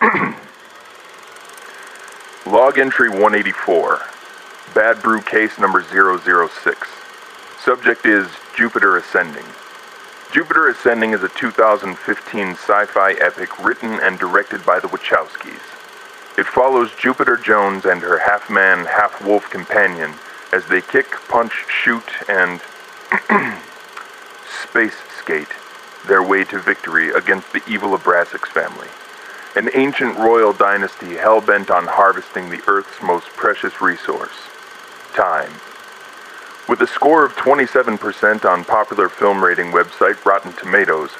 Log entry 184. Bad Brew case number 006. Subject is Jupiter Ascending. Jupiter Ascending is a 2015 sci fi epic written and directed by the Wachowskis. It follows Jupiter Jones and her half man, half wolf companion as they kick, punch, shoot, and space skate their way to victory against the evil Abrasax family, an ancient royal dynasty hell bent on harvesting the Earth's most precious resource time. With a score of 27% on popular film rating website Rotten Tomatoes,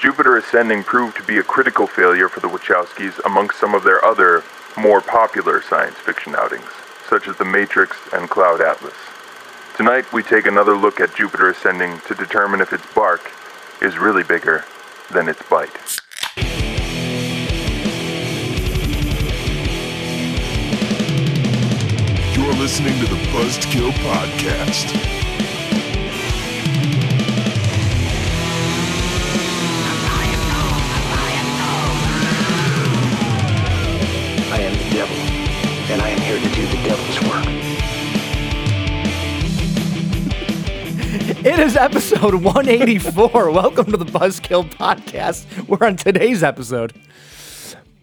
Jupiter Ascending proved to be a critical failure for the Wachowskis amongst some of their other, more popular science fiction outings, such as The Matrix and Cloud Atlas. Tonight, we take another look at Jupiter Ascending to determine if its bark is really bigger than its bite. Listening to the Buzzkill Podcast. I am the devil, and I am here to do the devil's work. It is episode 184. Welcome to the Buzzkill Podcast. We're on today's episode.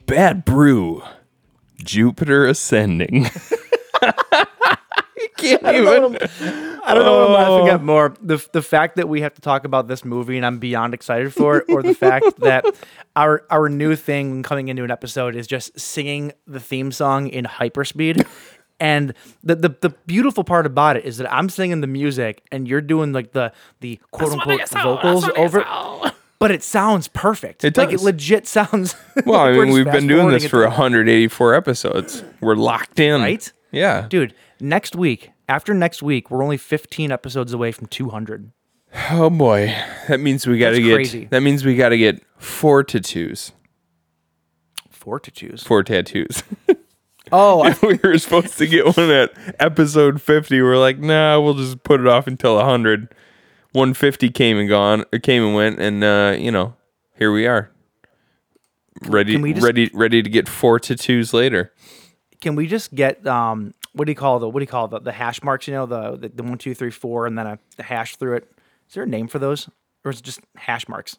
Bad Brew, Jupiter Ascending. can't I don't know even. what I'm, don't know what I'm laughing at more. The, the fact that we have to talk about this movie and I'm beyond excited for it, or the fact that our our new thing coming into an episode is just singing the theme song in hyperspeed. And the, the the beautiful part about it is that I'm singing the music and you're doing like the the quote unquote vocals over it. But it sounds perfect. It Like it does. legit sounds. Well, I we're mean, just we've been doing fast-forwarding this it for to- 184 episodes. We're locked in. Right? Yeah. Dude, next week, after next week, we're only 15 episodes away from 200. Oh boy. That means we got to get crazy. That means we got to get four tattoos. Four to choose. Four tattoos. Oh, I- we were supposed to get one at episode 50. We're like, "Nah, we'll just put it off until 100." 150 came and gone, or came and went and uh, you know, here we are. Ready we just- ready ready to get four tattoos later. can we just get um what do you call the what do you call the, the hash marks? You know the, the the one two three four and then a the hash through it. Is there a name for those, or is it just hash marks?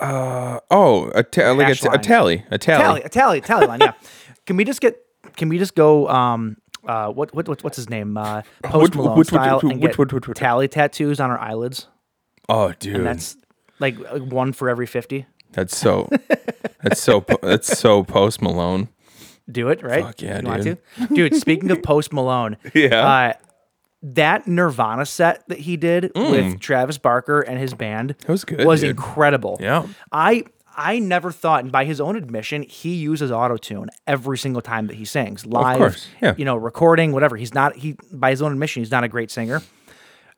Oh, a ta- like a, t- a tally, a tally. Tally, a tally, a tally line. Yeah. Can we just get? Can we just go? Um. Uh. What? What? what what's his name? Uh. Post Malone which- which- style which- and get tally tattoos on our eyelids. Oh, dude, And that's like uh, one for every fifty. that's so that's so that's so Post Malone. Do it right. Fuck yeah, you Want dude. to? dude. Speaking of Post Malone, Yeah. uh, that Nirvana set that he did with Travis Barker and his band That was good, Was dude. incredible. Yeah. I I never thought, and by his own admission, he uses auto tune every single time that he sings live. yeah. You know, recording whatever. He's not he by his own admission, he's not a great singer.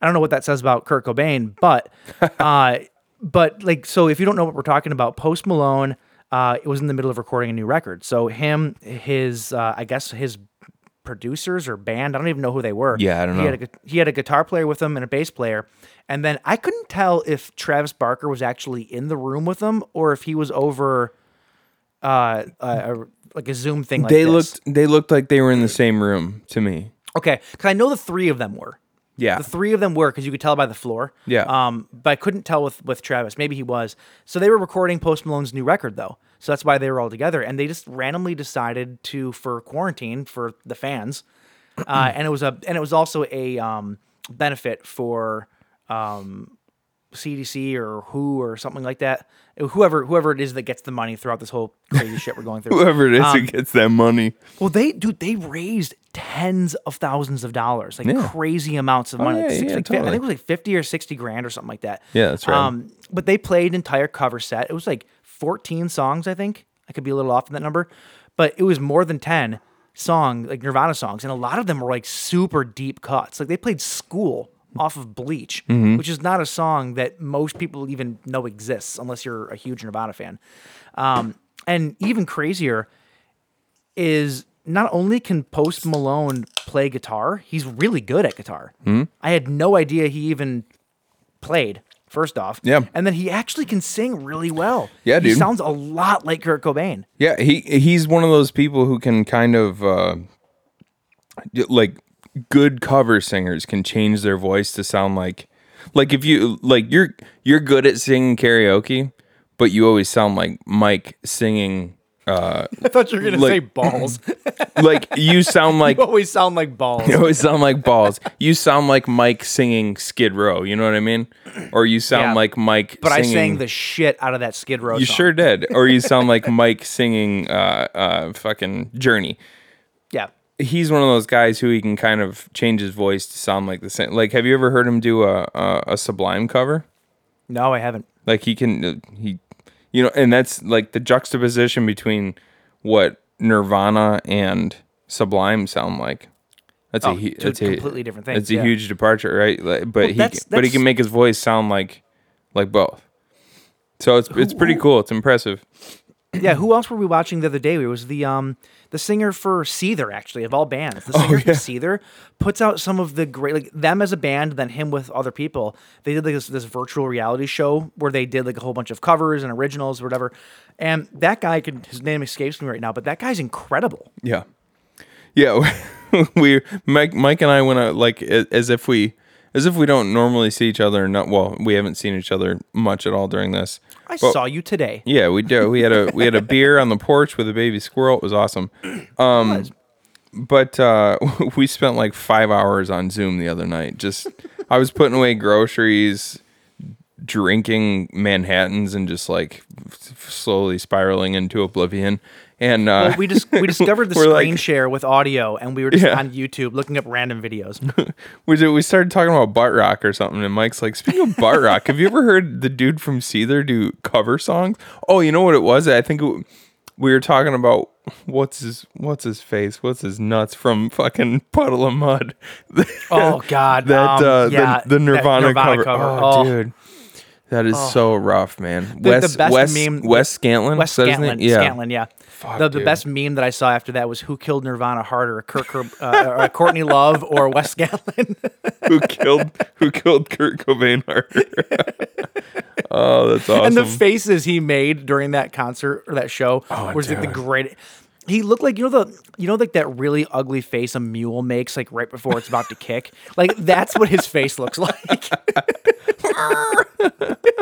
I don't know what that says about Kurt Cobain, but uh, but like so if you don't know what we're talking about, Post Malone uh, it was in the middle of recording a new record. So him, his uh, I guess his producers or band, I don't even know who they were. Yeah, I don't he Had a, know. he had a guitar player with him and a bass player. And then I couldn't tell if Travis Barker was actually in the room with them or if he was over uh, a, a, like a Zoom thing like they this. looked they looked like they were in the same room to me. Okay, because I know the three of them were. Yeah. The three of them were because you could tell by the floor. Yeah. Um, but I couldn't tell with with Travis. Maybe he was. So they were recording Post Malone's new record though. So that's why they were all together, and they just randomly decided to for quarantine for the fans, uh, and it was a and it was also a um, benefit for um, CDC or who or something like that. Whoever whoever it is that gets the money throughout this whole crazy shit we're going through. Whoever it is Um, who gets that money. well, they dude, they raised tens of thousands of dollars, like Yeah. crazy amounts of Oh, money. yeah, Six- yeah, like, fi- I think it was like fifty or sixty grand or something like that. Yeah, that's right. Um, but they played an entire cover set. It was like fourteen songs, I think. I could be a little off on that number, but it was more than ten song like Nirvana songs, and a lot of them were like super deep cuts. Like they played "School" off of Bleach, Mm-hmm. which is not a song that most people even know exists unless you're a huge Nirvana fan. Um, and even crazier is not only can Post Malone play guitar, he's really good at guitar. I had no idea he even played First off, Yeah. and then he actually can sing really well. Yeah, he dude. sounds a lot like Kurt Cobain. Yeah, he he's one of those people who can kind of uh, like good cover singers can change their voice to sound like like if you like you're you're good at singing karaoke, but you always sound like Mike singing uh I thought you were gonna Like- say balls. like you sound like you always sound like balls. you always sound like balls. You sound like Mike singing Skid Row, you know what I mean? Or you sound Yeah. like Mike but I sang the shit out of that Skid Row. You song. sure did. Or you sound like Mike singing uh uh fucking Journey. Yeah. he's one of those guys who he can kind of change his voice to sound like the same. Like, have you ever heard him do a a, a Sublime cover? No, I haven't. Like he can he, you know, and that's like the juxtaposition between what Nirvana and Sublime sound like. That's Oh, a two that's a completely different thing. It's a huge departure, right? Like, but Well, he that's- but he can make his voice sound like like both. So it's it's pretty cool. It's impressive. Yeah, who else were we watching the other day? It was the um the singer for Seether, actually, of all bands. The oh, singer for Seether puts out some of the great like them as a band, then him with other people. They did like this, this virtual reality show where they did like a whole bunch of covers and originals or whatever. And that guy could his name escapes me right now, but that guy's incredible. Yeah, yeah. we Mike Mike and I went out like as if we as if we don't normally see each other. Not well, we haven't seen each other much at all during this. I But- saw you today. Yeah, we do. We had a we had a beer on the porch with a baby squirrel. It was awesome. Um, but uh, we spent like five hours on Zoom the other night. Just I was putting away groceries, drinking Manhattans, and just like slowly spiraling into oblivion. And uh, Well, we just we discovered the We're like- screen share with audio, and we were just Yeah. on YouTube looking up random videos. we did, we started talking about Bart rock or something, and Mike's like, "Speaking of Bart rock, have you ever heard the dude from Seether do cover songs?" Oh, you know what it was? I think it, we were talking about what's his what's his face, what's his nuts from fucking Puddle of Mudd. Oh God, that um, uh, yeah, the, the that Nirvana, cover. Oh, Oh. dude. That is so rough, man. The- the best Wes, meme- Wes Scantlin. Wes is that his Scantlin. Yeah. Scantlin, yeah. The, the best meme that I saw after that was who killed Nirvana harder, Kurt, Cur- uh, or Courtney Love or Wes Scantlin. who killed who killed Kurt Cobain harder? oh, that's awesome. and the faces he made during that concert or that show Oh, was like the dude. great. He looked like you know the you know like that really ugly face a mule makes like right before it's about to kick. Like that's what his face looks like.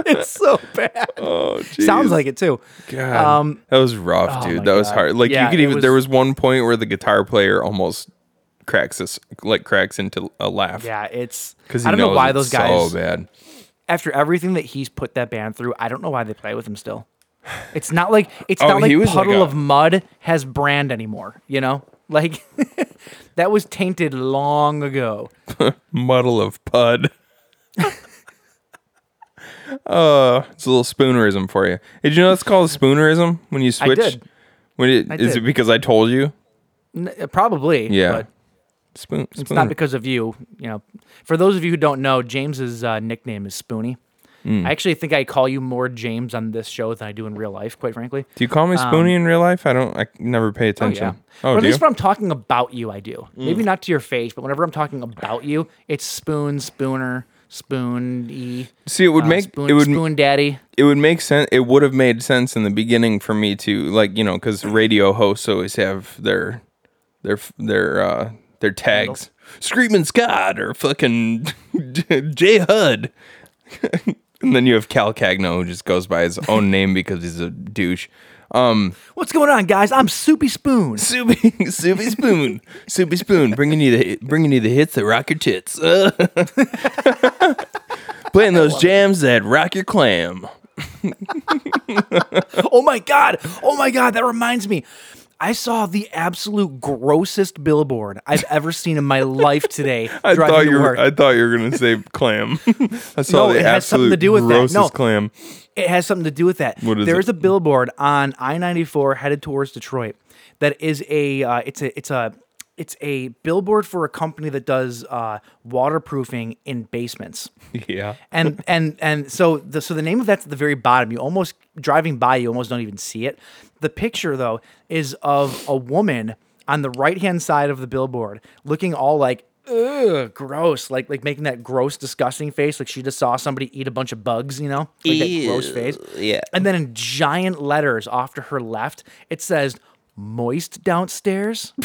it's so bad. oh, Sounds like it too. God, Um, that was rough, oh dude. my That was hard. Like Yeah, you could even. there was- was one point where the guitar player almost cracks this, like cracks into a laugh. Yeah, it's because I don't know why those guys so bad. after everything that he's put that band through, I don't know why they play with him still. It's not like it's Oh, not like was like Puddle a- of Mudd has brand anymore, you know? Like that was tainted long ago. Muddle of pud. uh, it's a little spoonerism for you. Did you know that's called a spoonerism when you I switch? did. When it, I is did. it because I told you? N- uh, Probably. Yeah. But Spoon. it's not because of you. You know, for those of you who don't know, James's uh, nickname is Spoony. Hmm. I actually think I call you more James on this show than I do in real life, quite frankly. Do you call me Spoonie in real life? I don't. I never pay attention. Oh attention. yeah. Oh, at least you? when I'm talking about you, I do. Maybe not to your face, but whenever I'm talking about you, it's spoon, spooner, spoon e. See, it would make spoon, it would spoon daddy. it would make sense. It would have made sense in the beginning for me to like you know because radio hosts always have their their their uh their tags. Screaming Scott or fucking Jay Hud. and then you have Cal Cagno who just goes by his own name because he's a douche. Um, What's going on, guys? I'm Soupy Spoon. Soupy, Soupy Spoon, Soupy Spoon, bringing you the bringing you the hits that rock your tits, Uh. playing those jams that rock your clam. oh my god! Oh my god! That reminds me. I saw the absolute grossest billboard I've ever seen in my life today. I thought you were. I thought you were gonna say clam. I saw No, the it has something to do with that. No. clam. It has something to do with that. What is There's it? a billboard on I-94 headed towards Detroit that is a uh, it's a it's a it's a billboard for a company that does uh, waterproofing in basements. Yeah. And and and so the so the name of that's at the very bottom. You almost driving by, you almost don't even see it. The picture though is of a woman on the right hand side of the billboard looking all like ugh, gross. Like like making that gross, disgusting face. Like she just saw somebody eat a bunch of bugs, you know? Like that gross face. Yeah. And then in giant letters off to her left, it says moist downstairs.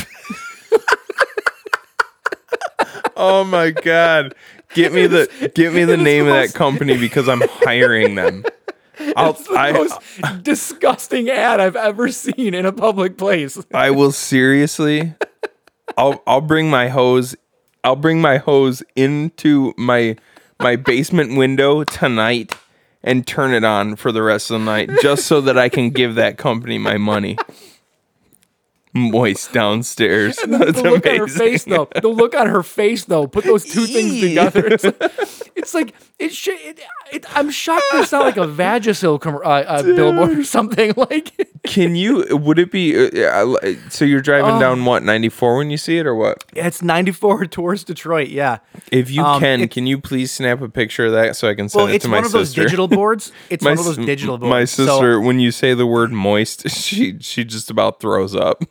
Oh my god. Get me the get me the name of that company because I'm hiring them. I'll the I, most disgusting ad I've ever seen in a public place. I will seriously I'll I'll bring my hose I'll bring my hose into my my basement window tonight and turn it on for the rest of the night just so that I can give that company my money. Moist downstairs. That's the look on her face, though. The look on her face, though. Put those two things together. It's like, it's like it, sh- it, it. I'm shocked it's not like a Vagisil com- uh, uh, billboard or something. Like, Can you? Would it be? Uh, uh, so you're Oh. driving down what 94 when you see it, or what? it's 94 towards Detroit. Yeah. If you Um, can, it's- can you please snap a picture of that so I can send Well, it it's to my book? It's one of those sister? digital boards. It's My one of those s- digital boards. My So- sister, when you say the word moist, she she just about throws up.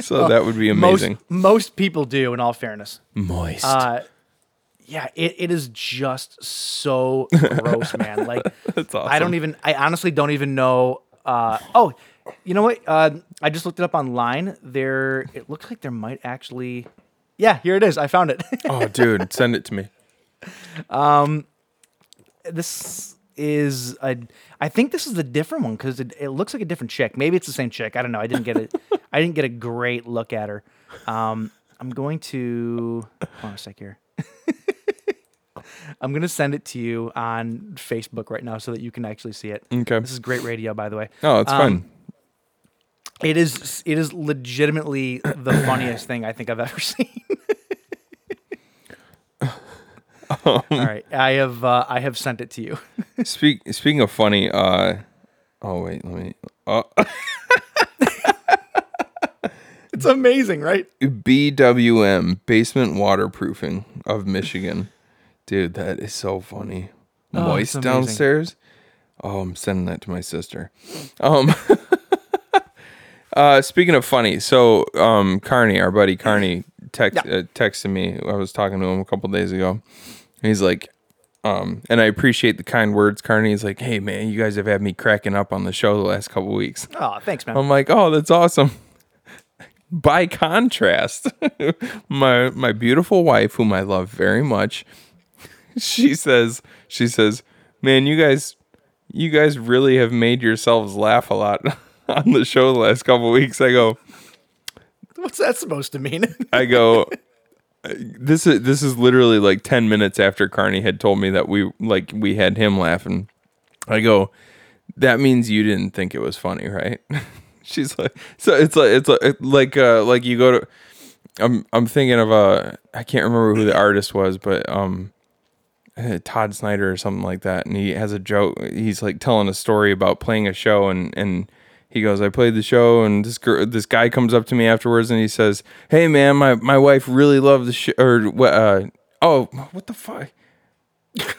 so that would be most amazing. most people do. In all fairness. moist. Uh, yeah, it, it is just so gross, man. Like awesome. I don't even I honestly don't even know uh oh, you know what? Uh I just looked it up online. There it looks like there might actually Yeah, here it is. I found it. oh, dude, send it to me. Um this is a I think this is a different one cuz it, it looks like a different chick. Maybe it's the same chick. I don't know. I didn't get it I didn't get a great look at her. Um I'm going to hold on a sec here. I'm gonna send it to you on Facebook right now so that you can actually see it. Okay. This is great radio, by the way. Oh, it's Um, fun. It is. It is legitimately the funniest thing I think I've ever seen. All right, I have. Uh, I have sent it to you. Speak speaking of funny. Uh, oh wait, let me. Uh, It's amazing, right? BWM Basement Waterproofing of Michigan. Dude, that is so funny. Oh, Moist downstairs. Oh, I'm sending that to my sister. Um uh speaking of funny, so um Carney, our buddy Carney text Yeah. uh, texted me. I was talking to him a couple days ago. He's like um and I appreciate the kind words Carney. He's like, "Hey man, you guys have had me cracking up on the show the last couple weeks." Oh, thanks, man. I'm like, oh, that's awesome. By contrast, my my beautiful wife, whom I love very much, she says, she says, man, you guys, you guys really have made yourselves laugh a lot on the show the last couple weeks. I go, What's that supposed to mean? I go. This is this is literally like ten minutes after Carney had told me that we like we had him laughing. I go, that means you didn't think it was funny, right? She's like, so it's like it's like like uh like you go to. I'm I'm thinking of uh I can't remember who the artist was, but um, Todd Snider or something like that, and he has a joke. He's like telling a story about playing a show, and and he goes, "I played the show, and this girl, this guy comes up to me afterwards, and he says, "Hey man, my my wife really loved the show." Or what? Uh, oh, what the fuck?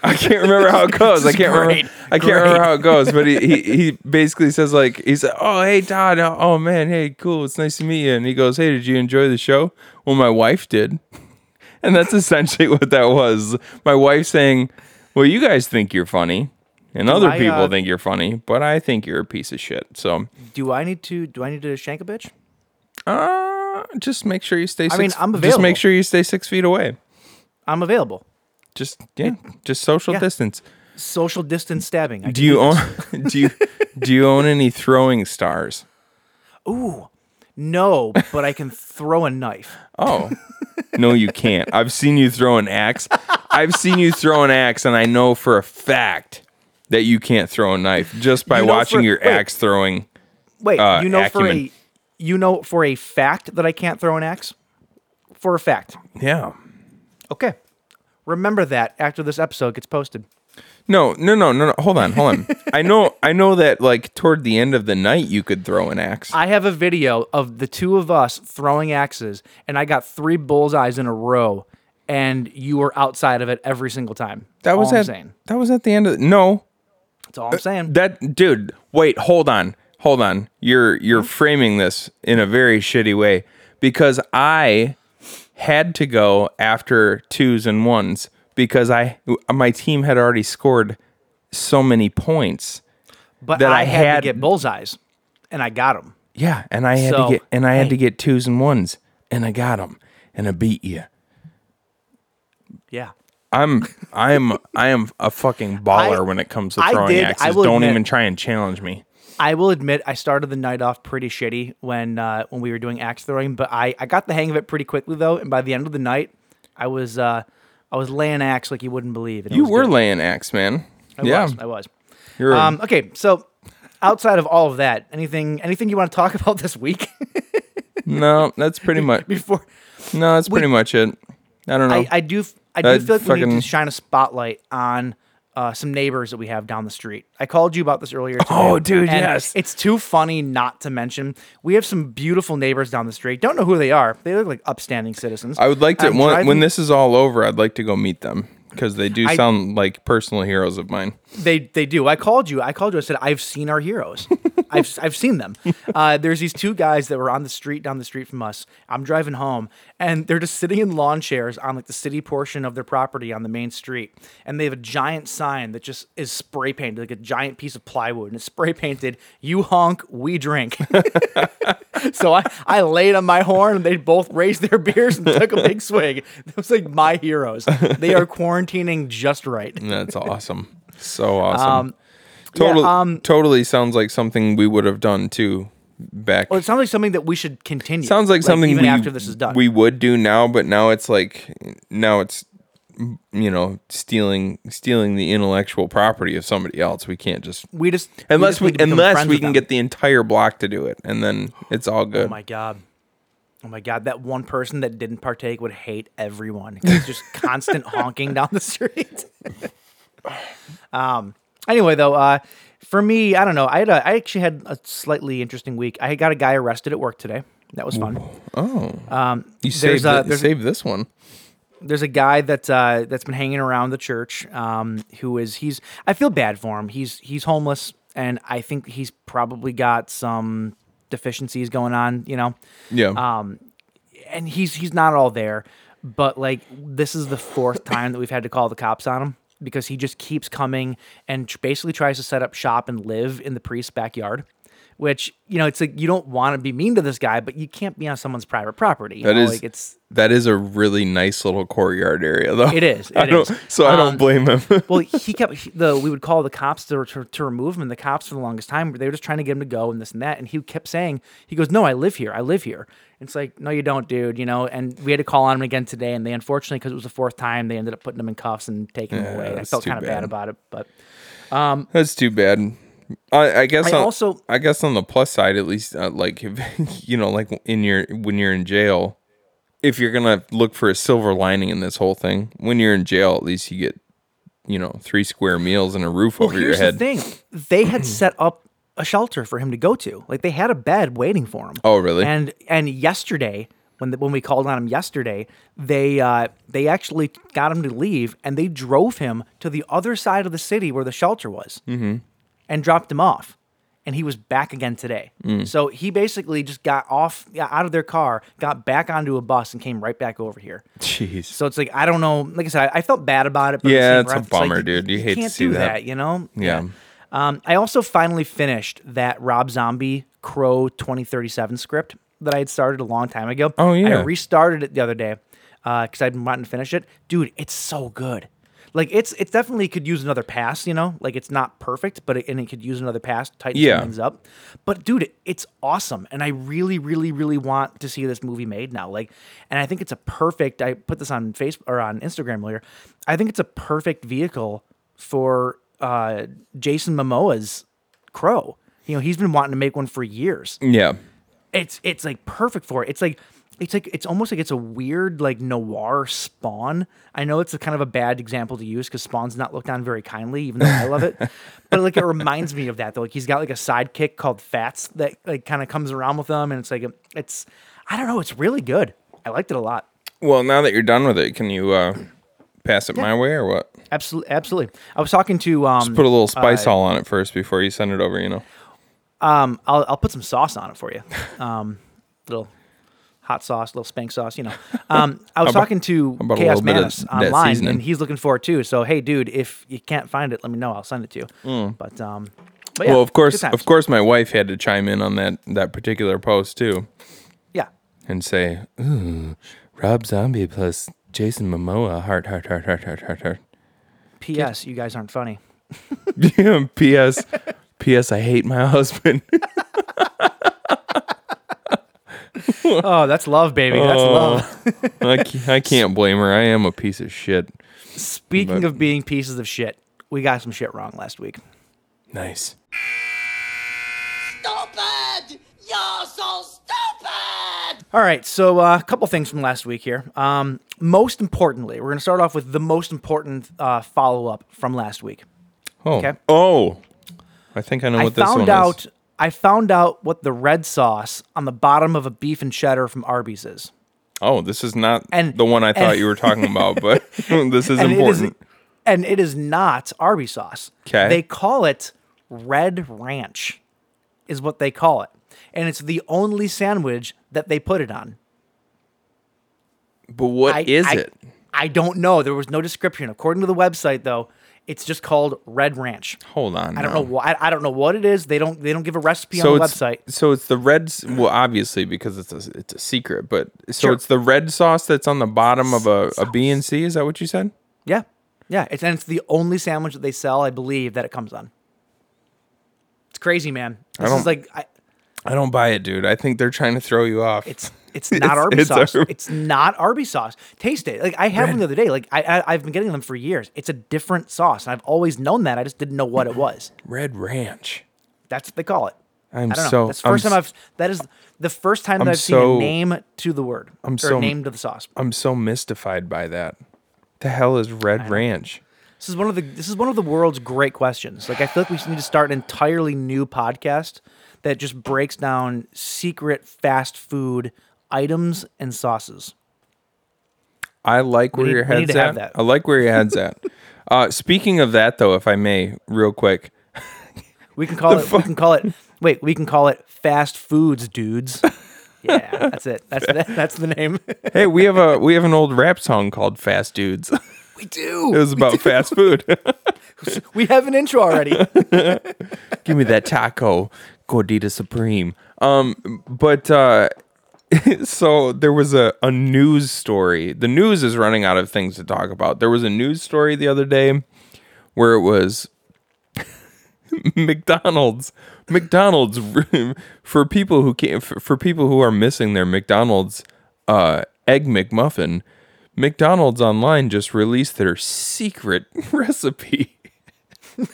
I can't remember how it goes. I can't great. remember. I can't remember how it goes, but he, he he basically says like he's like, "Oh hey Todd, oh man, hey cool, it's nice to meet you." And he goes, "Hey, did you enjoy the show?" Well, my wife did, and that's essentially what that was. My wife saying, "Well, you guys think you're funny, and other I, people uh, think you're funny, but I think you're a piece of shit." So, do I need to? Do I need to shank a bitch? uh, just make sure you stay. Six, mean, I'm available. Just make sure you stay six feet away. I'm available. Just yeah, just social yeah. distance. Social distance stabbing. I Do you own? do you do you own any throwing stars? Ooh, no, but I can throw a knife. Oh, no, you can't. I've seen you throw an axe. I've seen you throw an axe, and I know for a fact that you can't throw a knife just by You know watching for- your wait. axe throwing. Wait, Uh, you know for acumen. a you know for a fact that I can't throw an axe? For a fact. Yeah. Okay. Remember that after this episode gets posted. No, no, no, no, no. Hold on, hold on. I know, I know that like toward the end of the night you could throw an axe. I have a video of the two of us throwing axes, and I got three bullseyes in a row, and you were outside of it every single time. that was all at that was at the end of no. That's all I'm uh, saying. That dude, wait, hold on. Hold on. You're you're framing this in a very shitty way because I had to go after twos and ones because I my team had already scored so many points. But that I, I had, had- to get bullseyes, and I got them. Yeah, and I had So, to get and I had to get twos and ones, and I got them, and I beat you. Yeah. I'm I'm I am a fucking baller I- when it comes to throwing did- axes. Don't admit- even try and challenge me. I will admit I started the night off pretty shitty when uh, when we were doing axe throwing, but I, I got the hang of it pretty quickly though, and by the end of the night, I was uh, I was laying axe like you wouldn't believe. and it You were good. laying axe, man. I yeah, was. I was. you're Um, okay, so outside of all of that, anything anything you want to talk about this week no, that's pretty much before no, that's pretty much it. I don't know. I, I do I do Uh, feel like we need to shine a spotlight on uh, some neighbors that we have down the street. I called you about this earlier. Today, Oh, dude, and yes. It's too funny not to mention. We have some beautiful neighbors down the street. Don't know who they are. They look like upstanding citizens. I would like to I'm when, when this is all over. I'd like to go meet them because they do I- sound like personal heroes of mine. They they do. I called you. I called you. I said I've seen our heroes. I've I've seen them. Uh, there's these two guys that were on the street down the street from us. I'm driving home, and they're just sitting in lawn chairs on like the city portion of their property on the main street. And they have a giant sign that just is spray painted, like a giant piece of plywood, and it's spray painted. You honk, we drink. so I I laid on my horn, and they both raised their beers and took a big swig. It was like my heroes. They are quarantining just right. That's awesome. So awesome. Um, totally, yeah, um, totally sounds like something we would have done too. Back Well, it sounds like something that we should continue. sounds like, something even we, after this is done. we would do now, but now it's like now it's you know stealing stealing the intellectual property of somebody else. We can't just we just unless just we, to become unless we can get the entire block to do it, and then it's all good. Oh my god. Oh my god, that one person that didn't partake would hate everyone. It's just constant honking down the street. um anyway though, uh for me, I don't know. I had a, I actually had a slightly interesting week. I got a guy arrested at work today. That was fun. oh, Um you there's saved, a- saved this one. there's a guy that uh, that's been hanging around the church um, who is he's I feel bad for him. He's he's homeless and I think he's probably got some deficiencies going on, you know. Yeah. Um, and he's he's not all there, but like this is the fourth time that we've had to call the cops on him because he just keeps coming and basically tries to set up shop and live in the priest's backyard. Which you know, it's like you don't want to be mean to this guy, but you can't be on someone's private property. You That know? is like it's that is a really nice little courtyard area, though. It is, I don't, is. So I don't Um, blame him. well, he kept he, the we would call the cops to, to to remove him, and the cops for the longest time they were just trying to get him to go and this and that, and he kept saying he goes, "No, I live here, I live here." It's like, no, you don't, dude. You know, and we had to call on him again today, and they unfortunately, because it was the fourth time, they ended up putting him in cuffs and taking him away. I that's felt too kind of bad. bad about it, but That's too bad. I, I guess. I on, also- I guess on the plus side, at least, uh, like if, you know, like in your when you're in jail, if you're gonna look for a silver lining in this whole thing, when you're in jail, at least you get, you know, three square meals and a roof well, over your head. the thing: they had set up a shelter for him to go to. Like they had a bed waiting for him. Oh, really? And and yesterday, when the, when we called on him yesterday, they uh, they actually got him to leave, and they drove him to the other side of the city where the shelter was, mm-hmm. And dropped him off. And he was back again today. Mm. So he basically just got off yeah, out of their car, got back onto a bus, and came right back over here. Jeez. So it's like I don't know. Like I said, I, I felt bad about it. But Yeah, it's a same breath, like, bummer, dude. You hate to see do that. You know? Yeah. Um, I also finally finished that Rob Zombie Crow 2037 script that I had started a long time ago. Oh, yeah. I restarted it the other day because I'd been wanting to finish it. Dude, it's so good. Like it's it definitely could use another pass, you know. Like it's not perfect, but it, and it could use another pass tighten Yeah. things up. But dude, it's awesome, and I really, really, really want to see this movie made now. Like, and I think it's a perfect. I put this on Facebook or on Instagram earlier. I think it's a perfect vehicle for uh, Jason Momoa's Crow. You know, he's been wanting to make one for years Yeah. it's it's like perfect for it. It's like it's like it's almost like it's a weird like noir Spawn. I know it's a kind of a bad example to use because Spawn's not looked on very kindly, even though I love it. but like it reminds me of that though. Like he's got like a sidekick called Fats that like kind of comes around with him, and it's like it's I don't know. It's really good. I liked it a lot. Well, now that you're done with it, can you uh, pass it my way or what? Absolutely, absolutely. I was talking to um. Just put a little spice uh, all on it first before you send it over. You know. Um, I'll I'll put some sauce on it for you. Um, little hot sauce, little spank sauce, you know. Um, I was about- talking to Chaos little bit of Manus online, and he's looking for it too. So hey, dude, if you can't find it, let me know. I'll send it to you. But um, but yeah, Mm. well, of course, of course, my wife had to chime in on that that particular post too, yeah. and say, "Ooh, Rob Zombie plus Jason Momoa, heart, heart, heart, heart, heart, heart, heart." P.S. You guys aren't funny. Yeah, P.S. P.S. I hate my husband. Oh, that's love, baby. That's Oh. love. I, ca- I can't blame her. I am a piece of shit. Speaking But- of being pieces of shit, we got some shit wrong last week. Nice. Stupid! You're so stupid! All right, so uh, a couple things from last week here. Um, most importantly, we're going to start off with the most important uh, follow up from last week. Oh. Okay. Oh. I think I know I what this one is. I found out what the red sauce on the bottom of a beef and cheddar from Arby's is. Oh, this is not And- the one I thought and- you were talking about, but this is and important. It is, and it is not Arby's sauce. Okay. They call it Red Ranch, is what they call it, and it's the only sandwich that they put it on. but what I- is I- it? I don't know. There was no description. According to the website, though, it's just called Red Ranch. Hold on. I don't now. know why. I don't know what it is. They don't. They don't give a recipe So on the it's website. so it's the red. Well, obviously because it's a it's a secret, but so Sure. it's the red sauce that's on the bottom of a, a B and C. Is that what you said? Yeah, yeah. It's and it's the only sandwich that they sell, I believe, that it comes on. It's crazy, man. This is like I, I don't buy it, dude. I think they're trying to throw you off. it's it's not It's- Arby's it's sauce. Ar- it's not Arby's sauce. Taste it. Like I had one the other day. Like I, I I've been getting them for years. It's a different sauce, and I've always known that. I just didn't know what it was. red ranch. That's what they call it. I'm I so. That's the 1st I'm, time I've. That is the first time that I'm I've seen a name to the word. I'm or so- name to the sauce. I'm so mystified by that. The hell is red ranch? This is one of the this is one of the world's great questions. Like I feel like we need to start an entirely new podcast that just breaks down secret fast food items and sauces. I like where need- your head's at. I like where your head's at. Uh, speaking of that, though, if I may, real quick, We can call it we can call it wait, we can call it fast foods dudes. Yeah, that's it. That's the, that's the name. hey, we have a we have an old rap song called "Fast Dudes." we do. It was about fast food. We have an intro already. Give me that taco, gordita supreme. Um, but uh, so there was a a news story. The news is running out of things to talk about. There was a news story the other day where it was McDonald's. McDonald's for people who can't for, for people who are missing their McDonald's uh, egg McMuffin. McDonald's online just released their secret recipe. and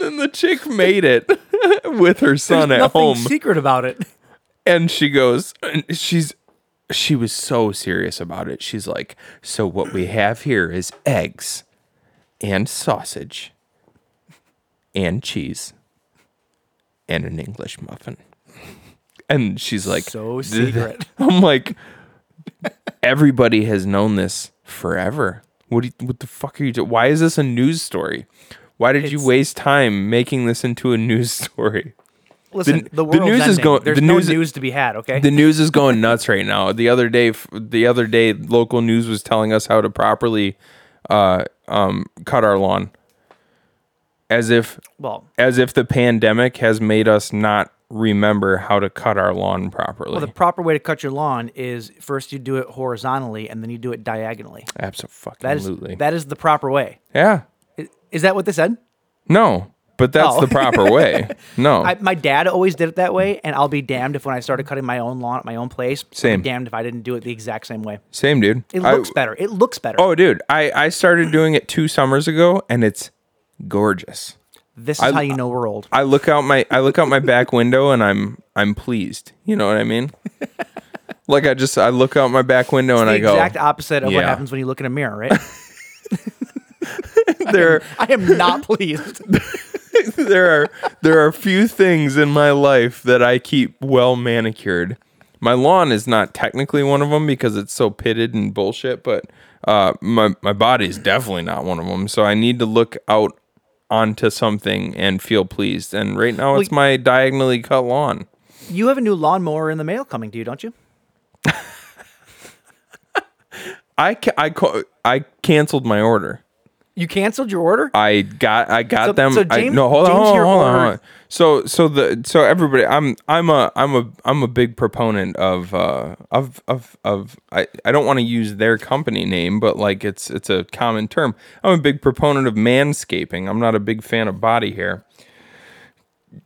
then the chick made it with her son There's at nothing home secret about it. And she goes and she's she was so serious about it. She's like so what we have here is eggs and sausage and cheese and an english muffin. And she's like So secret. i'm like everybody has known this forever. What do you, what the fuck are you doing why is this a news story? Why did you waste time making this into a news story Listen, the, the world's news is going- There's the no news- news to be had. Okay. the news is going nuts right now. The other day, the other day, local news was telling us how to properly uh, um, cut our lawn, as if well, as if the pandemic has made us not remember how to cut our lawn properly. well, the proper way to cut your lawn is first you do it horizontally and then you do it diagonally. That is Absolutely. that is the proper way. yeah. I- Is that what they said? No, but that's Oh. the proper way. No. I, my dad always did it that way, and I'll be damned if when I started cutting my own lawn at my own place, I'll be Same. damned if I didn't do it the exact same way. Same, dude. It I- looks better. It looks better. Oh, dude. I I started doing it two summers ago, and it's gorgeous. this is I- how you know we're old. I look out my I look out my back window and I'm I'm pleased. You know what I mean? like I just I look out my back window and the I go exact opposite of what happens when you look in a mirror, right? there I am not pleased. there are there are few things in my life that I keep well manicured. My lawn is not technically one of them because it's so pitted and bullshit, but uh, my my body is definitely not one of them. So I need to look out onto something and feel pleased. And right now it's my diagonally cut lawn. You have a new lawnmower in the mail coming to you, don't you? I ca- I ca- I canceled my order. You canceled your order? I got I got So- them. so I, no, hold on, James hold on, hold on, hold on. So so the so everybody, I'm I'm a I'm a I'm a big proponent of uh of of of I I don't want to use their company name, but like it's it's a common term. I'm a big proponent of manscaping. I'm not a big fan of body hair.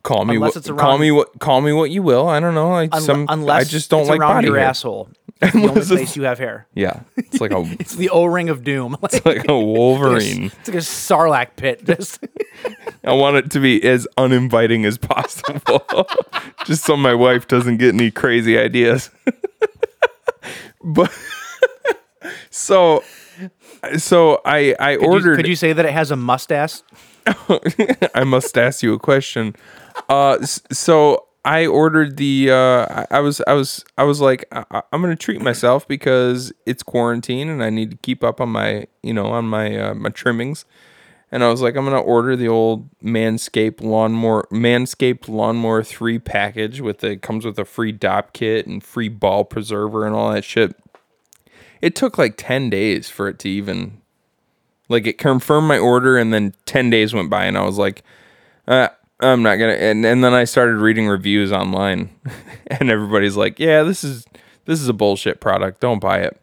Call me Unless what call me what call me what you will. I don't know. I Unle- some unless I just don't it's like body your hair. asshole. It's the only place you have hair. Yeah, it's like a It's the O-ring of doom. Like, like a Wolverine. It's like a sarlacc pit. Just I want it to be as uninviting as possible, just so my wife doesn't get any crazy ideas. but so, so I I could you, ordered. could you say that it has a mustache? I must ask you a question. Uh, so I ordered the. Uh, I, was I was I was like I, I'm gonna treat myself because it's quarantine and I need to keep up on my you know on my uh, my trimmings. And I was like, I'm gonna order the old Manscaped lawnmower Manscaped lawnmower three package with the comes with a free dop kit and free ball preserver and all that shit. It took like ten days for it to even like it confirmed my order and then 10 days went by and i was like uh, i'm not gonna and, and then i started reading reviews online and everybody's like yeah this is this is a bullshit product. Don't buy it.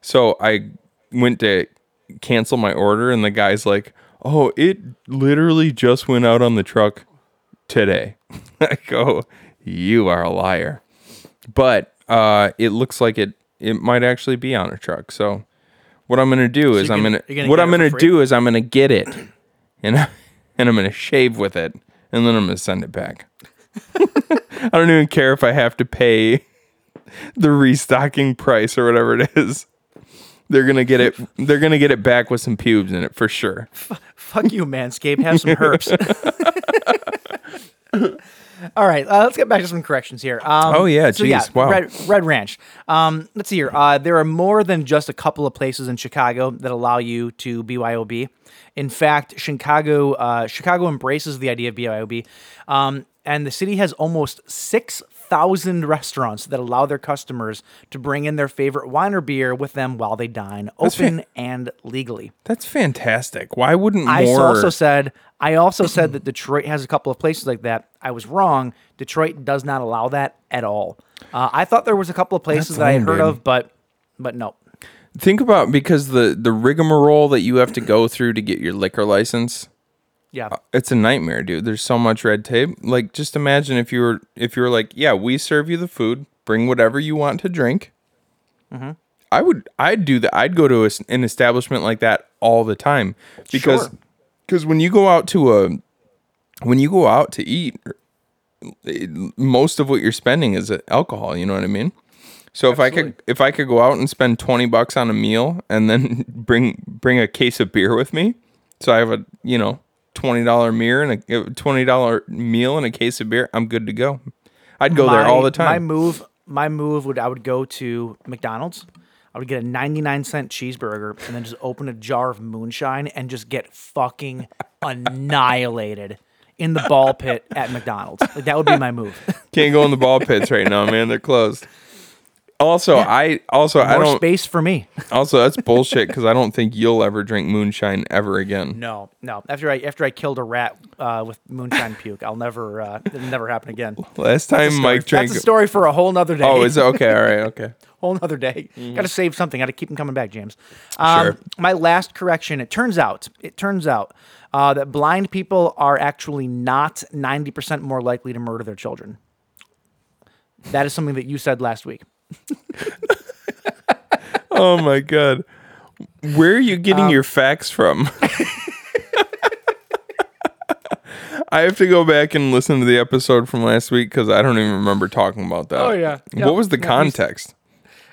So i went to cancel my order and the guy's like oh it literally just went out on the truck today. I go you are a liar. But uh it looks like it it might actually be on a truck. So what I'm gonna do is you're I'm gonna- gonna, what I'm gonna do is I'm gonna get it, and and I'm gonna shave with it, and then I'm gonna send it back. I don't even care if I have to pay the restocking price or whatever it is. They're gonna get it. They're gonna get it back with some pubes in it for sure. Fuck you, Manscaped. Have some herps. All right, uh, let's get back to some corrections here. Um, Oh, yeah, so yeah, wow. Red, Red Ranch. Um, let's see here. Uh, there are more than just a couple of places in Chicago that allow you to BYOB. In fact, Chicago uh, Chicago embraces the idea of BYOB, um, and the city has almost six thousand restaurants that allow their customers to bring in their favorite wine or beer with them while they dine, open and legally. That's fantastic. Why wouldn't I also said I also said that Detroit has a couple of places like that. I was wrong. Detroit does not allow that at all. Uh, I thought there was a couple of places That's that I had heard dude. of, but but no. Think about because the the rigmarole that you have to go through to get your liquor license. Yeah, it's a nightmare, dude. There's so much red tape. Like, just imagine if you were if you were like, yeah, we serve you the food, bring whatever you want to drink. Mm-hmm. I would, I'd do that. I'd go to a an establishment like that all the time because, Sure. because when you go out to a, when you go out to eat, most of what you're spending is alcohol. You know what I mean? So if I could, if I could go out and spend twenty bucks on a meal and then bring bring a case of beer with me, so I have a you know twenty dollar meal and a uh, twenty dollar meal and a case of beer, I'm good to go. I'd go there all the time. My move, my move would I would go to McDonald's. I would get a 99 cent cheeseburger and then just open a jar of moonshine and just get fucking annihilated in the ball pit at McDonald's. Like that would be my move. Can't go in the ball pits right now, man. They're closed. Also, I also I don't space for me. also that's bullshit because I don't think you'll ever drink moonshine ever again. No, no. After I after I killed a rat uh, with moonshine puke, I'll never uh, it'll never happen again. Last time Mike drank. That's a story for a whole nother day. Oh, is it okay? All right, okay. whole nother day. Got to save something. Got to keep them coming back, James. Um, Sure. My last correction. It turns out. It turns out uh, that blind people are actually not ninety percent more likely to murder their children. That is something that you said last week. Oh my god. Where are you getting Um, your facts from? I have to go back and listen to the episode from last week because I don't even remember talking about that. Oh, yeah. Yeah. What was the context?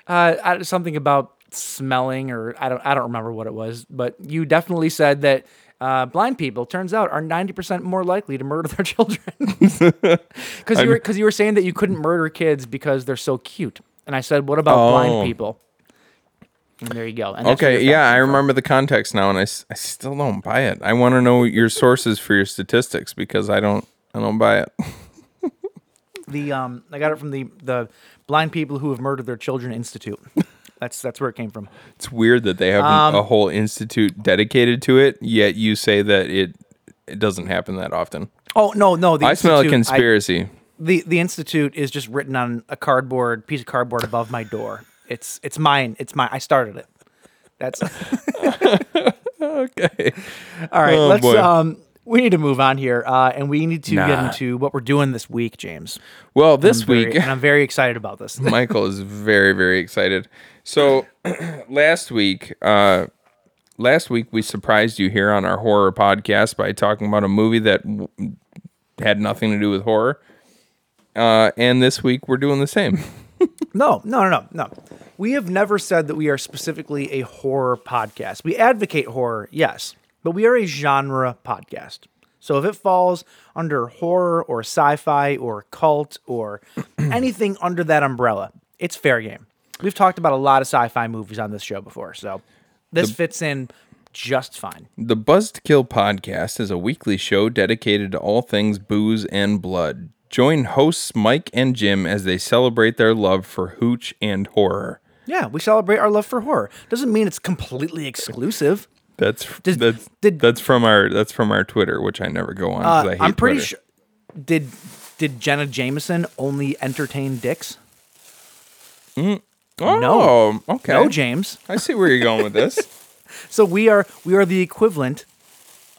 Uh, something about smelling, or I don't, I don't remember what it was, but you definitely said that uh, blind people, turns out, are ninety percent more likely to murder their children. Because you were, because you were saying that you couldn't murder kids because they're so cute, and I said, what about Oh. blind people? And there you go. And Okay, yeah, I come from. remember the context now, and I, I still don't buy it. I want to know your sources for your statistics because I don't I don't buy it. the um, I got it from the the Blind People Who Have Murdered Their Children Institute. That's that's where it came from. It's weird that they have Um, a whole institute dedicated to it, yet you say that it it doesn't happen that often. Oh no, no. The I smell a Institute- I- conspiracy. The the institute is just written on a cardboard piece of cardboard above my door. It's it's mine. It's my. I started it. That's okay. all right. Oh, let's boy. um. We need to move on here, uh, and we need to get into what we're doing this week, James. Well, this I'm very- week and I'm very excited about this. Michael is very very excited. So last week, uh, last week we surprised you here on our horror podcast by talking about a movie that w- had nothing to do with horror. Uh, and this week we're doing the same. No, no, no, no, no. We have never said that we are specifically a horror podcast. We advocate horror, yes, but we are a genre podcast. So if it falls under horror or sci-fi or cult or anything under that umbrella, it's fair game. We've talked about a lot of sci-fi movies on this show before, so this fits in just fine. The Buzzed Kill podcast is a weekly show dedicated to all things booze and blood. Join hosts Mike and Jim as they celebrate their love for hooch and horror. Yeah, we celebrate our love for horror. Doesn't mean it's completely exclusive. That's Did- that's did- that's from our that's from our Twitter, which I never go on. Uh, I hate I'm pretty sure. Did did Jenna Jameson only entertain dicks? Oh, No. okay. No, James. I see where you're going with this. So we are we are the equivalent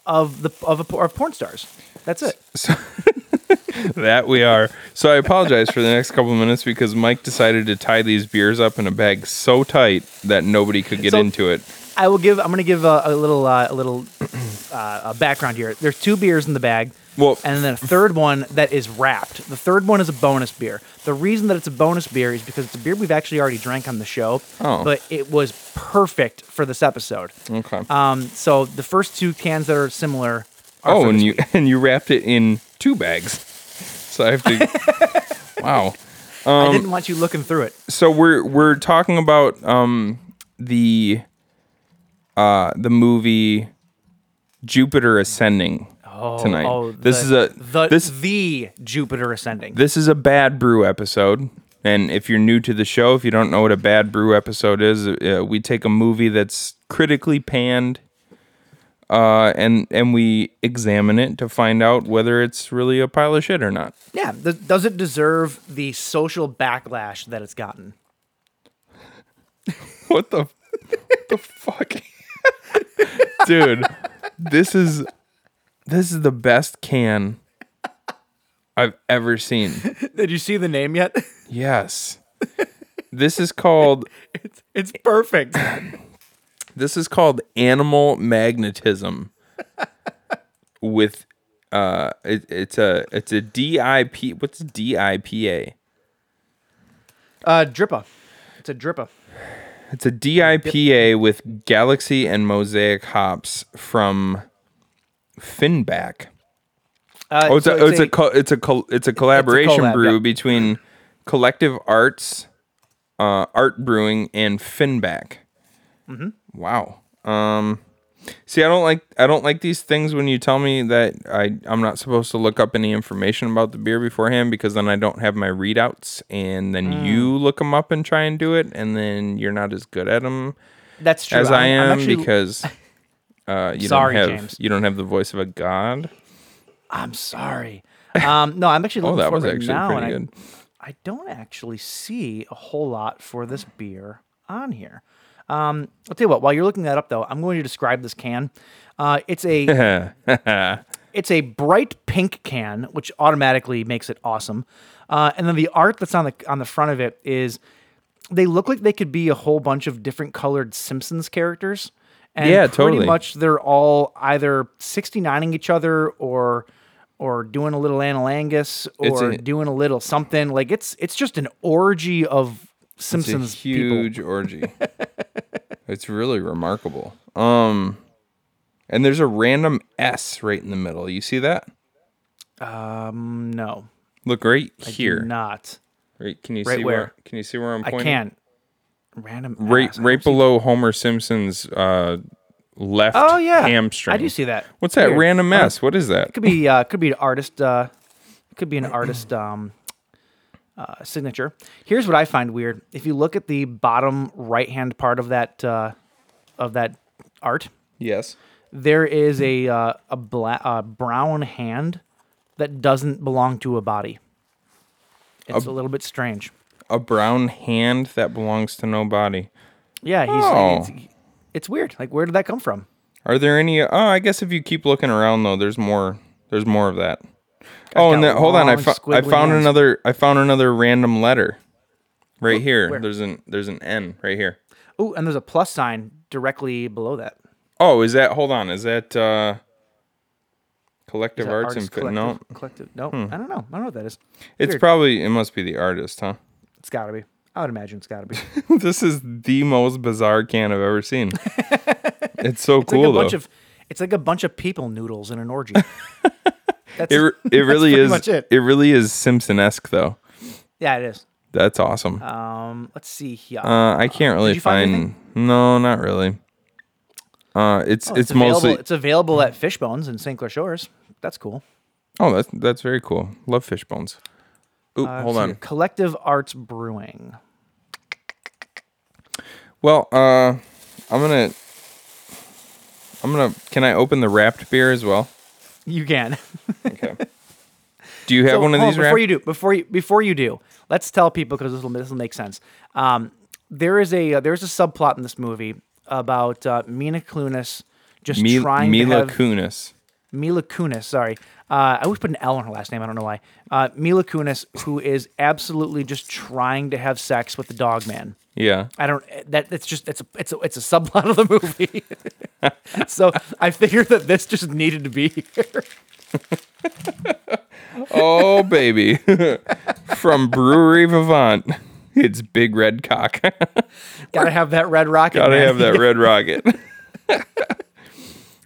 of the of, a, of porn stars. That's it. So, that we are. So I apologize for the next couple of minutes because Mike decided to tie these beers up in a bag so tight that nobody could get So- into it. I will give. I'm going to give a, a little uh, a little uh, a background here. There's two beers in the bag. Well- and then a third one that is wrapped. The third one is a bonus beer. The reason that it's a bonus beer is because it's a beer we've actually already drank on the show. Oh. But it was perfect for this episode. Okay. Um, so the first two cans that are similar. Oh, and you and you wrapped it in two bags. So I have to. wow. I didn't want you looking through it. So we're we're talking about um the uh the movie Jupiter Ascending tonight. Oh, this the- is a the this the Jupiter ascending. this is a bad brew episode. And if you're new to the show, if you don't know what a bad brew episode is, uh, we take a movie that's critically panned, uh, and and we examine it to find out whether it's really a pile of shit or not. yeah. Th- does it deserve the social backlash that it's gotten? What the what the fuck? Dude, this is this is the best can I've ever seen. Did you see the name yet? Yes. This is called it's, it's perfect. This is called animal magnetism with uh it, it's a it's a DIP what's DIPA? Uh, Drippa. It's a Drippa. It's a DIPA with Galaxy and Mosaic hops from Finback. Uh, Oh, it's, so a, it's a, co- it's a col- it's a collaboration collab, brew yeah. between Collective Arts, uh, Art Brewing, and Finback. Mm-hmm. Wow. Um, see, I don't like I don't like these things when you tell me that I I'm not supposed to look up any information about the beer beforehand because then I don't have my readouts, and then Mm. you look them up and try and do it, and then you're not as good at them That's true. as I I'm- I'm actually- because. Uh, you Sorry, don't have James. you don't have the voice of a god. I'm sorry. Um, no, I'm actually Oh, that was right actually now, pretty good. I, I don't actually see a whole lot for this beer on here. Um, I'll tell you what. While you're looking that up, though, I'm going to describe this can. Uh, it's a it's a bright pink can, which automatically makes it awesome. Uh, and then the art that's on the on the front of it is they look like they could be a whole bunch of different colored Simpsons characters. And Yeah, pretty totally. much they're all either 69ing each other or or doing a little analangus or a- doing a little something. Like it's it's just an orgy of It's a Simpsons people. huge orgy. it's really remarkable. Um, and there's a random S right in the middle. You see that? Um, no, Look right I do here. not. Right? Can you Right see where? where? Can you see where I'm pointing? I can't. Random. Right, ass. Right below Homer Simpson's uh, left Oh yeah, hamstring. I do see that. What's that Weird. random Uh, S? What is that? Could be uh, could be an artist. Uh, could be an artist. Um, uh, signature. Here's what I find weird: if you look at the bottom right hand part of that uh, of that art, Yes. there is a uh, a uh, brown hand that doesn't belong to a body. It's a little bit strange. A brown hand that belongs to no body. Yeah, he's Oh. it's, it's weird. Like, where did that come from? Are there any? Oh, I guess if you keep looking around though, there's more. There's more of that. Oh, and then, hold on. I, fo- I found another. I found another random letter. Right here. where? There's an. There's an N right here. Oh, and there's a plus sign directly below that. Oh, is that? Hold on. Is that uh collective Is that arts and fit? No, Hmm. collective, collective. No, I don't know. I don't know what that is. it's Weird. probably. It must be the artist, huh? It's got to be. I would imagine it's got to be. this is the most bizarre can I've ever seen. it's so It's cool like a though. bunch of. It's like a bunch of people noodles in an orgy. That's, it it really is. much it. really is Simpson esque though. yeah, it is. That's awesome. Um, let's see here. Uh, I can't really find find. no, not really. Uh, it's Oh, it's, available. mostly. It's available at Fishbones in St. Clair Shores. That's cool. oh, that's that's very cool. Love fish bones. Oop, Uh, hold on. Collective Arts Brewing. Well, uh, I'm gonna. I'm gonna. Can I open the wrapped beer as well? You can. Okay. Do you have So, one of hold on, these before wrapped? you do before you before you do let's tell people because this will this will make sense um, there is a uh, there's a subplot in this movie about uh, Mina Kunis just trying Mila to have Kunis. Mila Kunis sorry uh, I always put an L on her last name I don't know why uh, Mila Kunis who is absolutely just trying to have sex with the dog man Yeah. I don't that it's just it's a it's a it's a subplot of the movie so I figured that this just needed to be here Oh baby, from Brewery Vivant, it's Big Red Cock. gotta have that red rocket Gotta man. have that red rocket.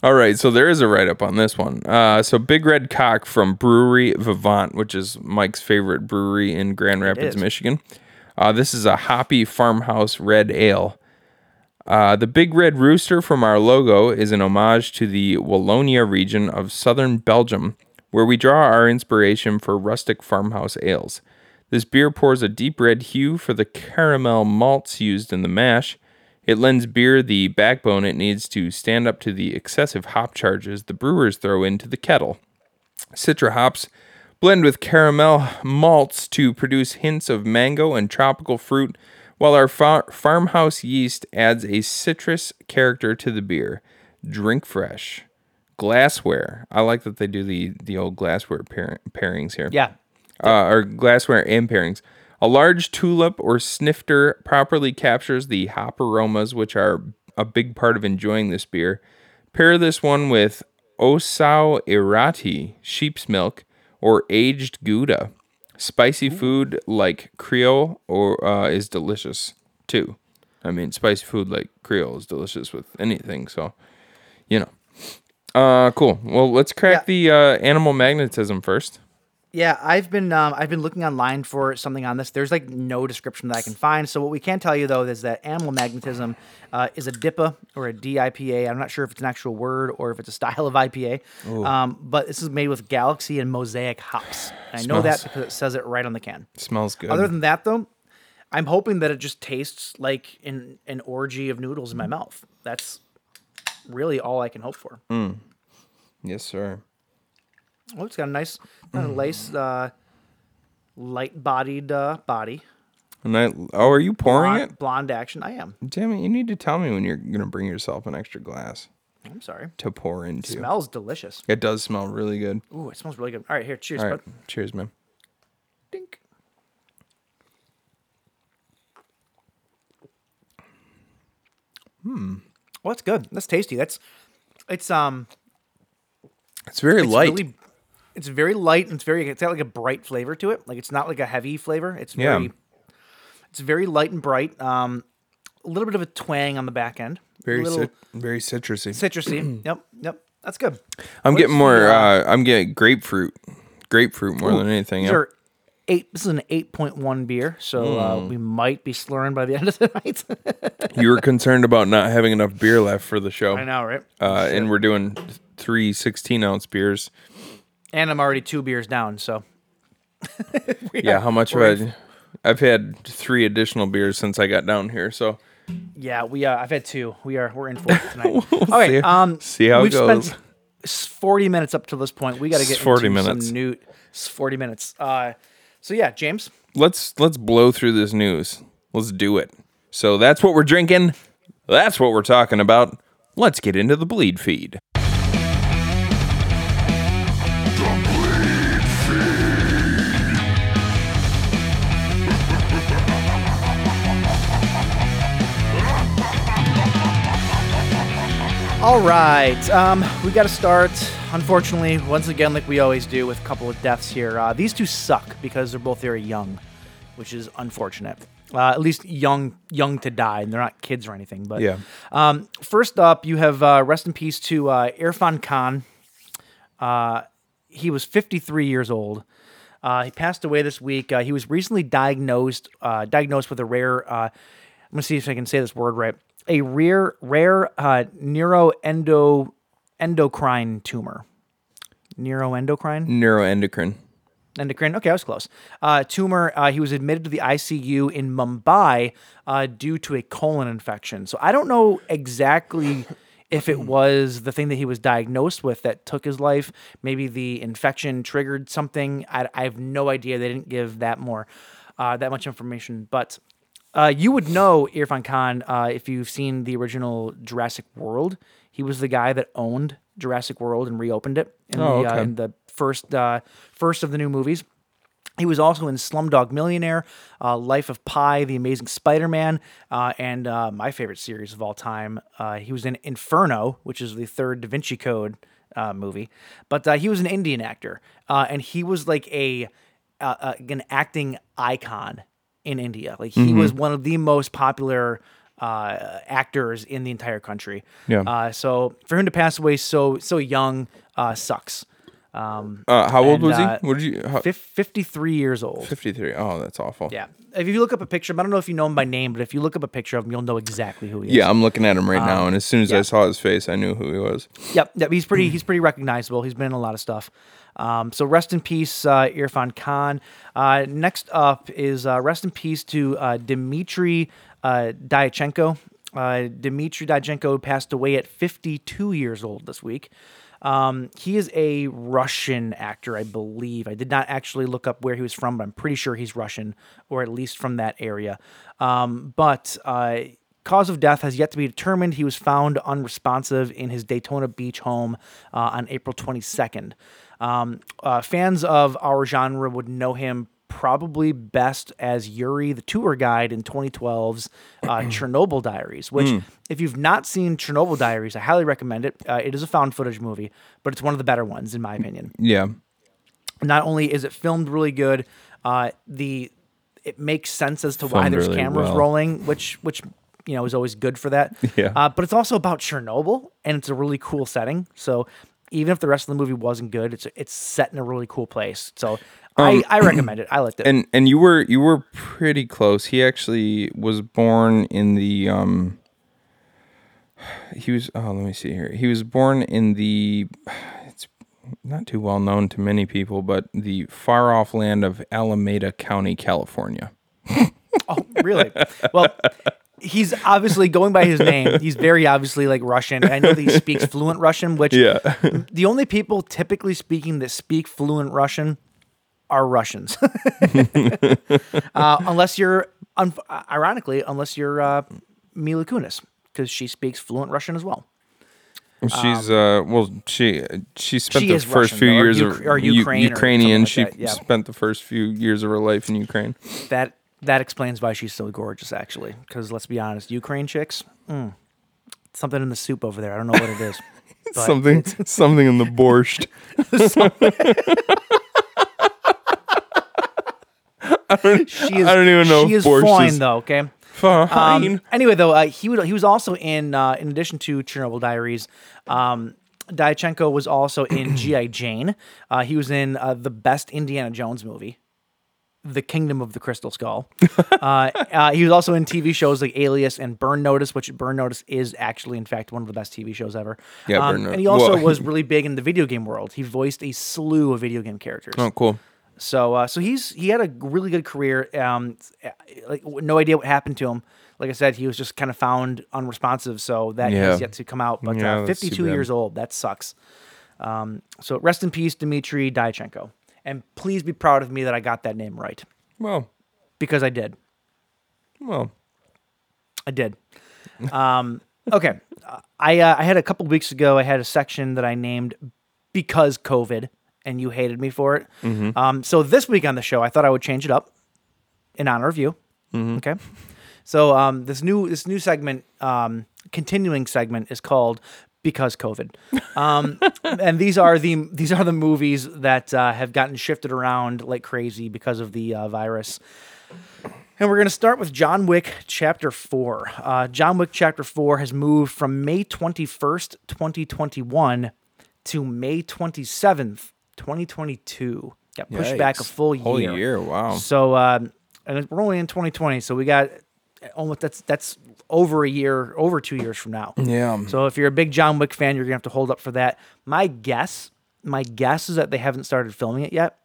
All right, so there is a write up on this one. Uh, so Big Red Cock from Brewery Vivant, which is Mike's favorite brewery in Grand Rapids. Michigan. Uh, this is a hoppy farmhouse red ale. Uh, the big red rooster from our logo is an homage to the Wallonia region of southern Belgium, where we draw our inspiration for rustic farmhouse ales. This beer pours a deep red hue for the caramel malts used in the mash. It lends beer the backbone it needs to stand up to the excessive hop charges the brewers throw into the kettle. Citra hops blend with caramel malts to produce hints of mango and tropical fruit, while our fa- farmhouse yeast adds a citrus character to the beer. Drink fresh. Glassware. I like that they do the the old glassware pair- pairings here yeah uh, or glassware and pairings. A large tulip or snifter properly captures the hop aromas, which are a big part of enjoying this beer. Pair this one with Ossau-Iraty sheep's milk or aged Gouda. Spicy food like Creole or uh, is delicious too. I mean, spicy food like Creole is delicious with anything. So, you know. Uh, cool. Well, let's crack the uh, animal magnetism first. Yeah, I've been um, I've been looking online for something on this. There's like no description that I can find. So what we can tell you though is that animal magnetism uh, is a DIPA or a DIPA. I'm not sure if it's an actual word or if it's a style of IPA. Um, but this is made with Galaxy and Mosaic hops. And I know that Smells- because it says it right on the can. Smells good. Other than that though, I'm hoping that it just tastes like an an orgy of noodles in my mouth. That's really all I can hope for. yes, sir. Oh, it's got a nice, kind of nice, uh, light-bodied uh, body. And I, oh, are you pouring blonde, it? blonde action. I am. Damn it! You need to tell me when you're gonna bring yourself an extra glass I'm sorry. to pour into. Smells delicious. It does smell really good. Ooh, it smells really good. All right, here, cheers, All right, bud. cheers, man. Dink. Hmm. Well, that's good. That's tasty. That's it's um It's very it's light. really it's very light and it's very it's got like a bright flavor to it. Like it's not like a heavy flavor. It's Yeah. very it's very light and bright. Um a little bit of a twang on the back end. very, cit- very citrusy. citrusy. yep, yep. That's good. I'm What's getting more. uh, uh, I'm getting grapefruit, grapefruit more than anything. Yep. eight. This is an eight point one beer, so Hmm. uh, we might be slurring by the end of the night. you were concerned about not having enough beer left for the show. I know, right? Uh, and we're doing three 16 ounce beers. And I'm already two beers down, so yeah, how much have I? I've had three additional beers since I got down here, so Yeah, we. Uh, I've had two. We are. We're in for it tonight. okay. see- um, see how it we've goes. spent forty minutes up to this point. We got to get 40 into minutes. Some new. Forty minutes. Uh, so yeah, James. let's let's blow through this news. Let's do it. So that's what we're drinking. That's what we're talking about. Let's get into the bleed feed. All right. Um, we got to start. Unfortunately, once again, like we always do, with a couple of deaths here. Uh, these two suck because they're both very young, which is unfortunate. Uh, at least young, young to die, and they're not kids or anything. But Yeah. Um, first up, you have uh, rest in peace to uh, Irfan Khan. Uh, he was 53 years old. Uh, he passed away this week. Uh, he was recently diagnosed uh, diagnosed with a rare. Uh, I'm gonna see if I can say this word right. A rare rare uh, neuroendo endocrine tumor. Neuroendocrine Neuroendocrine. endocrine. Okay, I was close. Uh, tumor. Uh, he was admitted to the ICU in Mumbai uh, due to a colon infection. So I don't know exactly if it was the thing that he was diagnosed with that took his life. Maybe the infection triggered something. I, I have no idea. They didn't give that more, uh, that much information. But uh, you would know Irfan Khan uh, if you've seen the original Jurassic World. He was the guy that owned Jurassic World and reopened it in, Oh, the, uh, in the first uh, first of the new movies. He was also in Slumdog Millionaire, uh, Life of Pi, The Amazing Spider-Man, uh, and uh, my favorite series of all time. Uh, he was in Inferno, which is the third Da Vinci Code uh, movie. But uh, he was an Indian actor, uh, and he was like a uh, uh, an acting icon in India. Like he was one of the most popular uh, actors in the entire country. Yeah. Uh, so for him to pass away so so young uh, sucks. Um, Uh, how old And, was he? uh, What did you? How, fif- 53 years old. 53. Oh, that's awful. Yeah. If you look up a picture, of him, I don't know if you know him by name, but if you look up a picture of him, you'll know exactly who he is. Yeah, I'm looking at him right now, and as soon as I Um, saw his face, I knew who he was. Yep. Yep. He's pretty. He's pretty recognizable. He's been in a lot of stuff. Um, so rest in peace, uh, Irfan Khan. Uh, next up is uh, rest in peace to uh, Dimitri uh, Diatchenko. Uh, Dimitri Diatchenko passed away at 52 years old this week. Um, he is a Russian actor, I believe. I did not actually look up where he was from, but I'm pretty sure he's Russian, or at least from that area. Um, but uh, cause of death has yet to be determined. He was found unresponsive in his Daytona Beach home uh, on April 22nd. Um, uh, fans of our genre would know him probably best as Yuri, the tour guide in 2012's uh, Chernobyl Diaries, which, if you've not seen Chernobyl Diaries, I highly recommend it. Uh, it is a found footage movie, but it's one of the better ones, in my opinion. Yeah. Not only is it filmed really good, uh, the it makes sense as to why there's really cameras well. rolling, which which you know is always good for that. Yeah. Uh, but it's also about Chernobyl, and it's a really cool setting. So even if the rest of the movie wasn't good, it's it's set in a really cool place. So I, I recommend it. I liked it. Um, And and you were you were pretty close. He actually was born in the um. He was. Oh, let me see here. He was born in the. It's not too well known to many people, but the far off land of Alameda County, California. Oh, really? Well, he's obviously going by his name. He's very obviously like Russian. I know that he speaks fluent Russian, which Yeah. the only people typically speaking that speak fluent Russian are Russians. uh, unless you're, un- ironically, unless you're uh, Mila Kunis, because she speaks fluent Russian as well. She's uh well she she spent She the first Russian, few though, or years Uk- of or U- Ukraine or Ukrainian. She like that, yeah. spent the first few years of her life in Ukraine. That that explains why she's so gorgeous, actually. Because let's be honest, Ukraine chicks, mm, something in the soup over there. I don't know what it is. something something in the borscht. She is. I don't even know She is fine is- though. Okay. Fine. Um, anyway, though, uh, he would, he was also in uh, in addition to Chernobyl Diaries. Um, Diatchenko was also in GI Jane. Uh, he was in uh, the best Indiana Jones movie, The Kingdom of the Crystal Skull. uh, uh, he was also in TV shows like Alias and Burn Notice, which Burn Notice is actually, in fact, one of the best TV shows ever. Yeah, Um, Burn Notice- and he also was really big in the video game world. He voiced a slew of video game characters. oh, cool. So uh, so he's he had a really good career. Um, like no idea what happened to him. Like I said, he was just kind of found unresponsive, so that Yeah. has yet to come out. But Yeah, uh, 52 years old. That sucks. Um, so rest in peace, Dimitri Diatchenko. And please be proud of me that I got that name right Well, because I did. well, I did. Um, okay, Uh, I uh, I had a couple weeks ago. I had a section that I named because COVID, and you hated me for it. Um, so this week on the show, I thought I would change it up in honor of you. Okay, so um, this new this new segment, um, continuing segment, is called because COVID. Um, and these are the these are the movies that uh, have gotten shifted around like crazy because of the uh, virus. And we're going to start with John Wick Chapter 4. Uh, John Wick Chapter 4 has moved from May 21st, 2021 to May 27th, 2022. Got pushed back a full year. Whole year, wow. So, um, and we're only in 2020, so we got almost that's that's over a year, over two years from now. Yeah. So if you're a big John Wick fan, you're gonna have to hold up for that. My guess, my guess is that they haven't started filming it yet.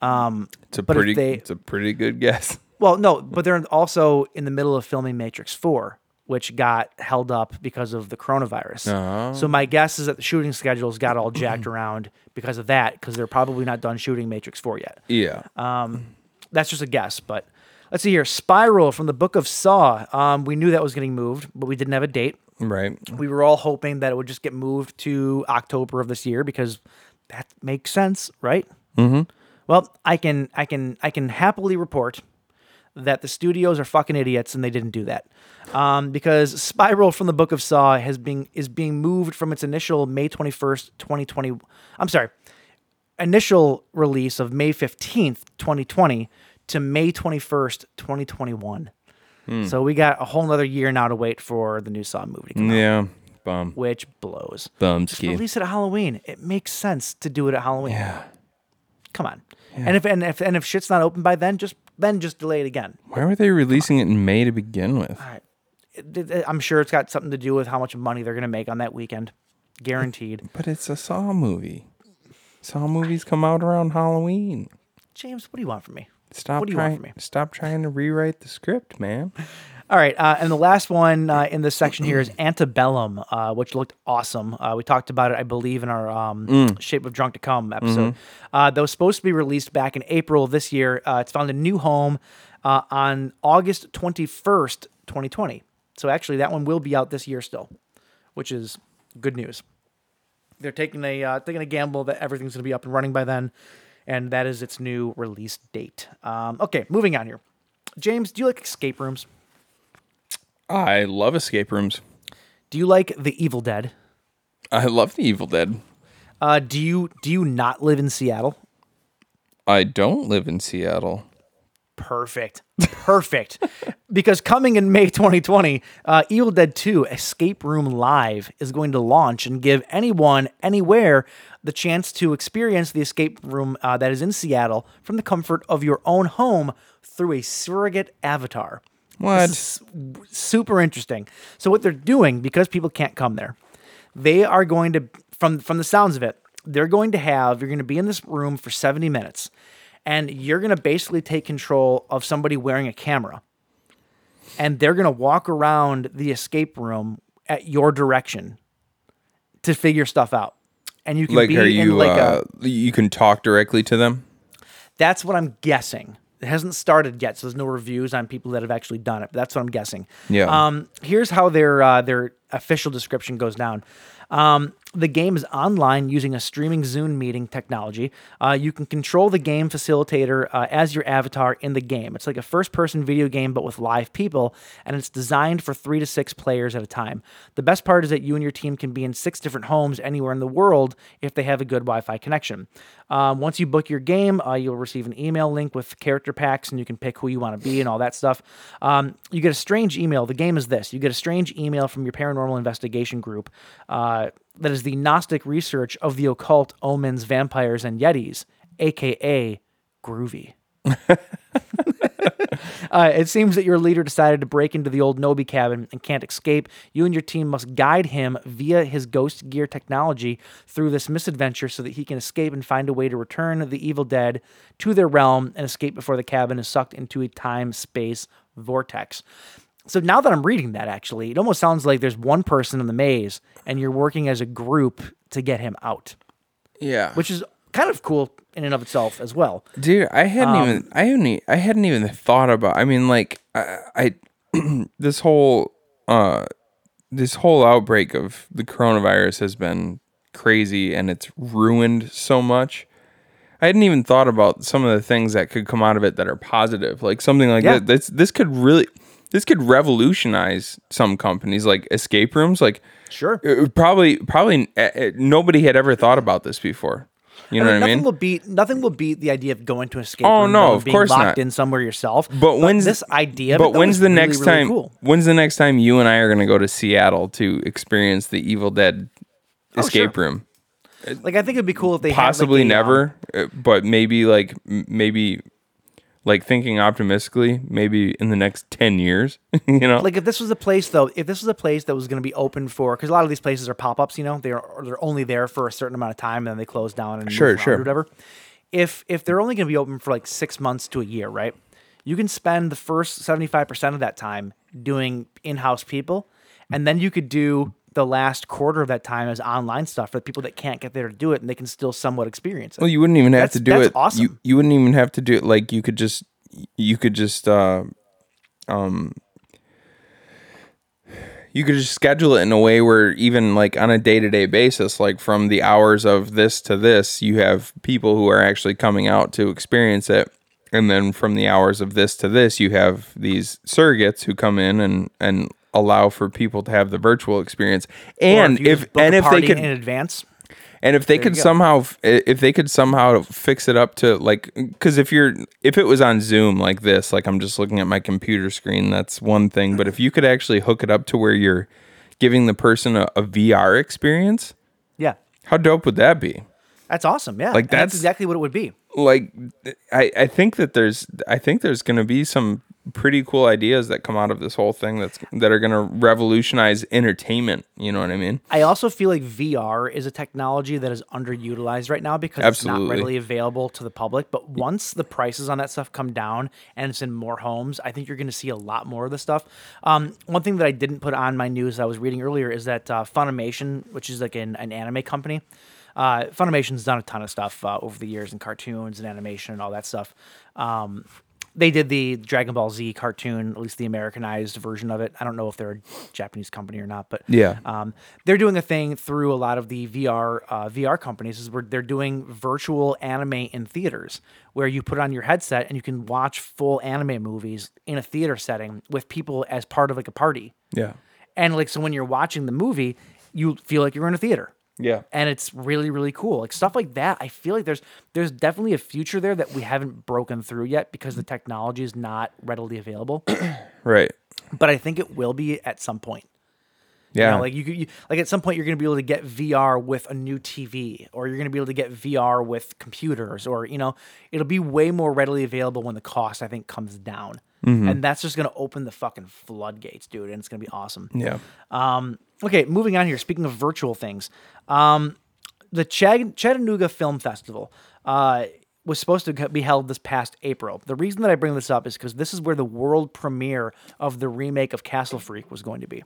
it's a pretty, they- it's a pretty good guess. Well, no, but they're also in the middle of filming Matrix 4, which got held up because of the coronavirus. So my guess is that the shooting schedules got all jacked around because of that, because they're probably not done shooting Matrix 4 yet. Yeah. Um, That's just a guess, but let's see here. Spiral from the Book of Saw. Um, we knew that was getting moved, but we didn't have a date. right. We were all hoping that it would just get moved to October of this year because that makes sense, right? Mm-hmm. Well, I can, I can, I can happily report that the studios are fucking idiots and they didn't do that. Um, because Spiral from the Book of Saw has been is being moved from its initial May twenty first, twenty twenty. I'm sorry, initial release of May fifteenth, twenty twenty, to May twenty first, twenty twenty one. Hmm. So we got a whole nother year now to wait for the new Saw movie to come out, Yeah. Bum. which blows. Just Bumski. release it at Halloween. It makes sense to do it at Halloween. Yeah. Come on. And if and if and if shit's not open by then, just then just delay it again. Why were they releasing it in May to begin with? It- it- I'm sure it's got something to do with how much money they're gonna make on that weekend. Guaranteed. But it's a Saw movie. Saw movies come out around Halloween. James, what do you want from me? Stop What do you want trying. from me? Stop trying to rewrite the script, man. All right, uh, and the last one uh, in this section here is Antebellum, uh, which looked awesome. Uh, we talked about it, I believe, in our um, Shape of Drunk to Come episode. Uh, that was supposed to be released back in April of this year. Uh, it's found a new home uh, on August 21st, 2020. So actually, that one will be out this year still, which is good news. They're taking a uh, taking a gamble that everything's going to be up and running by then, and that is its new release date. Um, okay, moving on here. James, do you like escape rooms? I love escape rooms. Do you like The Evil Dead? I love The Evil Dead. Uh, do you do you not live in Seattle? I don't live in Seattle. Perfect, perfect. because coming in May 2020, uh, Evil Dead 2: Escape Room Live is going to launch and give anyone, anywhere, the chance to experience the escape room uh, that is in Seattle from the comfort of your own home through a surrogate avatar. What? Super interesting. So what they're doing because people can't come there, they are going to from from the sounds of it, they're going to have you're going to be in this room for 70 minutes and you're going to basically take control of somebody wearing a camera. And they're going to walk around the escape room at your direction to figure stuff out. And you can Like, be are in you? like uh, a you can talk directly to them. that's what I'm guessing. It hasn't started yet, so there's no reviews on people that have actually done it. But that's what I'm guessing. Yeah. Um, here's how their uh, their official description goes down. Um, the game is online using a streaming Zoom meeting technology. Uh, you can control the game facilitator uh, as your avatar in the game. It's like a first person video game, but with live people, and it's designed for three to six players at a time. The best part is that you and your team can be in six different homes anywhere in the world if they have a good Wi Fi connection. Um, once you book your game, uh, you'll receive an email link with character packs, and you can pick who you want to be and all that stuff. Um, you get a strange email. The game is this you get a strange email from your paranormal investigation group uh, that is the Gnostic research of the occult, omens, vampires, and yetis, aka Groovy. Uh, it seems that your leader decided to break into the old Knowby cabin and can't escape. You and your team must guide him via his ghost gear technology through this misadventure so that he can escape and find a way to return the evil dead to their realm and escape before the cabin is sucked into a time space vortex. So now that I'm reading that, actually, it almost sounds like there's one person in the maze and you're working as a group to get him out, Yeah. which is kind of cool in and of itself as well. Dude, I hadn't Um, even I hadn't I hadn't even thought about. I mean, like I, I this whole uh this whole outbreak of the coronavirus has been crazy and it's ruined so much. I hadn't even thought about some of the things that could come out of it that are positive. Like something like Yeah. that. This this could really this could revolutionize some companies like escape rooms. Like Sure. probably probably uh, uh, nobody had ever thought about this before. You know what I nothing mean? will beat nothing will beat the idea of going to an escape Oh, room no, of being course locked not. in somewhere yourself. But when's this idea? But when's the really, next really time? Cool. When's the next time you and I are gonna go to Seattle to experience the Evil Dead escape Oh, sure. room? Like I think it'd be cool if they had, like, Possibly a, um, never, uh, but maybe like maybe like thinking optimistically, maybe in the next ten years. you know, like if this was a place though, if this was a place that was going to be open for, because a lot of these places are pop ups, you know, they're they're only there for a certain amount of time and then they close down and Sure, sure. whatever. If if they're only going to be open for like six months to a year, right? You can spend the first seventy five percent of that time doing in house people, and then you could do the last quarter of that time as online stuff for the people that can't get there to do it, and they can still somewhat experience it. well, you wouldn't even have That's- to do that's it. awesome. You you wouldn't even have to do it. Like you could just you could just uh um you could just schedule it in a way where even like on a day-to-day basis like from the hours of this to this you have people who are actually coming out to experience it and then from the hours of this to this you have these surrogates who come in and and allow for people to have the virtual experience and if book and if they could in advance, and if they could somehow, if they could somehow fix it up to like, because if you're, if it was on Zoom like this, like I'm just looking at my computer screen, that's one thing. But if you could actually hook it up to where you're giving the person a, a VR experience, yeah, how dope would that be? that's awesome. Yeah, Like, that's that's- exactly what it would be. Like, I, I think that there's, I think there's going to be some pretty cool ideas that come out of this whole thing that's that are going to revolutionize entertainment. You know what I mean? I also feel like VR is a technology that is underutilized right now because it's not readily available to the public. But once the prices on that stuff come down and it's in more homes, I think you're going to see a lot more of the stuff. Um, one thing that I didn't put on my news that I was reading earlier is that uh, Funimation, which is like an, an anime company, uh, Funimation's done a ton of stuff uh, over the years in cartoons and animation and all that stuff. Um, they did the Dragon Ball Z cartoon, at least the Americanized version of it. I don't know if they're a Japanese company or not, but Yeah. um, they're doing a thing through a lot of the VR uh, VR companies is where they're doing virtual anime in theaters, where you put on your headset and you can watch full anime movies in a theater setting with people as part of like a party. Yeah. And like so, when you're watching the movie, you feel like you're in a theater Yeah. and it's really really cool like stuff like that i feel like there's there's definitely a future there that we haven't broken through yet because the technology is not readily available Right. but i think it will be at some point Yeah. you know, like you, could- you like at some point you're going to be able to get VR with a new TV, or you're going to be able to get VR with computers, or you know, it'll be way more readily available when the cost I think comes down, Mm-hmm. and that's just going to open the fucking floodgates, dude, and it's going to be awesome. yeah. Um, okay, moving on here. Speaking of virtual things, um, the Chag- Chattanooga Film Festival uh, was supposed to be held this past April. The reason that I bring this up is because this is where the world premiere of the remake of Castle Freak was going to be.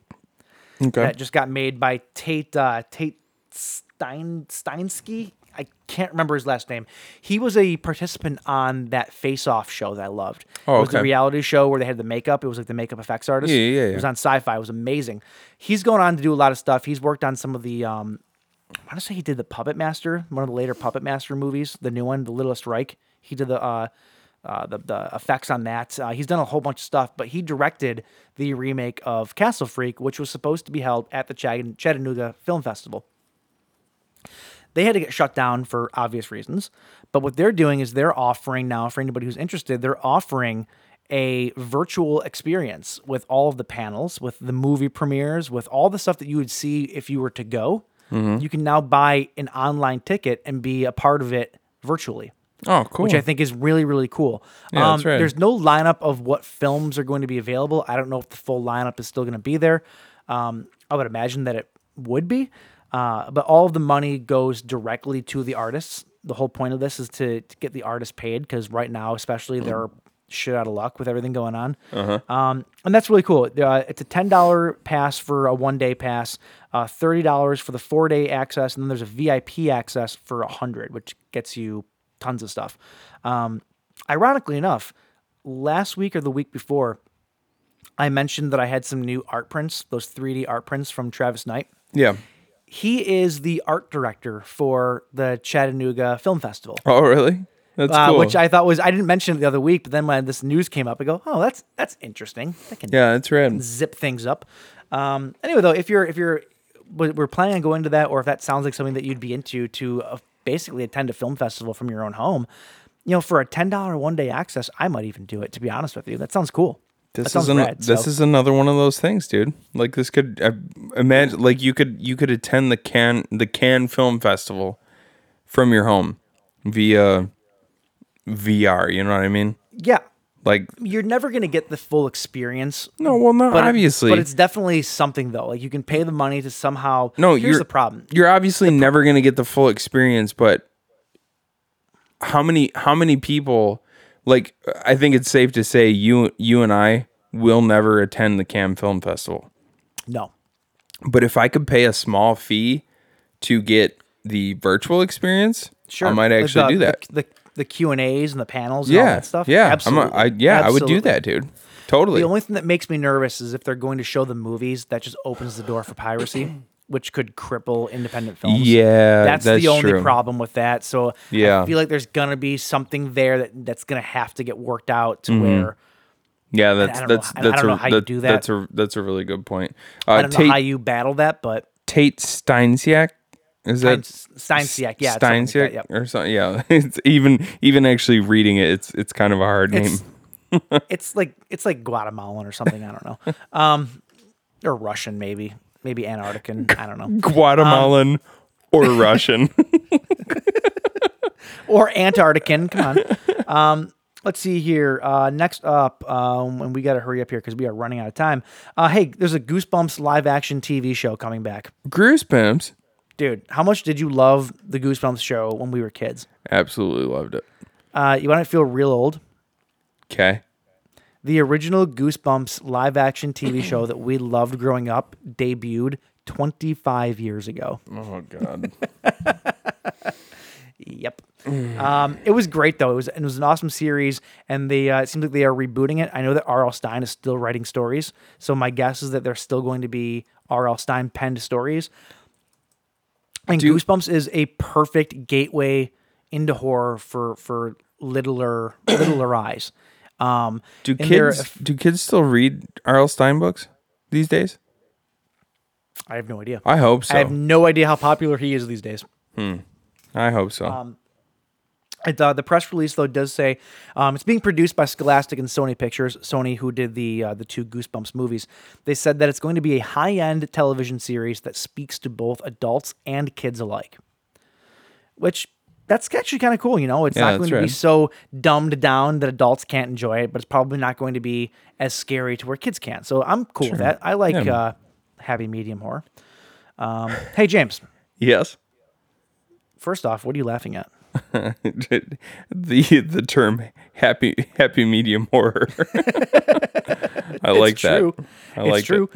Okay. That just got made by Tate uh, Tate Stein Steinsky. I can't remember his last name. He was a participant on that Face Off show that I loved. Oh, it was the reality show where they had the makeup. It was like the makeup effects artist. Yeah, yeah, It was on Sci-Fi. It was amazing. He's going on to do a lot of stuff. He's worked on some of the. Um, I want to say he did the Puppet Master, one of the later Puppet Master movies, the new one, The Littlest Reich. He did the uh, uh, the, the effects on that. Uh, he's done a whole bunch of stuff, but he directed the remake of Castle Freak, which was supposed to be held at the Chattanooga Film Festival. They had to get shut down for obvious reasons. But what they're doing is they're offering now, for anybody who's interested, they're offering a virtual experience with all of the panels, with the movie premieres, with all the stuff that you would see if you were to go. You can now buy an online ticket and be a part of it virtually. Oh, cool. which I think is really really cool. Um, Yeah, that's right. There's no lineup of what films are going to be available. I don't know if the full lineup is still going to be there. Um, I would imagine that it would be, uh, but all of the money goes directly to the artists. The whole point of this is to, to get the artists paid because right now, especially, they're shit out of luck with everything going on. Um, and that's really cool. Uh, it's a ten dollar pass for a one day pass, uh, thirty dollars for the four day access, and then there's a VIP access for a hundred, which gets you tons of stuff. Um, ironically enough, last week or the week before, I mentioned that I had some new art prints, those 3D art prints from Travis Knight. yeah. He is the art director for the Chattanooga Film Festival. Oh, really? That's Uh, cool. Which I thought was I didn't mention it the other week, but then when this news came up, I go, "Oh, that's that's interesting. That can yeah, that's rad. zip things up." Um, anyway, though, if you're if you're we- we're planning on going to that, or if that sounds like something that you'd be into to uh, basically attend a film festival from your own home, you know, for a ten dollar one day access, I might even do it. To be honest with you, that sounds cool. This is an, rad, this so- is another one of those things, dude. Like this could uh, imagine like you could you could attend the Cannes the Cannes Film Festival from your home via VR. You know what I mean? yeah. Like You're never gonna get the full experience. no, well, not but it- obviously. but it's definitely something though. Like you can pay the money to somehow. no. here's you're the problem. You're obviously never gonna get the full experience, but how many how many people? Like I think it's safe to say you you and I will never attend the Cannes Film Festival. No, But if I could pay a small fee to get the virtual experience, sure. I might actually the- do that. The, the, the Q and A's and the panels. And all yeah, that stuff. yeah, I'm absolutely. a, I, yeah, I would do that, dude. Totally. The only thing that makes me nervous is if they're going to show the movies, that just opens the door for piracy, which could cripple independent films. Yeah, that's, that's the only true. problem with that. So Yeah. I feel like there's gonna be something there that that's gonna have to get worked out Mm-hmm. to where yeah, that's don't know- that's I- I don't a know how you do that. That's a that's a really good point. Uh, I don't Tate, know how you battle that, but Tate Steinsiek is that Steinsiek, yeah, something like yep. or something? Yeah, it's even even actually reading it, it's it's kind of a hard name. It's, it's like it's like Guatemalan or something. I don't know, um, or Russian maybe, maybe Antarctican. I don't know, Guatemalan or Russian. or Antarctican. Come on. Um, let's see here. Uh, next up, um, and we got to hurry up here because we are running out of time. Uh, hey, there's a Goosebumps live action TV show coming back, Goosebumps. dude. How much did you love the Goosebumps show when we were kids? Absolutely loved it. Uh, you want to feel real old? Okay. The original Goosebumps live action TV show that we loved growing up debuted 25 years ago. Oh God. Yep. Um, it was great though. It was it was an awesome series, and they uh, it seems like they are rebooting it. I know that R.L. Stine is still writing stories, so my guess is that they're still going to be R.L. Stine penned stories. And Do- Goosebumps is a perfect gateway into horror for for littler littler eyes. Um, Do kids do kids still read R.L. Stine books these days? I have no idea. I hope so. I have no idea how popular he is these days. I hope so. Um, It, uh, the press release though does say um, it's being produced by Scholastic and Sony Pictures. Sony, who did the uh, the two Goosebumps movies, they said that it's going to be a high end television series that speaks to both adults and kids alike. Which that's actually kind of cool. You know, it's Yeah, not going to be so dumbed down that adults can't enjoy it, but it's probably not going to be as scary to where kids can't. So I'm cool with that. I like Yeah. uh, happy medium horror. Um, hey James, yes. first off, what are you laughing at? the the term happy happy medium horror. I like it's that. true. I it's like true.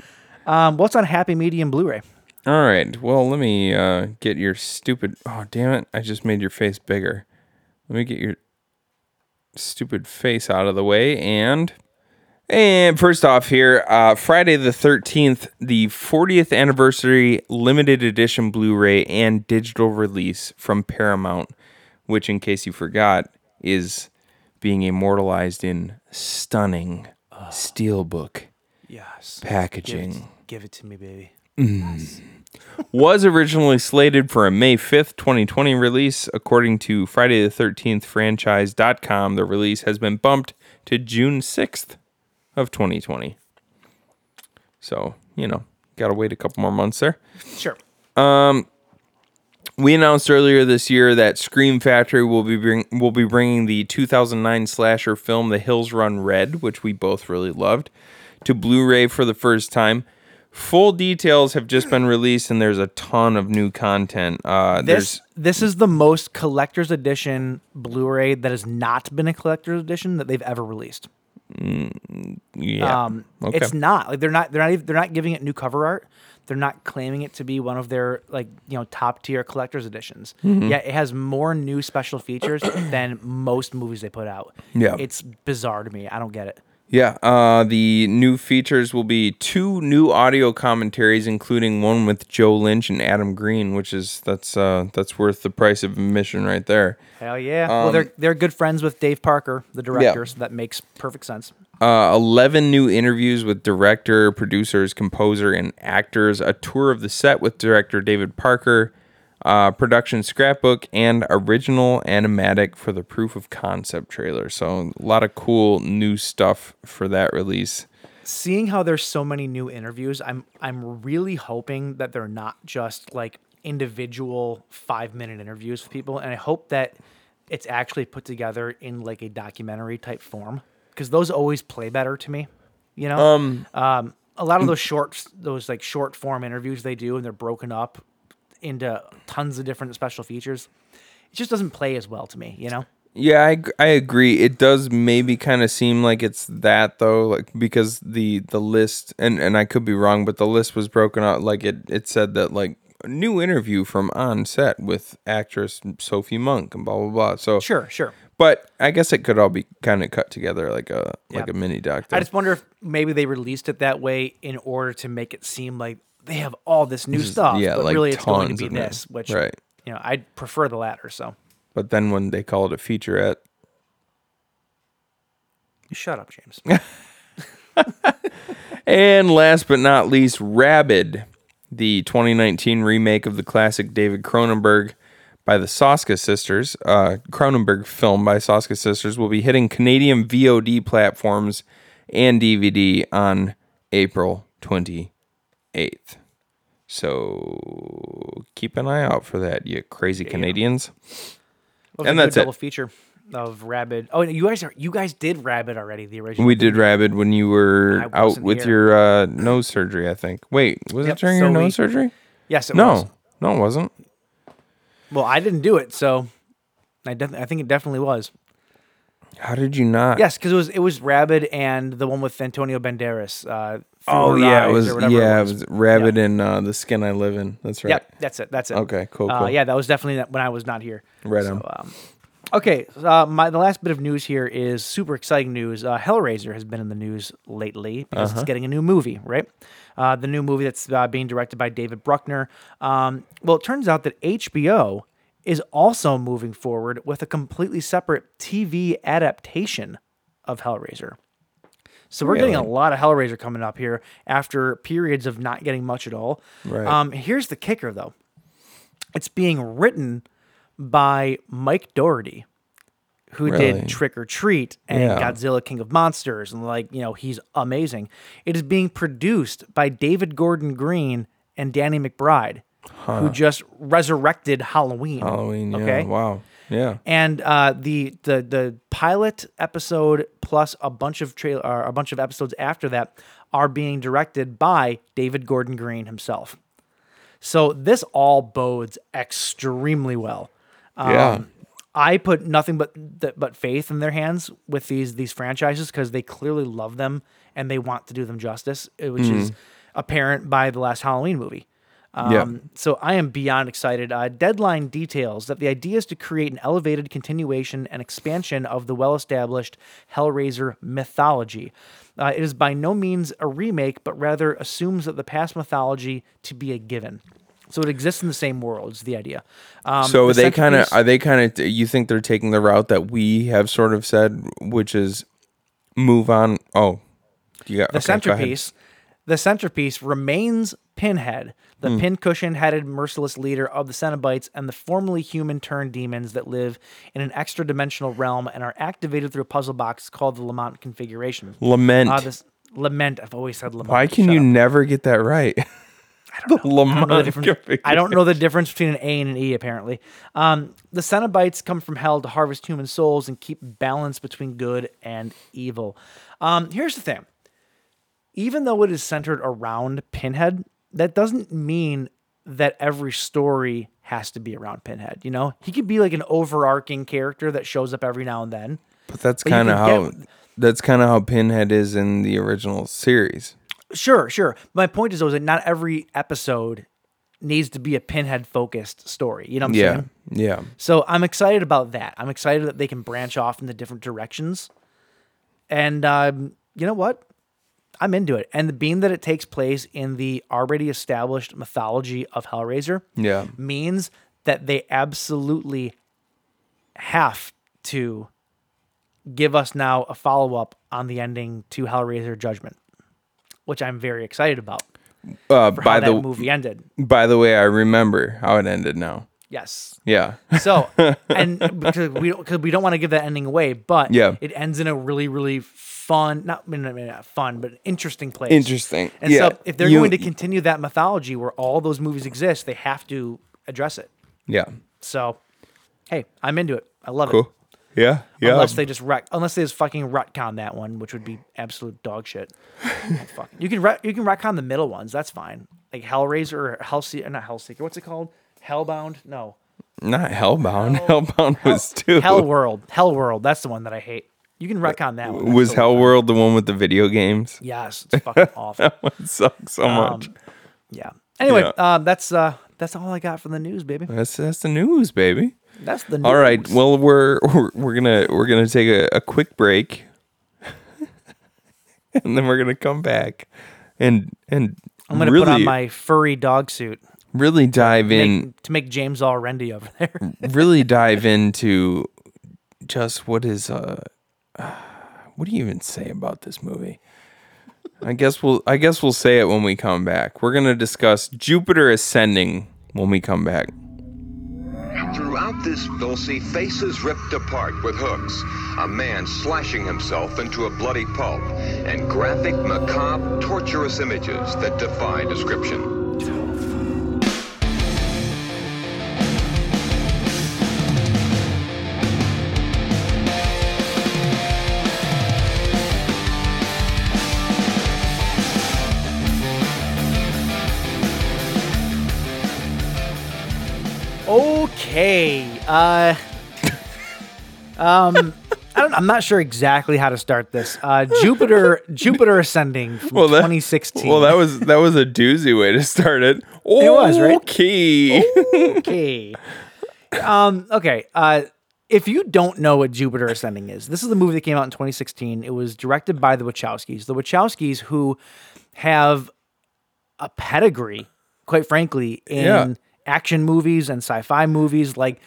Um, what's on Happy Medium Blu-ray? All right. Well, let me uh, get your stupid. Oh, damn it! I just made your face bigger. Let me get your stupid face out of the way and. And first off, here, uh, Friday the 13th, the 40th anniversary limited edition Blu ray and digital release from Paramount, which, in case you forgot, is being immortalized in stunning steelbook Yes. packaging. Give it to me, baby. Was originally slated for a May 5th, 2020 release. According to Friday the 13th franchise.com, the release has been bumped to June 6th of 2020. So, you know, got to wait a couple more months there. Sure. Um, we announced earlier this year that Scream Factory will be bring, will be bringing the 2009 slasher film The Hills Run Red, which we both really loved, to Blu-ray for the first time. Full details have just been released, and there's a ton of new content. Uh, This there's this is the most collector's edition Blu-ray that has not been a collector's edition that they've ever released. yeah, Um, okay. It's not like they're not they're not even, they're not giving it new cover art. They're not claiming it to be one of their like you know top tier collector's editions. Mm-hmm. Yet it has more new special features than most movies they put out. Yeah. it's bizarre to me. I don't get it. Yeah, uh, the new features will be two new audio commentaries, including one with Joe Lynch and Adam Green, which is that's uh, that's worth the price of admission right there. Hell yeah! well, they're they're good friends with Dave Parker, the director, so that makes perfect sense. Uh, Eleven new interviews with director, producers, composer, and actors. A tour of the set with director David Parker. Uh, production scrapbook and original animatic for the proof of concept trailer. So a lot of cool new stuff for that release. seeing how there's so many new interviews, I'm I'm really hoping that they're not just like individual five minute interviews with people, and I hope that it's actually put together in like a documentary type form because those always play better to me. You know, um, um, a lot of those short, those like short form interviews they do, and they're broken up into tons of different special features. It just doesn't play as well to me. You know. Yeah, I, I agree. It does maybe kind of seem like it's that though, like because the the list and and I could be wrong, but the list was broken out like it it said that like a new interview from on set with actress Sophie Monk and blah blah blah. So Sure, sure. but I guess it could all be kind of cut together like a like a mini doc. I just wonder if maybe they released it that way in order to make it seem like they have all this new stuff. yeah, but like really it's going to tons be in there. this, which Right. you know, I'd prefer the latter. So But then when they call it a featurette, shut up, James. And last but not least, Rabid, the 2019 remake of the classic David Cronenberg by the Soska sisters, uh, Cronenberg film by Soska sisters, will be hitting Canadian VOD platforms and DVD on April 28th. So keep an eye out for that, you crazy Canadians. And that's it. double feature of Rabid. Oh, you guys are you guys did Rabid already, the original. We did Rabid when you were out with here. your uh, nose surgery, I think. Wait, was Yep, it during so your we- nose surgery? Yes, it No, was. no, it wasn't. Well, I didn't do it, so I def- I think it definitely was. How did you not? Yes, because it was it was Rabid and the one with Antonio Banderas. Uh, Oh yeah, it was yeah, it was. was Rabid in uh, the skin I live in. That's right. Yep, that's it. That's it. Okay, cool, Uh, yeah, that was definitely when I was not here. Right So, on. um, okay, uh, my the last bit of news here is super exciting news. Uh, Hellraiser has been in the news lately because Uh-huh. it's getting a new movie, right? Uh, the new movie that's uh, being directed by David Bruckner. Um, well, it turns out that HBO is also moving forward with a completely separate TV adaptation of Hellraiser. So we're getting a lot of Hellraiser coming up here after periods of not getting much at all. Right. Um, here's the kicker, though. It's being written by Mike Dougherty, who Really? did Trick or Treat and Yeah. Godzilla King of Monsters, and like you know he's amazing. It is being produced by David Gordon Green and Danny McBride, who just resurrected Halloween. Halloween. Yeah. Okay. Wow. Yeah. And uh, the the the pilot episode plus a bunch of trail or a bunch of episodes after that are being directed by David Gordon Green himself. So this all bodes extremely well. yeah. I put nothing but but faith in their hands with these these franchises because they clearly love them and they want to do them justice, uh, which is apparent by the last Halloween movie. Um, Yeah. So I am beyond excited. Uh, Deadline details that the idea is to create an elevated continuation and expansion of the well-established Hellraiser mythology. Uh, it is by no means a remake, but rather assumes that the past mythology to be a given. So it exists in the same world. Is the idea. Um, so the they kind of are they kind of you think they're taking the route that we have sort of said, which is move on. Oh, got the okay, centerpiece the centerpiece remains pinhead the Hmm. pincushion headed merciless leader of the cenobites and the formerly human turned demons that live in an extra dimensional realm and are activated through a puzzle box called the lamont configuration Lament. uh, this lament i've always said lamont Why can Shut you up. never get that right? The I don't know the Lamont difference. I don't know the difference between an A and an E. Apparently, um, the Cenobites come from hell to harvest human souls and keep balance between good and evil. Um, here's the thing: even though it is centered around Pinhead, that doesn't mean that every story has to be around Pinhead. You know, he could be like an overarching character that shows up every now and then. But that's kind of how get- that's kind of how Pinhead is in the original series. Sure, sure. My point is, though, is that not every episode needs to be a Pinhead focused story. You know what I'm Yeah, saying? yeah. So I'm excited about that. I'm excited that they can branch off in the different directions. And um, you know what? I'm into it. And the being that it takes place in the already established mythology of Hellraiser Yeah. means that they absolutely have to give us now a follow up on the ending to Hellraiser Judgment, which I'm very excited about. Uh, by how that the movie ended. by the way, I remember how it ended now. Yes. Yeah. So, and because we don't, cause we don't want to give that ending away, but Yeah. it ends in a really, really fun, not, maybe not fun, but interesting place. Interesting. And Yeah. so, if they're You- going to continue that mythology where all those movies exist, they have to address it. yeah. So, hey, I'm into it. I love it. Yeah. Yeah. Unless they just wreck, unless they just fucking retcon that one, which would be absolute dog shit. Fuck. You can ret- you can retcon the middle ones. That's fine. Like Hellraiser or Hellseeker, not Hellseeker. What's it called? Hellbound? No. Not Hellbound. Hellbound was. Hell World. Hell World. That's the one that I hate. You can retcon that one. That's was. Hellworld the one with the video games? Yes, it's fucking awful. It sucks so much. Um, yeah. Anyway, Yeah. um, that's uh, that's all I got from the news, baby. That's that's the news, baby. That's the news. All right. Well, we're we're, we're gonna we're gonna take a, a quick break, and then we're gonna come back, and and I'm gonna really put on my furry dog suit really dive in make, to make James all rendy over there. really dive into just what is uh what do you even say about this movie? I guess we'll I guess we'll say it when we come back. We're gonna discuss Jupiter Ascending when we come back. Throughout this, they'll see faces ripped apart with hooks, a man slashing himself into a bloody pulp, and graphic, macabre, torturous images that defy description. Okay. Uh, um, I don't. I'm not sure exactly how to start this. Uh, Jupiter, Jupiter ascending from Well, that- 2016. Well, that was that was a doozy way to start it. It was, right? Okay. okay. Um, okay. Uh, if you don't know what Jupiter Ascending is, this is the movie that came out in 2016. It was directed by the Wachowskis. The Wachowskis, who have a pedigree, quite frankly, in Yeah. Action movies and sci-fi movies, like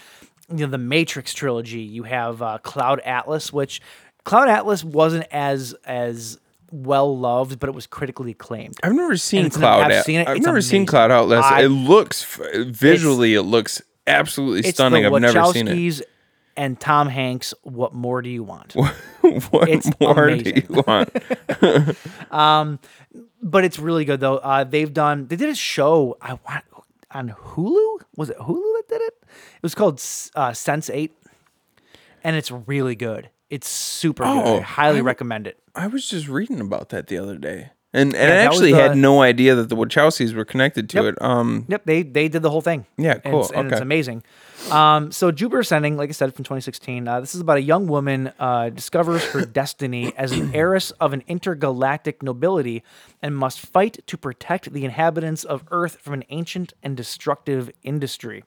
you know the Matrix trilogy. You have uh, Cloud Atlas, which Cloud Atlas wasn't as as well loved, but it was critically acclaimed. I've never seen Cloud. I've seen it. I've It's never seen. Cloud Atlas. I- it looks visually, it looks absolutely stunning. I've never seen it. And Tom Hanks. What more do you want? what It's more do you want? but it's really good though. Uh, they've done. They did a show. I want on Hulu. Was it Hulu that did it? It was called uh, Sense8, and it's really good. It's super good. Oh, I highly I- recommend it. I was just reading about that the other day, and and Yeah, I actually the- had no idea that the Wachowskis were connected to Yep. it. Um, Yep, they they did the whole thing. Yeah, And cool, it's- And, it's amazing. Um, so Jupiter Ascending, like I said, from 2016. Uh, this is about a young woman uh, discovers her destiny as an heiress of an intergalactic nobility and must fight to protect the inhabitants of Earth from an ancient and destructive industry.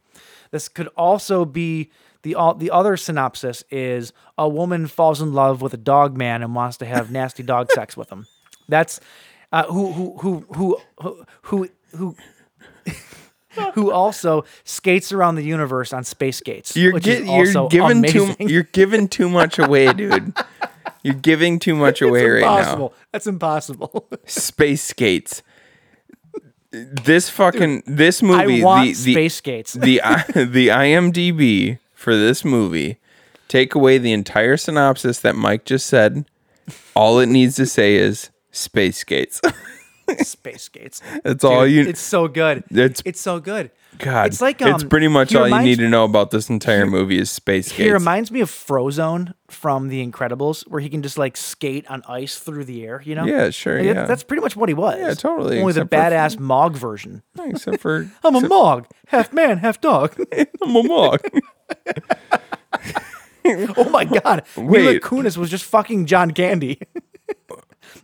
This could also be the all the other synopsis is a woman falls in love with a dog man and wants to have nasty dog sex with him. That's uh, who who who who who who. who who also skates around the universe on space skates. you're which get, is also you're giving amazing. too you're giving too much away, dude. You're giving too much away right impossible. now. That's impossible. Space skates. This fucking this movie. I want the, the, space skates. the the IMDb for this movie. Take away the entire synopsis that Mike just said. All it needs to say is space skates. Space Skates. That's all you. It's so good. It's- it's so good. God, it's like um, it's pretty much all you need to know about this entire movie is space He skates. reminds me of Frozone from The Incredibles, where he can just like skate on ice through the air. You know? Yeah, sure, Like, yeah. That's pretty much what he was. Yeah, totally, Only the except for- badass Mog version. except for I'm a Mog, half man, half dog. I'm a mog. oh my god, Mila Wait. Kunis was just fucking John Candy.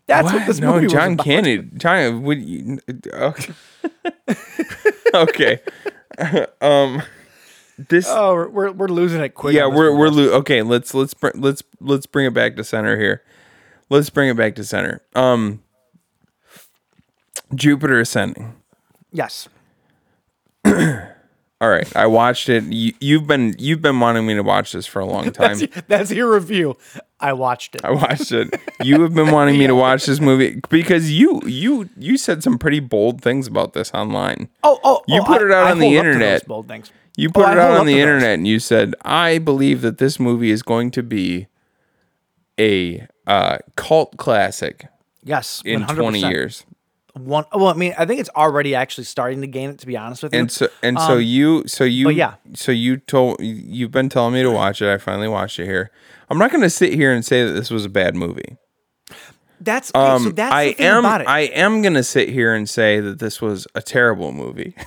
That's what, this no, movie John was about. Candy. John, would you, okay. okay. um, this. Oh, we're, we're, we're losing it quick. yeah, we're we're lo- okay. Let's let's br- let's let's bring it back to center here. Let's bring it back to center. Um, Jupiter Ascending. yes. All right, I watched it. You, you've been you've been wanting me to watch this for a long time. That's, that's your review. I watched it. I watched it. You have been wanting me to watch this movie because you you you said some pretty bold things about this online. oh, oh, You oh, put I- it out I on the to those internet. bold things. You Oh, put I it out on the to those. internet and you said, "I believe that this movie is going to be a uh, cult classic Yes, in 100%. 20 years." One, well, I mean, I think it's already actually starting to gain it. To be honest with you, And so and so Um, you so you yeah. so you told you've been telling me to watch it. I finally watched it here. I'm not going to sit here and say that this was a bad movie. that's okay, Um, so that's I the am about it. I am going to sit here and say that this was a terrible movie.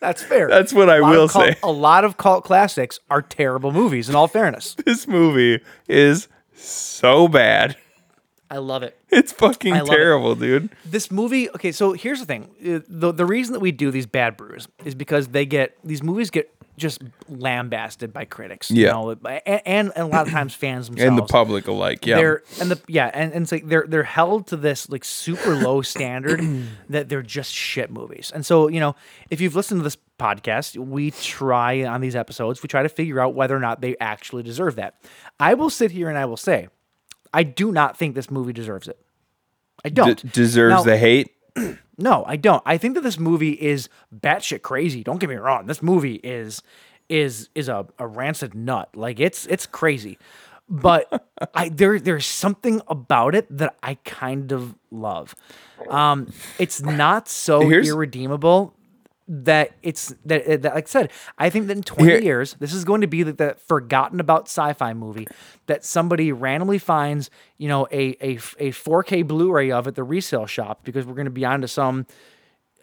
that's fair. That's what I will cult- say. A lot of cult classics are terrible movies. In all fairness, this movie is so bad. I love it. It's fucking love it. terrible, dude. this movie okay so here's the thing Uh, the, the reason that we do these bad brews is because they get these movies get just lambasted by critics you Yeah. know and, and a lot of times fans themselves And the public alike. Yeah. they're and the yeah and, and it's like they're they're held to this like super low standard that they're just shit movies and so you know if you've listened to this podcast we try on these episodes we try to figure out whether or not they actually deserve that i will sit here and i will say i do not think this movie deserves it i D- don't deserves Now- the hate. no, I don't. I think that this movie is batshit crazy. Don't get me wrong. This movie is is is a, a rancid nut. Like it's it's crazy. But I there there's something about it that I kind of love. Um it's not so Here's- irredeemable that it's that, that like I said, I think that in 20 Here- years, this is going to be like the forgotten about sci-fi movie that somebody randomly finds, you know, a a, a 4K Blu-ray of at the resale shop because we're going to be on to some,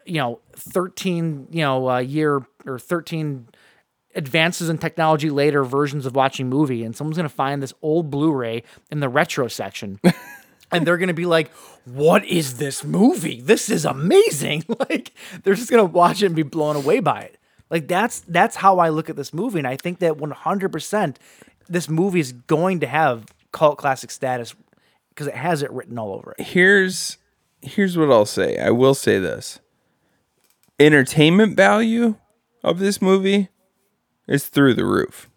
you know, 13, you know, uh, year or 13 advances in technology later versions of watching movie and someone's going to find this old Blu-ray in the retro section. and they're gonna be like, "What is this movie? This is amazing!" like they're just gonna watch it and be blown away by it. Like that's that's how I look at this movie, and I think that one hundred percent, this movie is going to have cult classic status because it has it written all over it. Here's here's what I'll say. I will say this. Entertainment value of this movie is through the roof.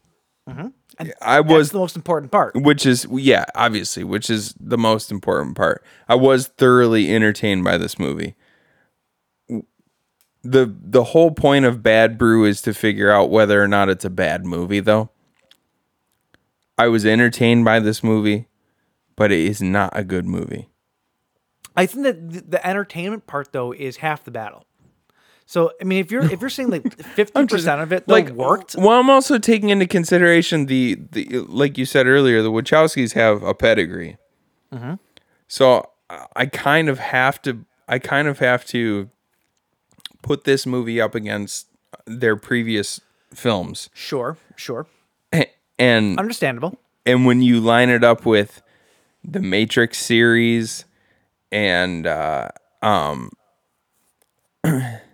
Mm-hmm. I That's was the most important part. which is yeah, obviously, which is the most important part. I was thoroughly entertained by this movie. The the whole point of Bad Brew is to figure out whether or not it's a bad movie though. I was entertained by this movie, but it is not a good movie. I think that the entertainment part though is half the battle. So I mean, if you're if you're saying like fifty percent of it like worked, Well, I'm also taking into consideration the the like you said earlier, the Wachowskis have a pedigree. Mm-hmm. So I- I kind of have to I kind of have to put this movie up against their previous films, sure, sure, and understandable. and when you line it up with the Matrix series and uh um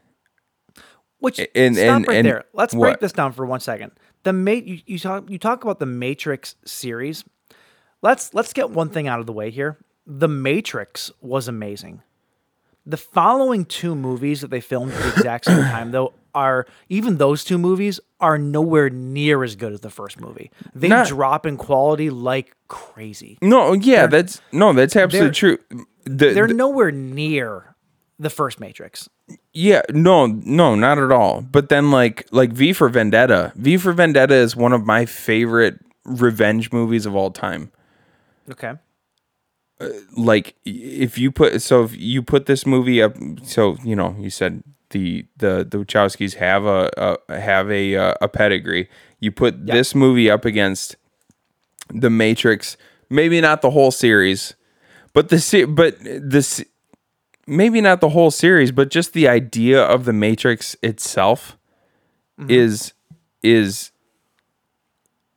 Which And- stop and- right and there. Let's break this down for one second. The mate you, you talk you talk about the Matrix series. Let's let's get one thing out of the way here. The Matrix was amazing. The following two movies that they filmed at the exact same time, though, are even those two movies are nowhere near as good as the first movie. They Not- drop in quality like crazy. no, yeah, that's no, that's absolutely they're- true. The- They're the- nowhere near the first Matrix. Yeah, no, no, not at all. But then like like V for Vendetta. V for Vendetta is one of my favorite revenge movies of all time. Okay. like if you put so if you put this movie up so you know you said the the the Wachowskis have a, a have a uh, a pedigree you put this movie up against the Matrix maybe not the whole series but the but this maybe not the whole series but just the idea of the Matrix itself mm-hmm. is is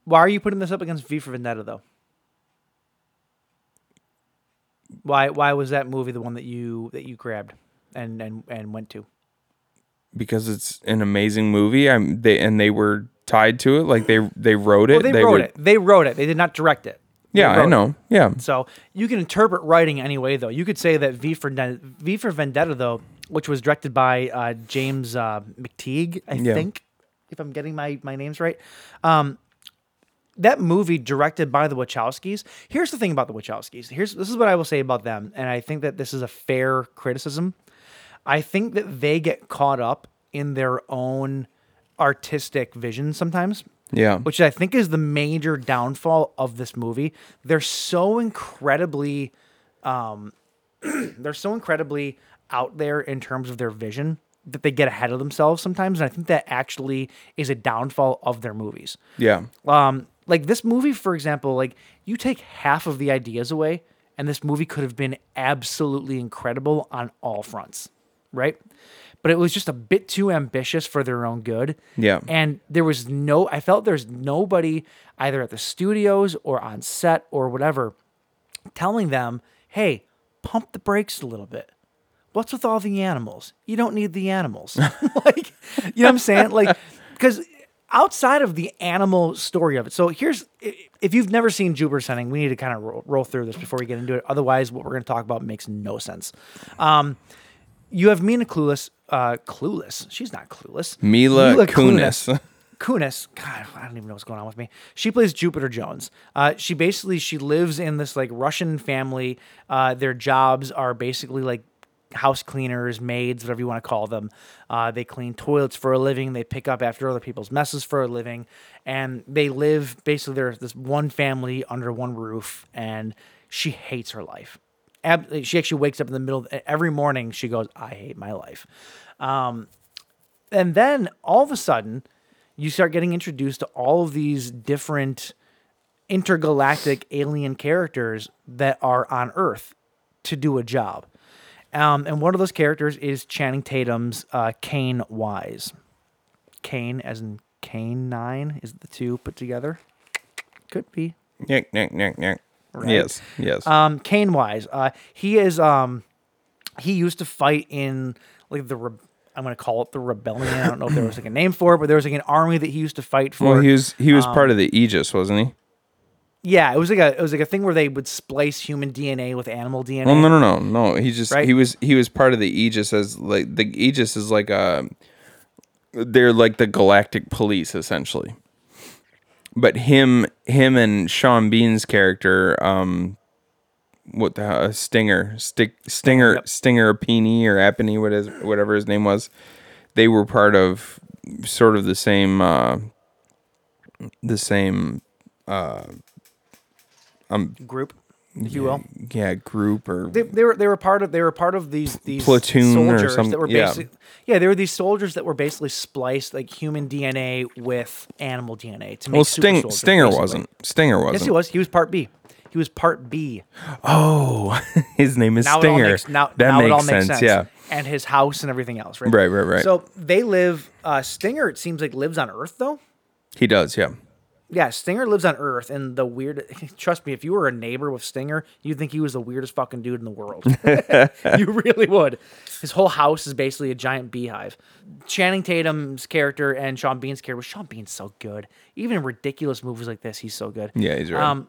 Why are you putting this up against V for Vendetta though? Why why was that movie the one that you that you grabbed and and and went to? because it's an amazing movie I'm they and they were tied to it like they they wrote it Well, they, wrote were, it. They wrote it. They did not direct it. Yeah I know yeah So you can interpret writing any way, though. You could say that V for V for Vendetta, though, which was directed by uh, James uh, McTeigue, I Yeah. think, if I'm getting my my names right. Um, that movie directed by the Wachowskis. Here's the thing about the Wachowskis. Here's this is what I will say about them, and I think that this is a fair criticism. I think that they get caught up in their own artistic vision sometimes yeah which I think is the major downfall of this movie. They're so incredibly, um, they're so incredibly out there in terms of their vision that they get ahead of themselves sometimes, and I think that actually is a downfall of their movies. yeah Um, like this movie, for example, like you take half of the ideas away, and this movie could have been absolutely incredible on all fronts, right? But it was just a bit too ambitious for their own good. Yeah. And there was no, I felt there's nobody either at the studios or on set or whatever telling them, hey, pump the brakes a little bit. What's with all the animals? You don't need the animals. like, you know what I'm saying? Like, because outside of the animal story of it, so here's if you've never seen Jupiter Ascending, we need to kind of roll, roll through this before we get into it. Otherwise, what we're going to talk about makes no sense. Um, you have Mina Clueless. Uh, clueless. She's not clueless. Mila Kunis. Kunis, God, I don't even know what's going on with me. She plays Jupiter Jones. Uh, she basically she lives in this like Russian family. Uh, their jobs are basically like house cleaners, maids, whatever you want to call them. Uh, they clean toilets for a living. They pick up after other people's messes for a living, and they live basically they're this one family under one roof. And she hates her life. Ab- she actually wakes up in the middle of, every morning. She goes, "I hate my life." Um, and then all of a sudden you start getting introduced to all of these different intergalactic alien characters that are on earth to do a job um, and one of those characters is channing tatum's uh, kane wise kane as in kane 9 is the two put together could be Nick, nick, nick, nick. Yes, yes. um, Kane Wise. Uh, he is um, he used to fight in like the re- I'm gonna call it the rebellion. I don't know if there was like a name for it, but there was like an army that he used to fight for. well, he was he was um, part of the Aegis, wasn't he? yeah, it was like a it was like a thing where they would splice human DNA with animal DNA. Well, no, no, no, no. He just Right? he was he was part of the Aegis as like the Aegis is like a they're like the galactic police essentially. But him him and Sean Bean's character, um, what the hell, Stinger, Stick Stinger Stinger Apini or Apini, what is whatever his name was, they were part of sort of the same uh, the same um, group, if you will. yeah group or They, they were they were part of they were part of these these Platoon or soldiers some- that were yeah. basically yeah they were these soldiers that were basically spliced like human DNA with animal DNA to make well Sting soldiers, Stinger basically. wasn't Stinger wasn't Yes, he was. He was part B. He was part B. Oh, his name is now Stinger. makes now, that now makes it all makes sense. sense. Yeah. and his house and everything else. Right, Right, right, right. So they live. Uh, Stinger, it seems like lives on Earth though. He does. Yeah. Yeah, Stinger lives on Earth, and the weird. Trust me, if you were a neighbor with Stinger, you'd think he was the weirdest fucking dude in the world. you really would. His whole house is basically a giant beehive. Channing Tatum's character and Sean Bean's character. Was Sean Bean's so good. Even in ridiculous movies like this, he's so good. Yeah, he's right. Um,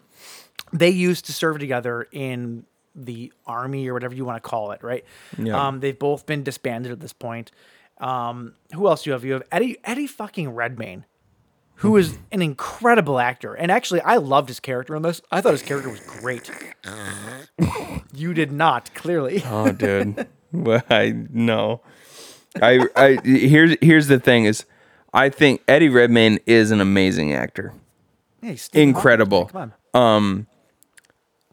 they used to serve together in the army or whatever you want to call it, right? Yeah. Um, they've both been disbanded at this point. Um, who else do you have? You have Eddie Eddie fucking Redmayne, who is an incredible actor, and actually, I loved his character in this. I thought his character was great. you did not, clearly. Oh, dude. well, I know. I I here's here's the thing is, I think Eddie Redmayne is an amazing actor. Yeah, he's Incredible. Come on. Um,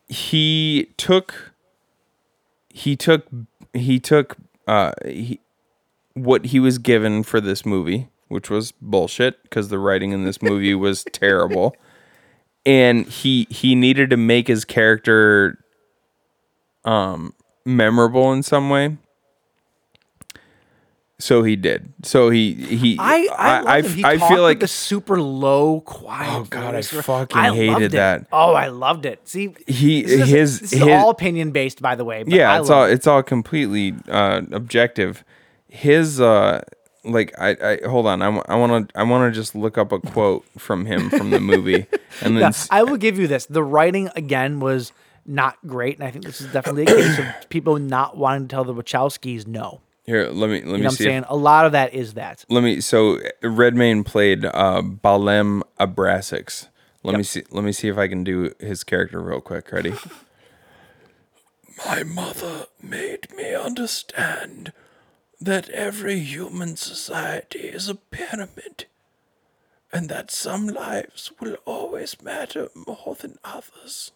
he took he took he took uh he, what he was given for this movie, which was bullshit because the writing in this movie was terrible. And he he needed to make his character um memorable in some way. So he did. So he he I I, I. He I feel like the super low, quiet. Oh, God, I fucking loved hated that. Oh, I loved it. See, He- this is, his- this is his- all opinion based, by the way. But yeah I it's all it. it's all completely uh objective his uh like i i hold on i want to i want to just look up a quote from him from the movie and then Yeah, s- I will give you this. The writing again was not great, and I think this is definitely a case of people not wanting to tell the Wachowskis no. here let me let You me know what I'm see if- saying? A lot of that is that. let me so redmayne played uh balem abrasax let me see let me see if i can do his character real quick ready My mother made me understand that every human society is a pyramid, and that some lives will always matter more than others.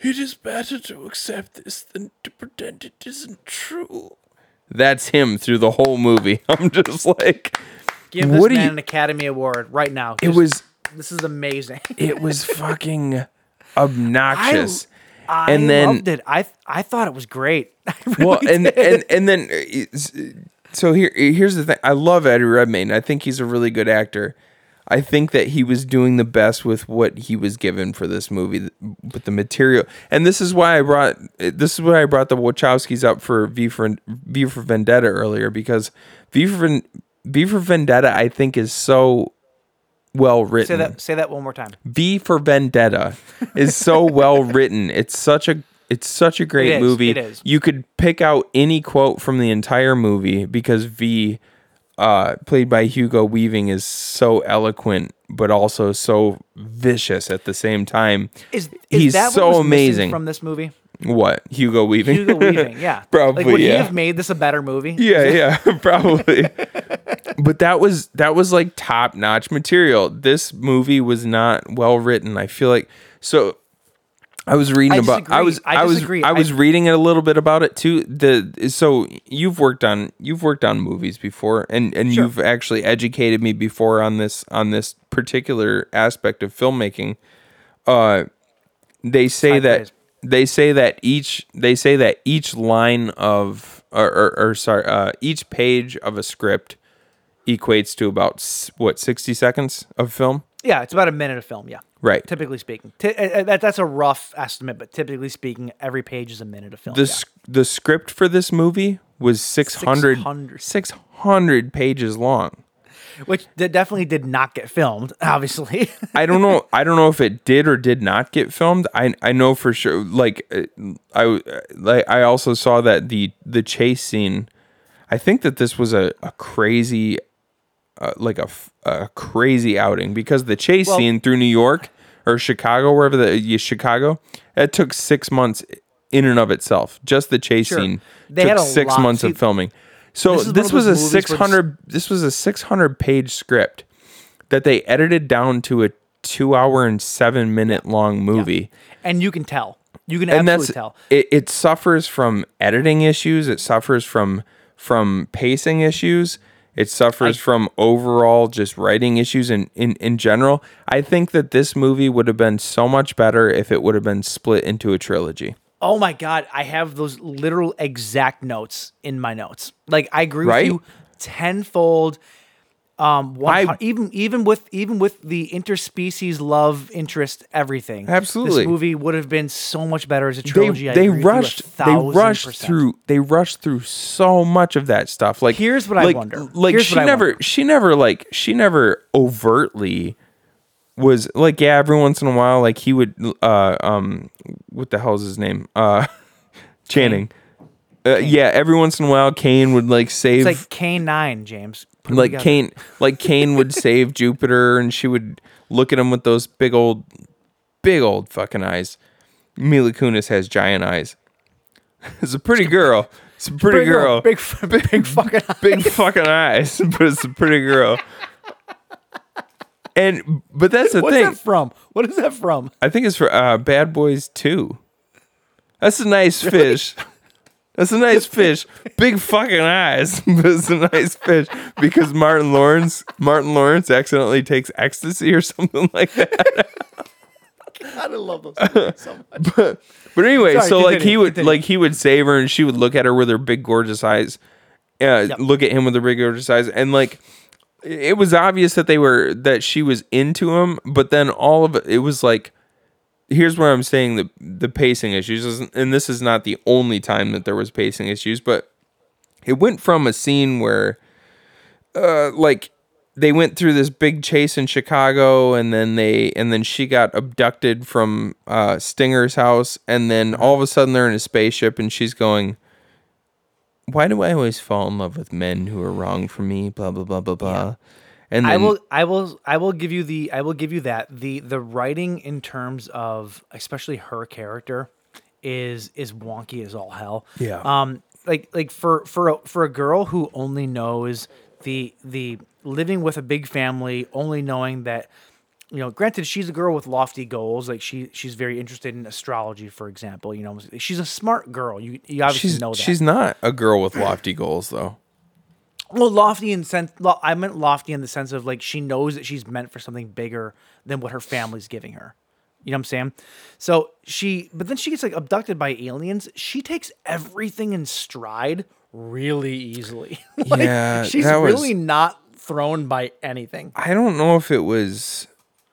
It is better to accept this than to pretend it isn't true. that's him through the whole movie i'm just like Give this What man you- an Academy Award right now. it was This is amazing. it was fucking obnoxious. I and then loved it. I I thought it was great. I really well, and did. and and then uh, uh so here uh, here's the thing. I love Eddie Redmayne. I think he's a really good actor. I think that he was doing the best with what he was given for this movie, with the material. And this is why I brought uh, this is why I brought the Wachowskis up for V for V for Vendetta earlier because V for V for Vendetta I think is so well written. say that say that one more time. V for Vendetta is so well written. It's such a it's such a great It is, movie. it is. You could pick out any quote from the entire movie because V uh played by Hugo Weaving is so eloquent but also so vicious at the same time. Is, is He's that so amazing. from this movie? What? Hugo Weaving? Hugo Weaving, yeah. Probably, Like, would he have made this a better movie? Yeah, yeah, probably. but that was that was like top notch material. This movie was not well written. I feel like so. I was reading I about. I was. I I was. I was reading a little bit about it too. The so you've worked on you've worked on movies before, and and Sure. you've actually educated me before on this on this particular aspect of filmmaking. Uh, they say that they say that each they say that each line of or, or, or sorry uh, each page of a script equates to about what 60 seconds of film Yeah, it's about a minute of film. Yeah, right typically speaking. Ti- uh, uh, that, that's a rough estimate, but typically speaking, every page is a minute of film. the, yeah. s- the script for this movie was 600 600. 600 pages long which definitely did not get filmed. Obviously, I don't know. I don't know if it did or did not get filmed. I I know for sure. Like uh, I like I also saw that the the chase scene. I think that this was a a crazy, uh, like a crazy outing because the chase Well- scene through New York or Chicago, wherever the yeah, Chicago, it took six months in and of itself. Just the chase Sure. scene They took had six months see, of filming. So this this was a those movies where six hundred. This was a six hundred page script that they edited down to a two hour and seven minute long movie. and you can tell. You can And absolutely that's tell. it, it suffers from editing issues, it suffers from from pacing issues, it suffers from overall just writing issues in, in, in general. I think that this movie would have been so much better if it would have been split into a trilogy. Oh my god, I have those literal exact notes in my notes. Like I agree Right? with you tenfold. Um, one, I- even even with even with the interspecies love interest everything. Absolutely. this movie would have been so much better as a They, trilogy. I they a rushed they rushed percent. through they rushed through so much of that stuff like Here's what I like, wonder. like Here's she never wonder. she never like she never overtly was like yeah every once in a while like he would uh um what the hell's his name uh channing uh, yeah every once in a while kane would like save It's like K nine, James. Put like together. Kane, like Kane would save Jupiter, and she would look at him with those big old, big old fucking eyes. Mila Kunis has giant eyes. It's a pretty girl. It's a pretty, girl. big f- big fucking. big fucking eyes, but it's a pretty girl. And but that's the What's thing. that from? What is that from? I think it's for uh, Bad Boys 2. That's a nice fish. That's a nice fish. Big fucking eyes, but it's a nice fish because Martin Lawrence Martin Lawrence accidentally takes ecstasy or something like that. I love those movies so much. But but anyway, Sorry, so like he would continue. like he would save her and she would look at her with her big gorgeous eyes. Uh, Yep. look at him with her big gorgeous eyes and like it was obvious that they were that she was into him, but then all of it it was like here's where I'm saying the the pacing issues and this is not the only time that there was pacing issues, but it went from a scene where uh like they went through this big chase in Chicago and then they and then she got abducted from uh Stinger's house and then all of a sudden they're in a spaceship and she's going why do I always fall in love with men who are wrong for me? Blah blah blah blah blah and then I will I will I will give you the I will give you that the the writing in terms of especially her character is is wonky as all hell. Yeah. Um like like for for a, for a girl who only knows the the living with a big family, only knowing that you know, granted she's a girl with lofty goals, like she she's very interested in astrology for example, you know, she's a smart girl. You you obviously she's know that. she's not a girl with lofty goals though Well, lofty in sense. lo- I meant lofty in the sense of like she knows that she's meant for something bigger than what her family's giving her. You know what I'm saying? So she, but then she gets like abducted by aliens. She takes everything in stride really easily. like, Yeah, she's that was- really not thrown by anything. I don't know if it was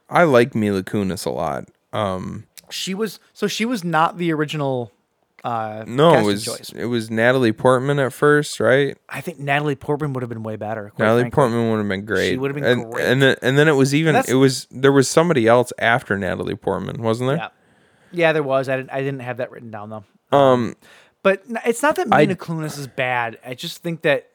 I like Mila Kunis a lot um She was so she was not the original. Uh, no it was choice. it was Natalie Portman at first right I think Natalie Portman would have been way better. Natalie frankly. Portman would have been great. She would've been and, great. And then, and then it was even it was there was somebody else after Natalie Portman, wasn't there? Yeah, yeah, there was. I didn't. I didn't have that written down though. Um, But it's not that I- Mina Kunis is bad. I just think that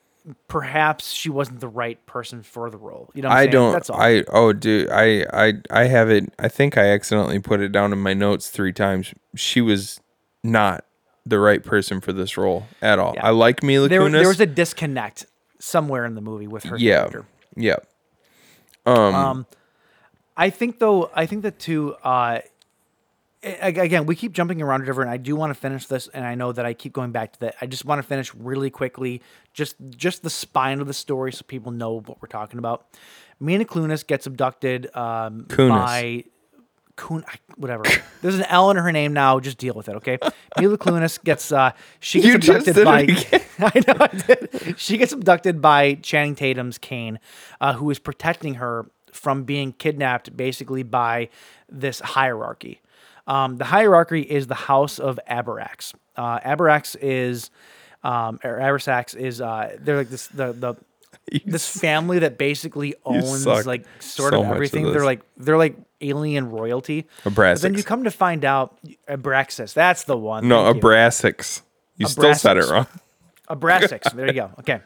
perhaps she wasn't the right person for the role. You know, I saying? don't. That's all. I oh, dude, I I I have it. I think I accidentally put it down in my notes three times. She was not the right person for this role at all. Yeah. I like Mila there, Kunis. there was a disconnect somewhere in the movie with her yeah, character. yeah. Um, Um, I think though, I think that too. Uh, again, we keep jumping around whatever, and I do want to finish this, and I know that I keep going back to that. I just want to finish really quickly, just just the spine of the story, so people know what we're talking about. Mina Kunis gets abducted um, Kunis. by Kun, whatever. There's an L in her name now. Just deal with it, okay? Mila Kunis gets uh, she gets You abducted by. I know I did. She gets abducted by Channing Tatum's Kane, uh, who is protecting her from being kidnapped, basically by this hierarchy. Um, the hierarchy is the House of Aberax. Uh, Aberax is, um, or Aberax is, uh, they're like this the the this family that basically owns like sort so of much of everything—they're like they're like alien royalty. But then you come to find out Abraxas. That's the one. no, Thank you. Abraxas. You still said it Abraxas. wrong. Abraxas. There you go. Okay.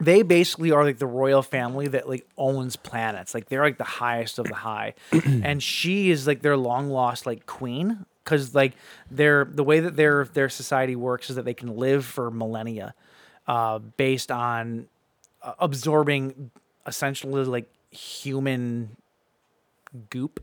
They basically are like the royal family that like owns planets. Like they're like the highest of the high, and she is like their long lost like queen because like their the way that their their society works is that they can live for millennia, uh, based on absorbing essentially like human goop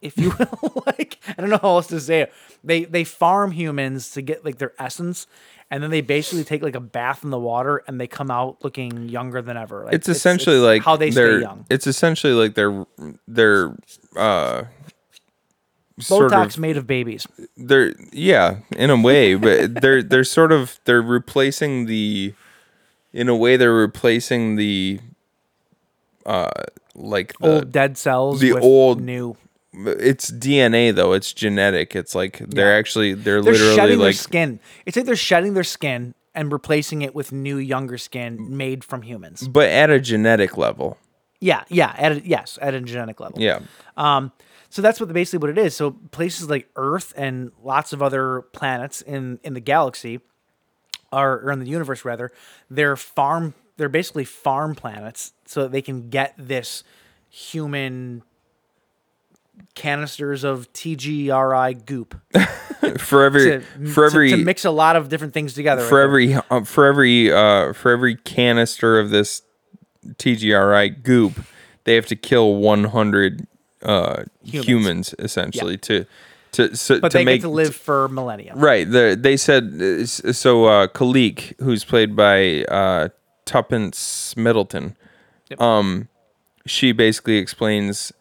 if you will. Like i don't know how else to say it. They they farm humans to get like their essence and then they basically take like a bath in the water and they come out looking younger than ever. Like, It's essentially like how they they're, stay young. It's essentially like they're they're uh sort botox of made of babies. They're yeah in a way but they're they're sort of they're replacing the in a way they're replacing the uh like the old dead cells the with old- new. It's DNA though. It's genetic. It's like they're Yeah. actually they're, they're literally shedding their like skin. It's like they're shedding their skin and replacing it with new younger skin made from humans. But at a genetic level. Yeah yeah at a, yes at a genetic level. Yeah. Um, so that's what basically what it is. So places like Earth and lots of other planets in in the galaxy, are or in the universe rather, they're farm. They're basically farm planets, so that they can get this human canisters of TGRI goop for every to, for every to, mix a lot of different things together. for right every for every uh for every canister of this TGRI goop they have to kill 100 uh, humans. Humans. essentially to to so, But to they make get to live for millennia. right. The, they said uh, so. Uh, Kalique, who's played by uh, Tuppence Middleton, um, she basically explains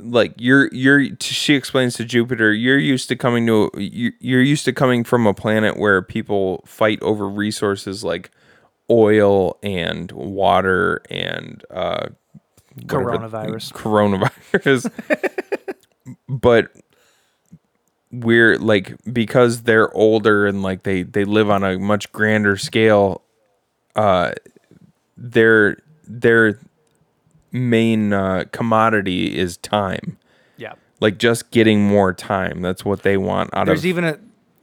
like you're you're she explains to Jupiter you're used to coming to you- you're used to coming from a planet where people fight over resources like oil and water and uh whatever- Coronavirus. but we're like because they're older and like they they live on a much grander scale uh their their main uh, commodity is time. Yeah. like just getting more time. That's what they want out There's of even a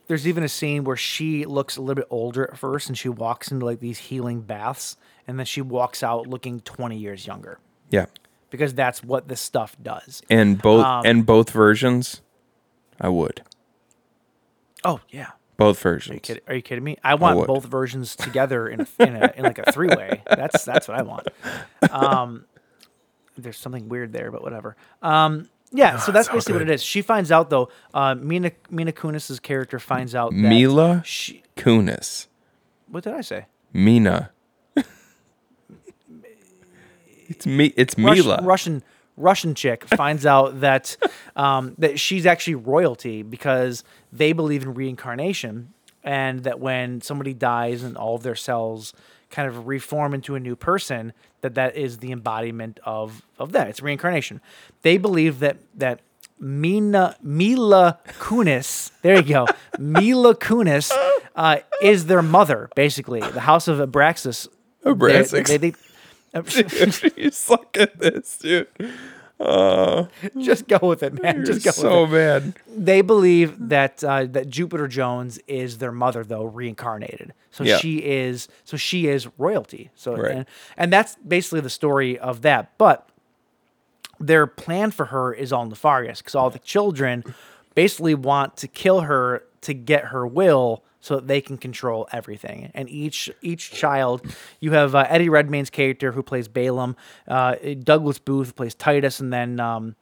there's even a scene where she looks a little bit older at first and she walks into like these healing baths and then she walks out looking 20 years younger. Yeah because that's what this stuff does. and both Um, and both versions i would Oh, yeah. both Are you, versions are you kidding me? I want would. both versions together in a, in, a, in like a three way. That's that's what I want. Um, there's something weird there, but whatever. Um, yeah, so that's basically what it is. She finds out though. Uh, Mina Mina Kunis's character finds out that mila She, kunis what did I say? mina it's me it's Rush- mila. Russian Russian chick finds out that um, that she's actually royalty because they believe in reincarnation and that when somebody dies and all of their cells kind of reform into a new person that that is the embodiment of of that. It's reincarnation. They believe that that Mina Mila Kunis there you go Mila Kunis uh, is their mother basically. The house of Abraxas. They- Abraxas. they- they- you suck at this dude just go with it, man. Just go so with it. So bad They believe that uh, that Jupiter Jones is their mother, though reincarnated. So Yeah. she is so she is royalty. So Right. and, and that's basically the story of that. But their plan for her is all nefarious because all the children basically want to kill her to get her will so that they can control everything. And each each child, you have uh, Eddie Redmayne's character who plays Balem, uh, Douglas Booth who plays Titus, and then um,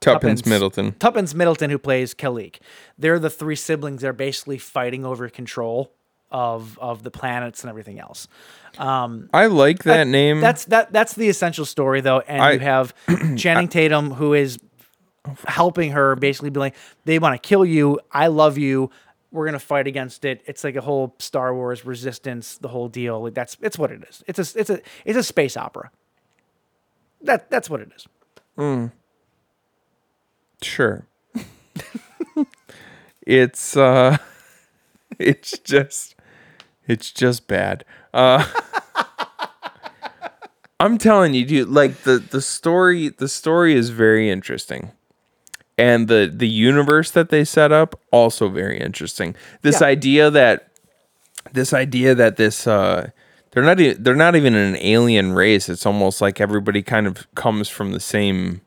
tuppence middleton Tuppence Middleton, who plays Kalique. They're the three siblings that are basically fighting over control of of the planets and everything else. i like that name That's that that's the essential story though, and I- you have Channing Tatum who is helping her basically be like, they want to kill you. I love you. We're gonna fight against it. It's like a whole Star Wars resistance, the whole deal. Like that's it's what it is. It's a it's a it's a space opera. That that's what it is. Sure. it's uh it's just it's just bad. Uh I'm telling you, dude, like the the story the story is very interesting. And the the universe that they set up also very interesting. This Yeah. idea that this idea that this uh they're not e- they're not even an alien race. It's almost like everybody kind of comes from the same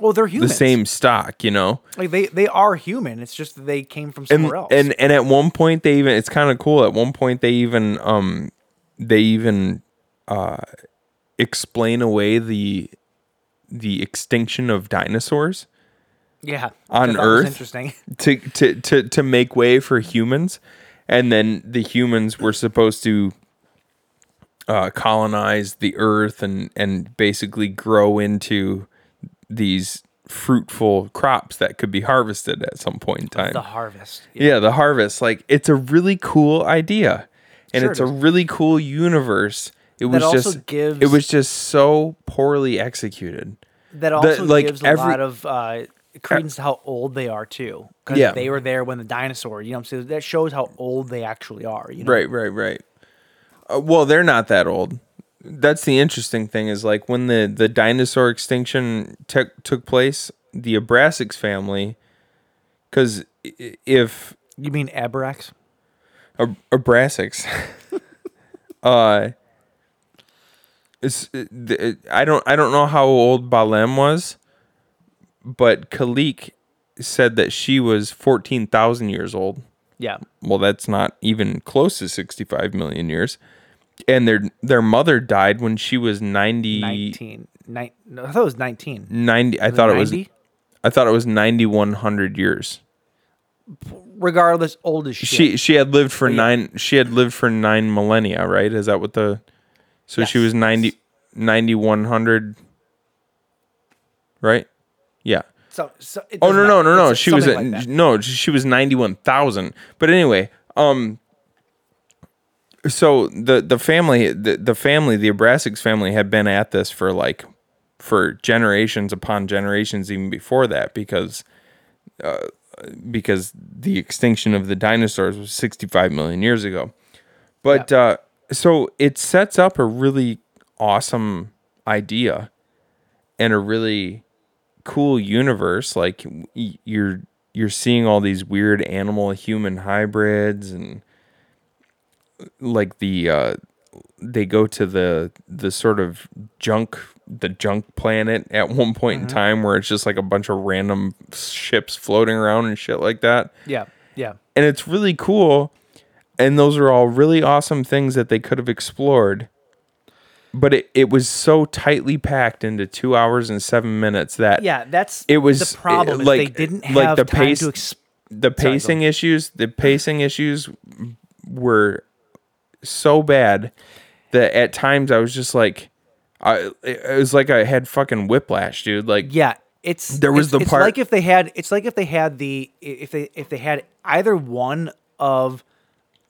Well, they're the same stock, you know. Like they they are human. It's just that they came from and somewhere else. and and at one point they even it's kind of cool. At one point they even um they even uh explain away the the extinction of dinosaurs yeah, on Earth? interesting. to to to to make way for humans, and then the humans were supposed to uh, colonize the Earth and and basically grow into these fruitful crops that could be harvested at some point in time. the harvest. Yeah, the harvest. Like it's a really cool idea. And Sure it's it a really cool universe. It was also just gives- it was just so poorly executed. That also like, gives a every- lot of uh, credence to how old they are too, because Yeah. they were there when the dinosaur. You know, what I'm saying that shows how old they actually are. You know, Right, right, right. Uh, well, they're not that old. That's the interesting thing is like when the the dinosaur extinction took took place, the Abraxas family cuz if You mean Abrax? Ab- Abraxas. uh, it's uh, the- I don't I don't know how old Balem was, but Kalique said that she was fourteen thousand years old. Yeah. Well, that's not even close to sixty five million years. and their their mother died when she was 90 19. Nine, no, I thought it was 19. 90 I Was thought it was 90? I thought it was 9100 years. Regardless, old as shit. She she had lived for yeah. 9 she had lived for 9 millennia, right? Is that what the So she was 90 9100 right? Yeah. so, so Oh no no no no! She was at, like no she was ninety one thousand. But anyway, um, so the the family the, the family the Abrasax family had been at this for like for generations upon generations even before that because uh, because the extinction of the dinosaurs was sixty five million years ago. But uh, so it sets up a really awesome idea and a really cool universe like you're you're seeing all these weird animal human hybrids and like the uh they go to the the sort of junk the junk planet at one point in time where it's just like a bunch of random ships floating around and shit like that. Yeah, yeah. and it's really cool. And those are all really awesome things that they could have explored but it, it was so tightly packed into two hours and seven minutes that Yeah, that's it was the problem. is they didn't have like the time pace to ex- the Sorry, pacing issues the pacing issues were so bad that at times i was just like I, it was like i had fucking whiplash dude like Yeah, it's There was it's- the it's part- like if they had it's like if they had the if they if they had either one of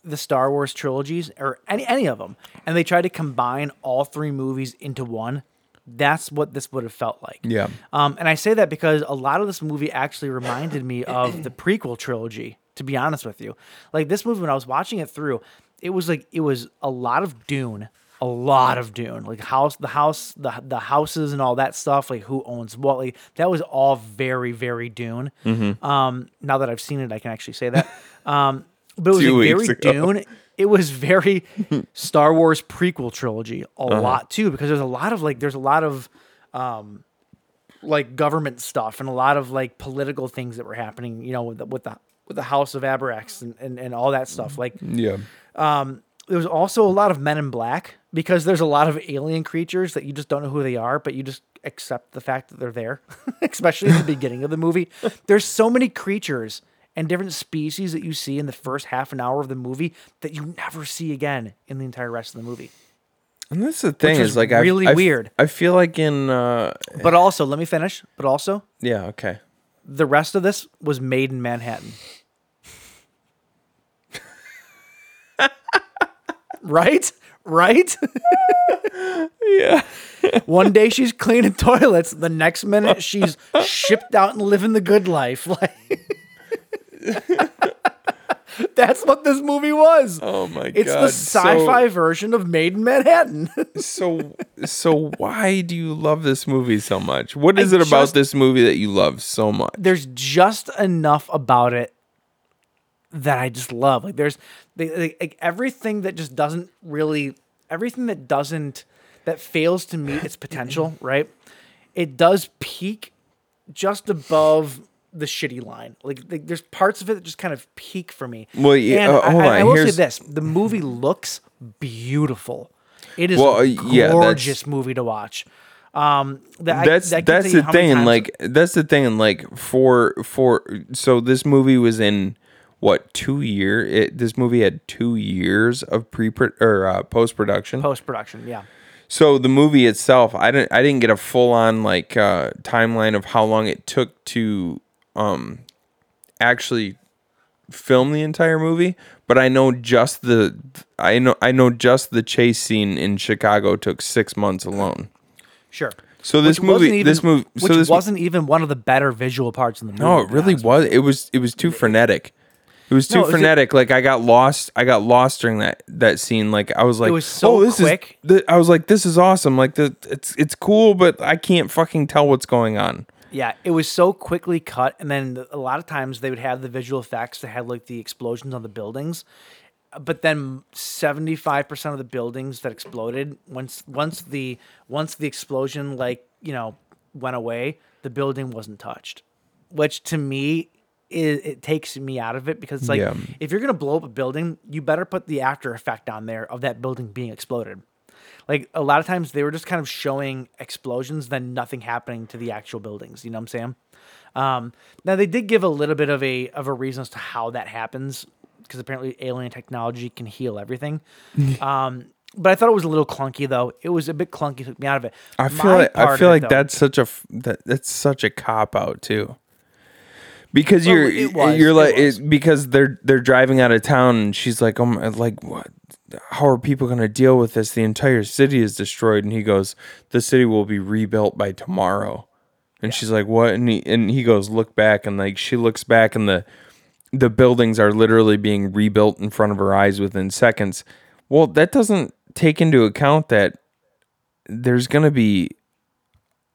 the Star Wars trilogies or any any of them, and they tried to combine all three movies into one. That's what this would have felt like. Yeah. Um, and I say that because a lot of this movie actually reminded me of the prequel trilogy. To be honest with you, like this movie when I was watching it through, it was like it was a lot of Dune, a lot of Dune, like house, the house, the the houses and all that stuff, like who owns what, like that was all very very Dune. Mm-hmm. Um, now that I've seen it, I can actually say that. Um, but it was Two like very ago. Dune. It was very Star Wars prequel trilogy a Uh-huh. lot too, because there's a lot of like there's a lot of um, like government stuff and a lot of like political things that were happening, you know, with the with the, with the House of Abrax and, and, and all that stuff. Like yeah there was also a lot of Men in Black because there's a lot of alien creatures that you just don't know who they are, but you just accept the fact that they're there, especially at the beginning of the movie. There's so many creatures and different species that you see in the first half an hour of the movie that you never see again in the entire rest of the movie. and that's the thing is like I- really I f- weird. i feel like in uh But also, let me finish. But also, yeah okay the rest of this was made in Manhattan. right? Right? yeah One day she's cleaning toilets, the next minute she's shipped out and living the good life. Like That's what this movie was. oh my It's god It's the sci-fi version of Maid in Manhattan. so so why do you love this movie so much what is I it about this movie that you love so much there's just enough about it that I just love. Like there's like everything that just doesn't really everything that doesn't that fails to meet its potential, right? It does peak just above the shitty line. Like, like there's parts of it that just kind of peak for me. Well, yeah, And uh, I- hold I, on, I will here's- say this: the movie looks beautiful. It is Well, uh, a yeah, that's- gorgeous movie to watch. Um, that that's I can that's the thing and like that's the thing and like for for so this movie was in what two year it this movie had two years of pre or uh, post production post production, yeah. so the movie itself i didn't i didn't get a full on like uh timeline of how long it took to um actually film the entire movie but i know just the i know i know just the chase scene in chicago took six months alone Sure. so this Which movie even- this movie so which this wasn't even one of the better visual parts in the movie. no it really was it was it was too frenetic it was too No, it frenetic like i got lost i got lost during that that scene like i was like was so oh, this quick. is th- i was like this is awesome like the it's it's cool but i can't fucking tell what's going on Yeah, it was so quickly cut, and then a lot of times they would have the visual effects that had like the explosions on the buildings, uh, but then seventy five percent of the buildings that exploded once once the once the explosion like you know went away, the building wasn't touched, which to me it, it takes me out of it because it's like Yeah. if you're gonna blow up a building, you better put the after effect on there of that building being exploded. Like a lot of times they were just kind of showing explosions, then nothing happening to the actual buildings. You know what I'm saying? Um, now they did give a little bit of a of a reason as to how that happens because apparently alien technology can heal everything. um, but I thought it was a little clunky though. It was a bit clunky, took me out of it. I feel My like I feel of it, like though- that's such a that that's such a cop out too. Because Well, you're was, you're like because they're they're driving out of town and she's like oh my, like what how are people going to deal with this the entire city is destroyed and he goes the city will be rebuilt by tomorrow and she's like what and he, and he goes look back and like she looks back and the the buildings are literally being rebuilt in front of her eyes within seconds well that doesn't take into account that there's going to be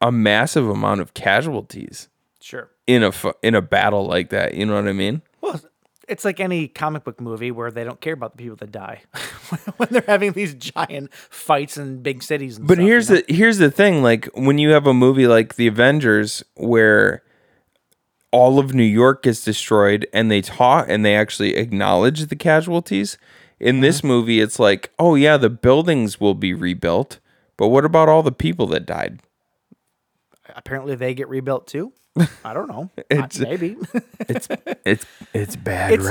a massive amount of casualties sure. in a in a battle like that. You know what I mean? Well, it's like any comic book movie where they don't care about the people that die when they're having these giant fights in big cities. And But stuff, here's you know? the here's the thing: like when you have a movie like The Avengers, where all of New York gets destroyed, and they talk and they actually acknowledge the casualties. In Mm-hmm. this movie, it's like, oh yeah, the buildings will be rebuilt, but what about all the people that died? apparently they get rebuilt too. I don't know. I- It's- maybe It's it's it's bad it's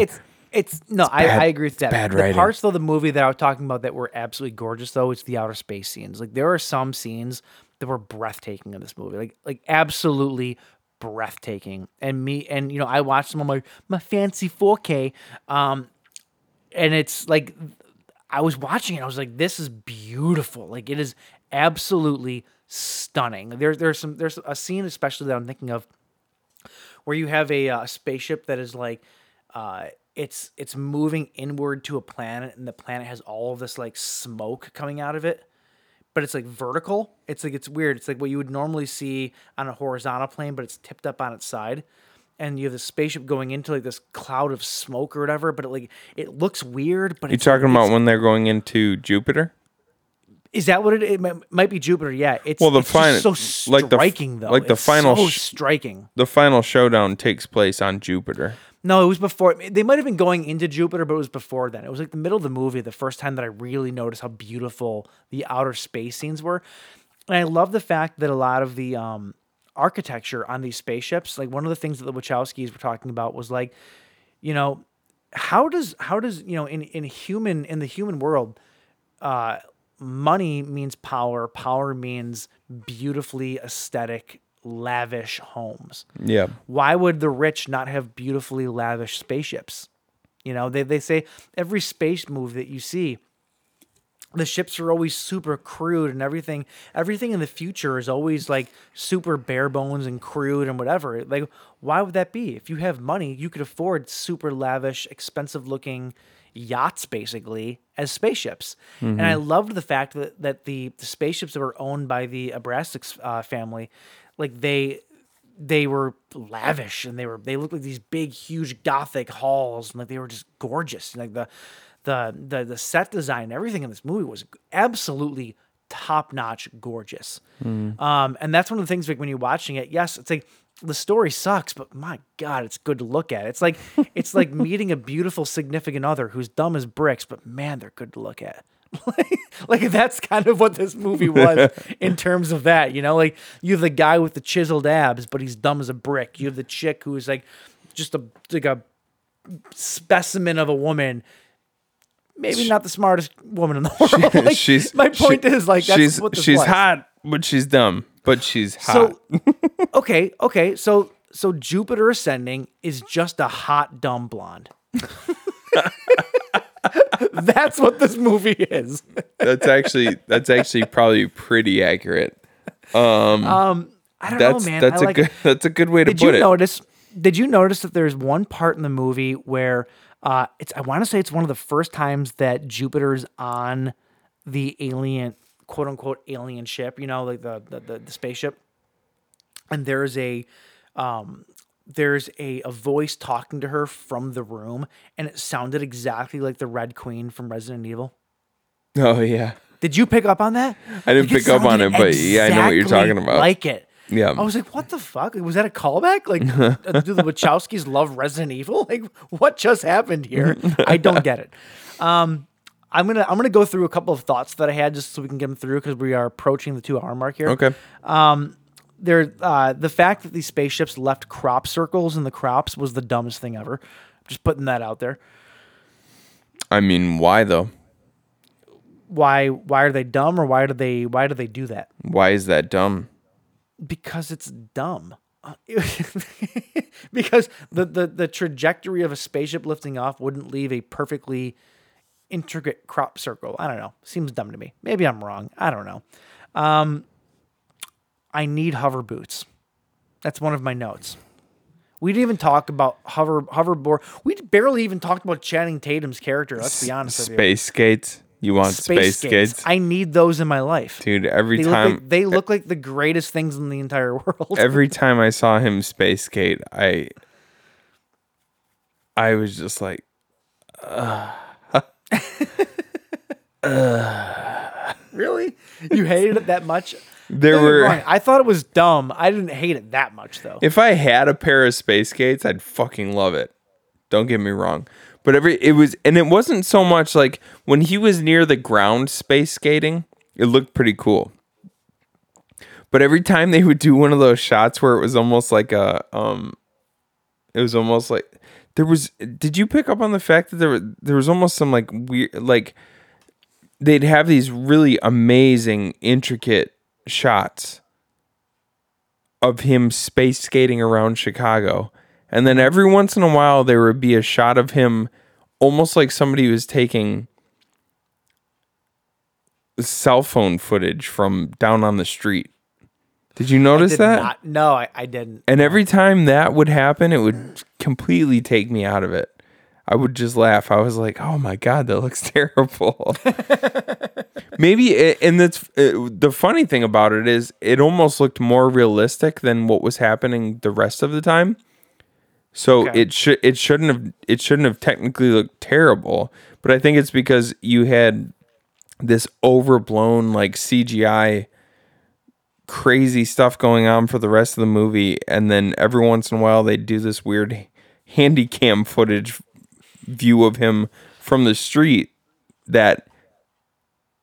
It's it's no, I, bad- I agree with that. bad the writing. parts of the movie that I was talking about that were absolutely gorgeous, though, it's the outer space scenes. Like there are some scenes that were breathtaking in this movie, like like absolutely breathtaking. And me and you know I watched them on my my fancy 4K, um, and it's like I was watching it. I was like, this is beautiful. Like it is absolutely stunning. There, there's some there's a scene especially that I'm thinking of where you have a uh, spaceship that is like uh it's it's moving inward to a planet and the planet has all of this like smoke coming out of it but it's like vertical it's like it's weird it's like what you would normally see on a horizontal plane but it's tipped up on its side and you have the spaceship going into like this cloud of smoke or whatever but it like it looks weird but You it's talking it's- about when they're going into Jupiter? Is that what it, it might- be jupiter yeah it's Well, the it's fin- just so like the striking though like the It's final so sh- striking The final showdown takes place on Jupiter. No, it was before. They might have been going into Jupiter, but it was before then. It was like the middle of the movie, the first time that I really noticed how beautiful the outer space scenes were. And I love the fact that a lot of the um, architecture on these spaceships, like one of the things that the Wachowskis were talking about was like, you know, how does how does you know in in human in the human world, uh, money means power. Power means beautifully aesthetic, lavish homes Yeah. why would the rich not have beautifully lavish spaceships? You know, they, they say every space move that you see, the ships are always super crude and everything. Everything in the future is always like super bare bones and crude and whatever. Like, why would that be? If you have money, you could afford super lavish, expensive looking yachts basically as spaceships. And I loved the fact that, that the, the spaceships that were owned by the Abrasax uh, family, like they they were lavish and they were they looked like these big huge gothic halls and like they were just gorgeous. Like the the the, the set design everything in this movie was absolutely top notch gorgeous um and that's one of the things like when you're watching it yes it's like the story sucks but my god it's good to look at it's like it's like meeting a beautiful significant other who's dumb as bricks but man they're good to look at like, like that's kind of what this movie was in terms of that, you know. Like you have the guy with the chiseled abs, but he's dumb as a brick. You have the chick who is like just a like a specimen of a woman. Maybe not the smartest woman in the world. Like, she's my point she- is like that's she's what she's was. hot, but she's dumb, but she's hot. So okay, okay, so so Jupiter ascending is just a hot dumb blonde. That's what this movie is. that's actually that's actually probably pretty accurate. I don't That's know, man. that's I a like, good that's a good way to Did put you it. notice? Did you notice that there's one part in the movie where uh, it's? I want to say it's one of the first times that Jupiter's on the alien, quote unquote, alien ship. You know, like the the, the, the spaceship, and there's a um, there's a, a voice talking to her from the room, and it sounded exactly like the Red Queen from Resident Evil. Oh yeah. Did you pick up on that? I didn't Like, pick up on it, but yeah, I know what you're talking about. Like it. Yeah. I was like, what the fuck? Was that a callback? Like, do the Wachowskis love Resident Evil? Like, what just happened here? I don't get it. Um, I'm gonna I'm gonna go through a couple of thoughts that I had just so we can get them through because we are approaching the two hour mark here. Okay. Um, There, uh, the fact that these spaceships left crop circles in the crops was the dumbest thing ever. Just putting that out there. I mean, why though? Why why are they dumb or why do they why do they do that? Why is that dumb? because it's dumb. Because the, the the trajectory of a spaceship lifting off wouldn't leave a perfectly intricate crop circle. I don't know. Seems dumb to me. Maybe I'm wrong. I don't know. Um, I need hover boots. That's one of my notes. We didn't even talk about hover hoverboard. We barely even talked about Channing Tatum's character. Let's be honest. Space skates. You want space, skates? I need those in my life. Dude, every They look, time like, they look like the greatest things in the entire world. every time I saw him space skate, I I was just like Really? You hated it that much? there Don't get me were wrong, I thought it was dumb. I didn't hate it that much though. if I had a pair of space skates, I'd fucking love it. Don't get me wrong. But every it was and it wasn't so much like when he was near the ground space skating, it looked pretty cool. But every time they would do one of those shots where it was almost like a um it was almost like there was did you pick up on the fact that there were, there was almost some like weird like they'd have these really amazing intricate shots of him space skating around Chicago. And then every once in a while there would be a shot of him almost like somebody was taking cell phone footage from down on the street. Did you notice Did that? not- no, I, I didn't. And every time that would happen, it would completely take me out of it. I would just laugh. I was like, "Oh my god, that looks terrible." Maybe, it, and that's uh, the funny thing about it is, it almost looked more realistic than what was happening the rest of the time. So Okay. it should it shouldn't have it shouldn't have technically looked terrible, but I think it's because you had this overblown like CGI crazy stuff going on for the rest of the movie and then every once in a while they do this weird handy cam footage view of him from the street that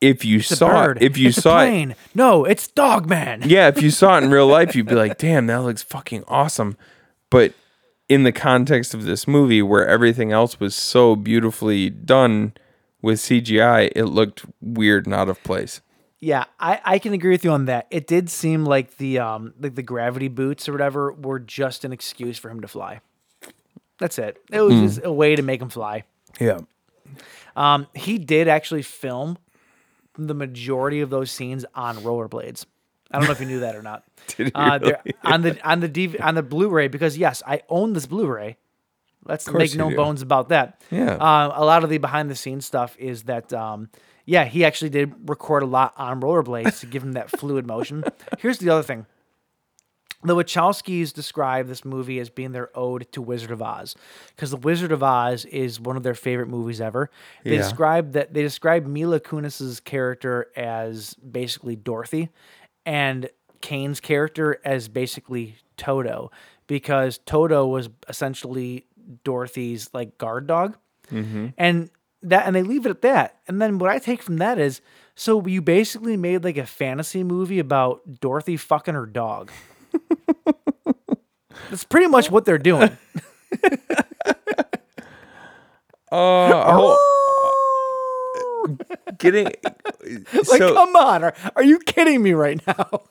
if you It's saw it if you it's saw it. No, it's Dogman. yeah, if you saw it in real life, you'd be like, damn, that looks fucking awesome. But in the context of this movie, where everything else was so beautifully done with CGI, it looked weird and out of place. Yeah, I, I can agree with you on that. It did seem like the um like the gravity boots or whatever were just an excuse for him to fly. That's it. It was Hmm. just a way to make him fly. Yeah. Um, he did actually film the majority of those scenes on rollerblades. I don't know if you knew that or not. Did he uh, really? on the on the DV, on the Blu-ray because yes, I own this Blu-ray. Let's make no do. bones about that. Yeah. Uh, a lot of the behind the scenes stuff is that um, yeah, he actually did record a lot on rollerblades to give him that fluid motion. Here's the other thing. The Wachowskis describe this movie as being their ode to Wizard of Oz, because The Wizard of Oz is one of their favorite movies ever. They Yeah. describe that they describe Mila Kunis's character as basically Dorothy, and Caine's character as basically Toto, because Toto was essentially Dorothy's like guard dog, mm-hmm. and that and they leave it at that. And then what I take from that is, so you basically made like a fantasy movie about Dorothy fucking her dog. That's pretty much what they're doing. Uh, getting like, so come on, are, are you kidding me right now?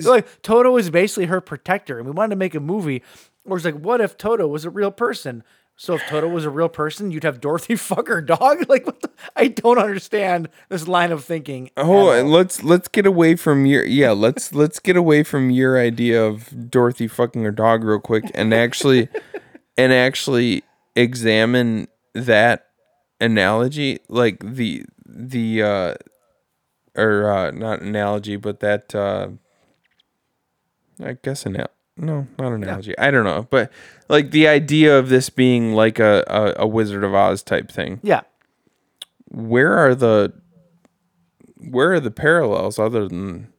so like Toto is basically her protector, and we wanted to make a movie where it's like, what if Toto was a real person? So if Toto was a real person, you'd have Dorothy fuck her dog. Like, what the, I don't understand this line of thinking. Oh, and let's let's get away from your yeah, let's let's get away from your idea of Dorothy fucking her dog real quick and actually and actually examine that analogy like the the uh or uh not analogy but that uh I guess anal no, not analogy. I don't know, but like the idea of this being like a, a, a Wizard of Oz type thing yeah. where are the where are the parallels other than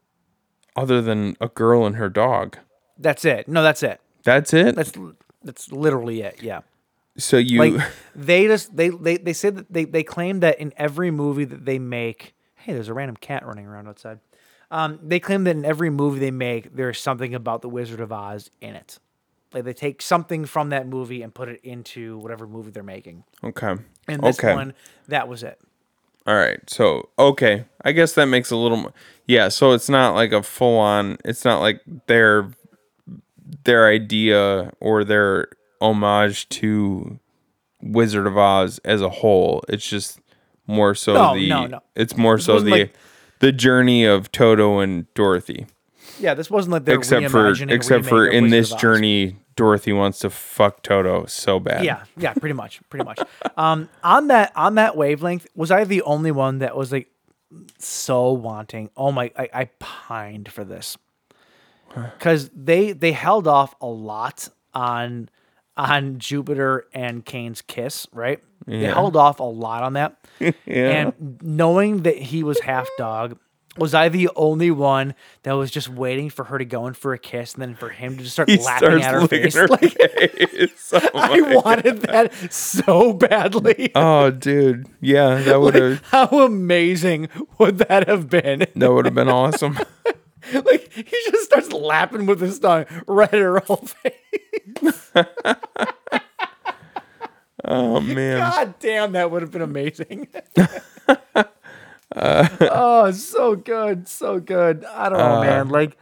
other than a girl and her dog. That's it. No, that's it. That's it. That's that's literally it. Yeah. so you Like they just they they they say that they they claim that in every movie that they make. Hey, there's a random cat running around outside. Um, they claim that in every movie they make, there's something about the Wizard of Oz in it. Like they take something from that movie and put it into whatever movie they're making. okay. And this okay. one, that was it. All right. So, okay. I guess that makes a little more Yeah, so it's not like a full on it's not like their their idea or their homage to Wizard of Oz as a whole. It's just more so No, the no, no. it's more so the like- the journey of Toto and Dorothy. Yeah, this wasn't like they're except for except for in this journey Dorothy wants to fuck Toto so bad. Yeah, yeah, pretty much, pretty much. Um, on that on that wavelength, was I the only one that was like so wanting? Oh my, I, I pined for this because they they held off a lot on on Jupiter and Caine's kiss, right? They held off a lot on that, and knowing that he was half dog. Was I the only one that was just waiting for her to go in for a kiss and then for him to just start He laughing at her face? her Like, face. Oh I wanted that so badly. Oh, dude. Yeah, that would have How amazing would that have been? that would have been awesome. like he just starts laughing with his tongue right at her whole face. Oh man. God damn, that would have been amazing. oh, so good, so good. I don't know, man. Uh, like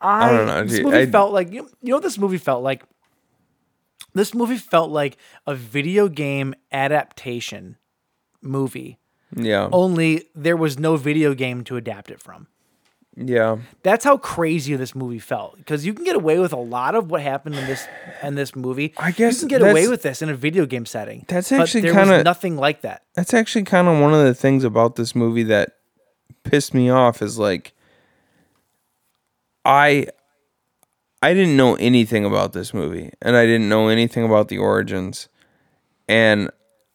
I, don't know, this movie I- felt like you you know what this movie felt like. This movie felt like a video game adaptation movie. Yeah. Only there was no video game to adapt it from. Yeah. That's how crazy this movie felt because you can get away with a lot of what happened in this in this movie. I guess you can get away with this in a video game setting. That's actually kinda- nothing like that. That's actually kind of one of the things about this movie that pissed me off is like I I didn't know anything about this movie and I didn't know anything about the origins. And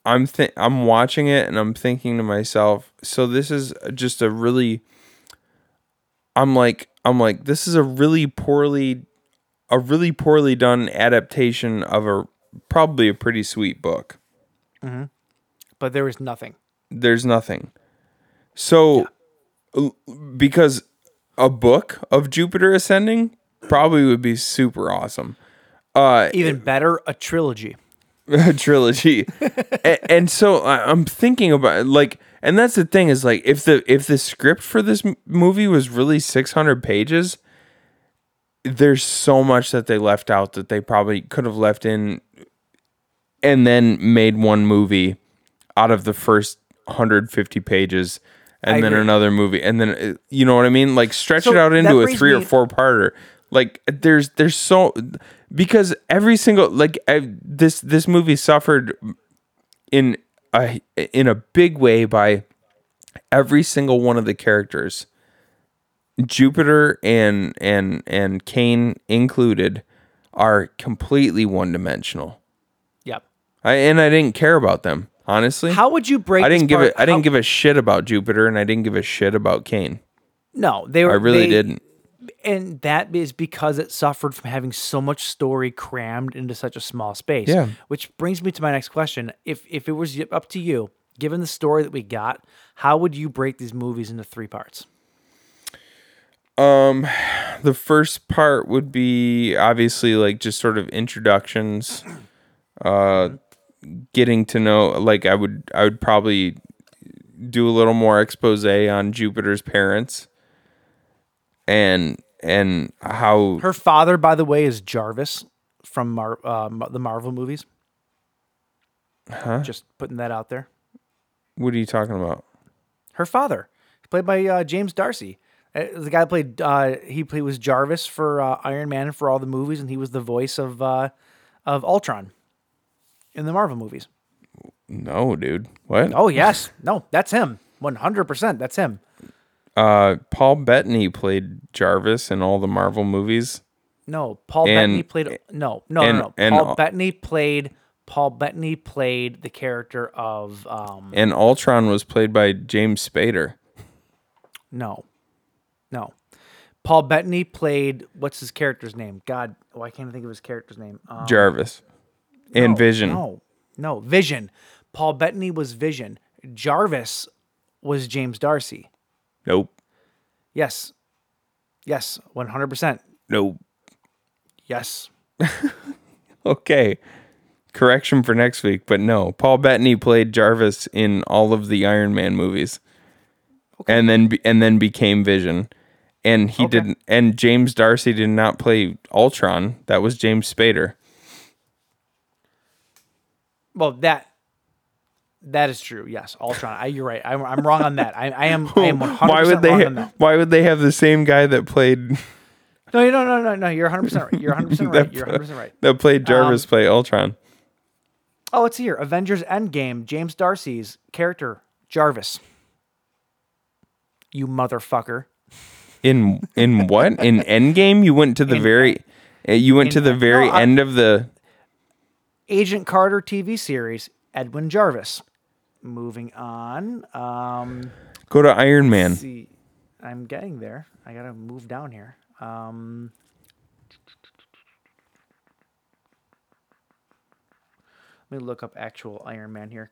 I'm th- I'm watching it and I'm thinking to myself, so this is just a really I'm like I'm like this is a really poorly a really poorly done adaptation of a probably a pretty sweet book But there was nothing. there's nothing. So, l- because a book of Jupiter ascending probably would be super awesome. Uh, Even better, a trilogy. a trilogy, and, and so I'm thinking about like, and that's the thing is like, if the if the script for this m- movie was really 600 pages, there's so much that they left out that they probably could have left in, and then made one movie out of the first 150 pages. And I then agree. another movie, and then uh, you know what I mean. Like stretch So it out into a three or me- four parter. Like there's there's so because every single like I, this this movie suffered in a in a big way by every single one of the characters Jupiter and and and Caine included are completely one-dimensional. Yep. I and I didn't care about them, honestly. How would you break? I didn't give it I didn't how- give a shit about Jupiter and I didn't give a shit about Caine. No, they were. I really they- didn't. And that is because it suffered from having so much story crammed into such a small space. Yeah. Which brings me to my next question: If if it was up to you, given the story that we got, how would you break these movies into three parts? Um, The first part would be obviously like just sort of introductions, uh, getting to know. Like I would, I would probably do a little more expose on Jupiter's parents, and and how Her father, by the way, is Jarvis from Mar- uh, the Marvel movies. Huh? Just putting that out there. what are you talking about? Her father, played by uh, James D'Arcy. Uh, The guy played uh, he played was Jarvis for uh, Iron Man for all the movies, and he was the voice of uh, of Ultron in the Marvel movies. No, dude. What? Oh yes, no, that's him. One hundred percent, that's him. Uh, Paul Bettany played Jarvis in all the Marvel movies. No, Paul And- Bettany played. No, no, and- no, no. Paul Bettany played. Paul Bettany played the character of. Um, And Ultron was played by James Spader. no, no. Paul Bettany played what's his character's name? God, why can't I think of his character's name? Um, Jarvis and no, Vision. No, no, Vision. Paul Bettany was Vision. Jarvis was James D'Arcy. Nope. Yes. Yes, 100%. Nope. Yes. Okay. Correction for next week, but no. Paul Bettany played Jarvis in all of the Iron Man movies. And then and then became Vision. And he Okay. didn't and James D'Arcy did not play Ultron. That was James Spader. Well, that that is true. Yes, Ultron. I, you're right. I'm, I'm wrong on that. I, I am. I am 100 why would they wrong ha- on that. why would they have the same guy that played No, no, no, no, no. You're 100 percent right. You're 100 percent right. You're 100 percent right. that played Jarvis Um, play Ultron? Oh, it's here. Avengers Endgame. James D'Arcy's character Jarvis. You motherfucker. In in what? In Endgame you went to the In- very uh, you went in- to the very no, end of the Agent Carter TV series. Edwin Jarvis. Moving on. Um, go to Iron Man. see. I'm getting there. I gotta move down here. Um, let me look up actual Iron Man here.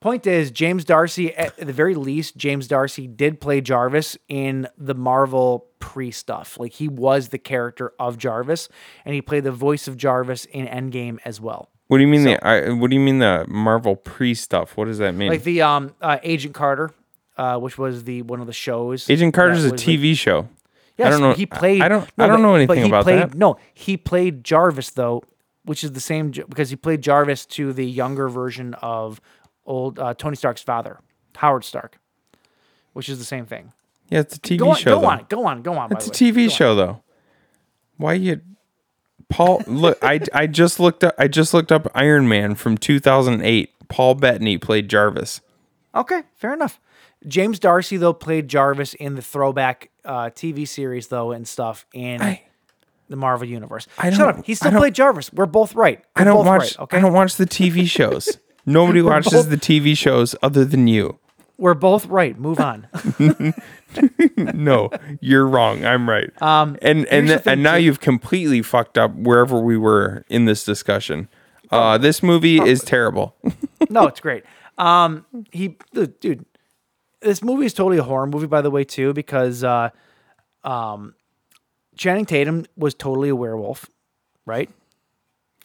Point is, James D'Arcy, at the very least, James D'Arcy did play Jarvis in the Marvel pre stuff. Like he was the character of Jarvis, and he played the voice of Jarvis in Endgame as well. What do you mean the I, what do you mean the Marvel pre stuff? What does that mean? Like the um uh, Agent Carter, uh, which was the one of the shows. Agent Carter's that a was, like- TV show. Yes, I don't know. He played. I don't. no, I don't but- know anything about played, that. No, he played Jarvis though, which is the same because he played Jarvis to the younger version of old uh, Tony Stark's father, Howard Stark, which is the same thing. Yeah, it's a TV Go on, show. go though. on, go on, go on. It's a. TV show though. Why you Paul look I I just looked up I just looked up Iron Man from 2008. Paul Bettany played Jarvis. Okay, fair enough. James D'Arcy though played Jarvis in the throwback uh, TV series though and stuff in I- the Marvel universe. I Shut up. He still played Jarvis. We're both right. We're I don't watch Right, okay. I don't watch the TV shows. Nobody watches both- the TV shows other than you. We're both right. Move on. No, you're wrong. I'm right. Um, and and th- and now too. you've completely fucked up wherever we were in this discussion. Uh, this movie is terrible. no, it's great. Um, he, dude, this movie is totally a horror movie, by the way, too, because uh, um, Channing Tatum was totally a werewolf, right?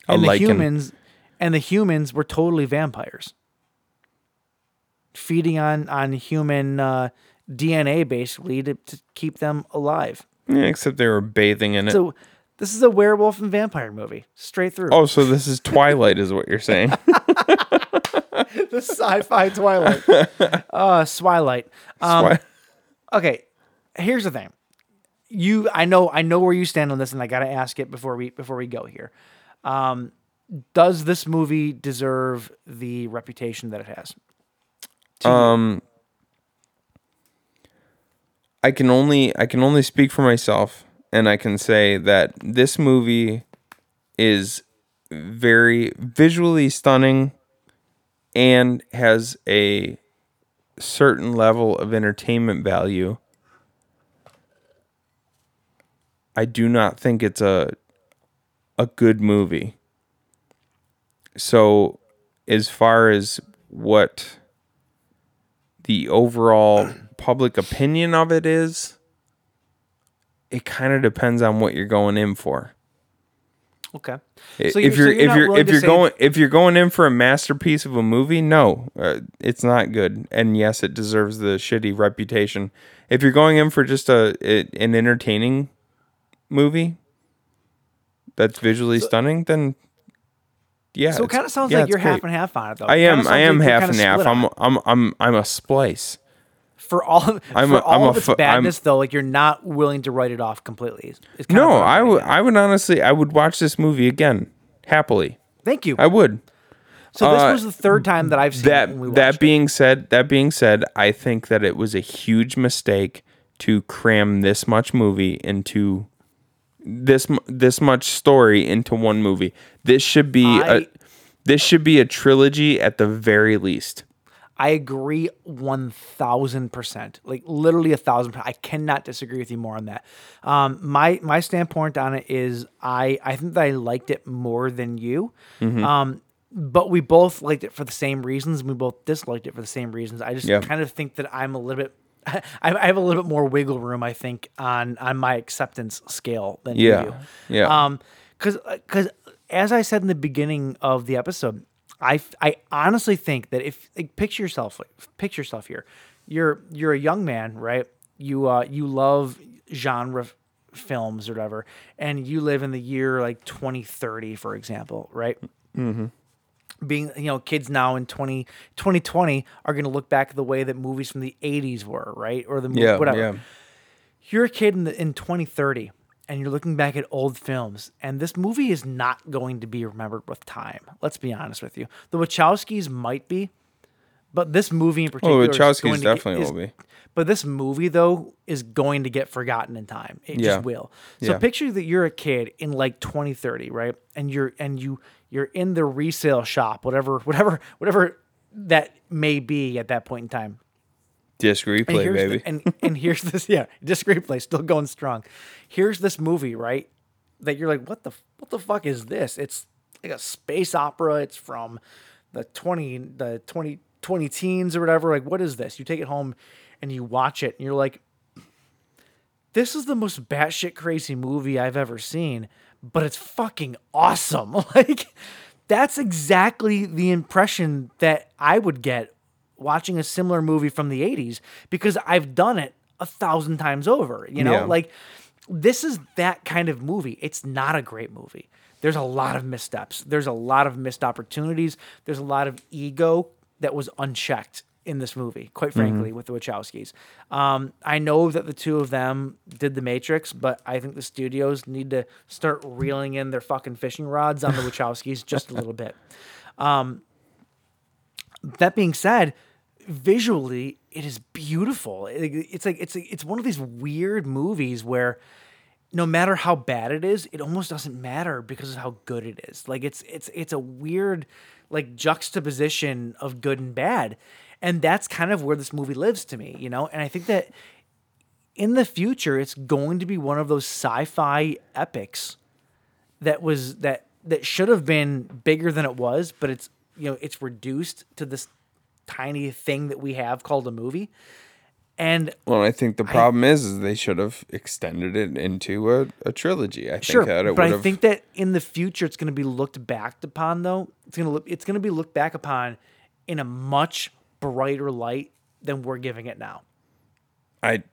A And the lycan. humans, and the humans were totally vampires, feeding on on human uh, DNA basically to, to keep them alive. Yeah, except they were bathing in it. So this is a werewolf and vampire movie, straight through. oh, so this is Twilight, is what you're saying? the sci-fi Twilight, uh, Swilight. Um, Twi- okay, here's the thing. You, I know, I know where you stand on this, and I gotta ask it before we before we go here. Um, does this movie deserve the reputation that it has? Um, I can only I can only speak for myself, and I can say that this movie is very visually stunning and has a certain level of entertainment value. I do not think it's a a good movie. So as far as what the overall public opinion of it is, it kind of depends on what you're going in for. okay. So if you're- so you're, if you're if you're going if you're going in for a masterpiece of a movie, no, uh, it's not good. And yes, it deserves the shitty reputation. If you're going in for just a, a an entertaining movie that's visually stunning, then yeah. So it kind of sounds yeah, like you're half and half on it, though. I It am I am like half and half. I'm. I'm I'm I'm a splice. for all of, I'm for a- all I'm of its fu- I'm- badness, though. Like you're not willing to write it off completely. No, I would. I would honestly I would watch this movie again happily. Thank you. I would. so this uh, was the third time that I've seen it that when we watched that it. being said that being said i think that it was a huge mistake to cram this much movie into this this much story into one movie this should be a I- this should be a trilogy at the very least I agree one thousand percent, like literally a thousand. I cannot disagree with you more on that. Um, my my standpoint on it is I I think that I liked it more than you. Mm-hmm. Um, but we both liked it for the same reasons. and We both disliked it for the same reasons. I just Yeah. kind of think that I'm a little bit. I, I have a little bit more wiggle room, I think, on on my acceptance scale than Yeah. you do. Yeah. Um, because because as I said in the beginning of the episode, I, I honestly think that if like, picture yourself like, picture yourself here, you're you're a young man, right? You uh you love genre f- films or whatever, and you live in the year like 2030, for example, right? being you know kids now in 20, 2020 are going to look back the way that movies from the 80s were right or the mo- Yeah, whatever yeah. you're a kid in, the, in 2030 and you're looking back at old films and this movie is not going to be remembered with time let's be honest with you the wachowskis might be but this movie in oh, particular Oh, is Wachowskis going to get- definitely is- will be. but this movie though is going to get forgotten in time. It Yeah. just will. So Yeah. picture that you're a kid in like 2030, right? And you're and you you're in the resale shop, whatever whatever whatever that may be at that point in time. Disc replay, here's baby. The, and and here's this yeah, disc replay still going strong. Here's this movie, right? That you're like, what the what the fuck is this? It's like a space opera. It's from the 20 the 20 20 teens or whatever. Like, what is this? You take it home and you watch it and you're like, this is the most batshit crazy movie I've ever seen, but it's fucking awesome. Like, that's exactly the impression that I would get watching a similar movie from the 80s because I've done it a thousand times over. You know, Yeah. like, this is that kind of movie. It's not a great movie. There's a lot of missteps. There's a lot of missed opportunities. There's a lot of ego that was unchecked in this movie, quite frankly, with the Wachowskis. Um, I know that the two of them did The Matrix, but I think the studios need to start reeling in their fucking fishing rods on the Wachowskis just a little bit. that being said, visually it is beautiful. It's like it's it's one of these weird movies where no matter how bad it is, it almost doesn't matter because of how good it is. Like it's it's it's a weird like juxtaposition of good and bad. And that's kind of where this movie lives to me, you know? And I think that in the future it's going to be one of those sci-fi epics that was that that should have been bigger than it was, but it's you know it's reduced to this tiny thing that we have called a movie. And Well, I think the problem is, is they should have extended it into a, a trilogy. I think sure, that it but I think that in the future it's going to be looked back upon though. It's going to look it's going to be looked back upon in a much brighter light than we're giving it now. I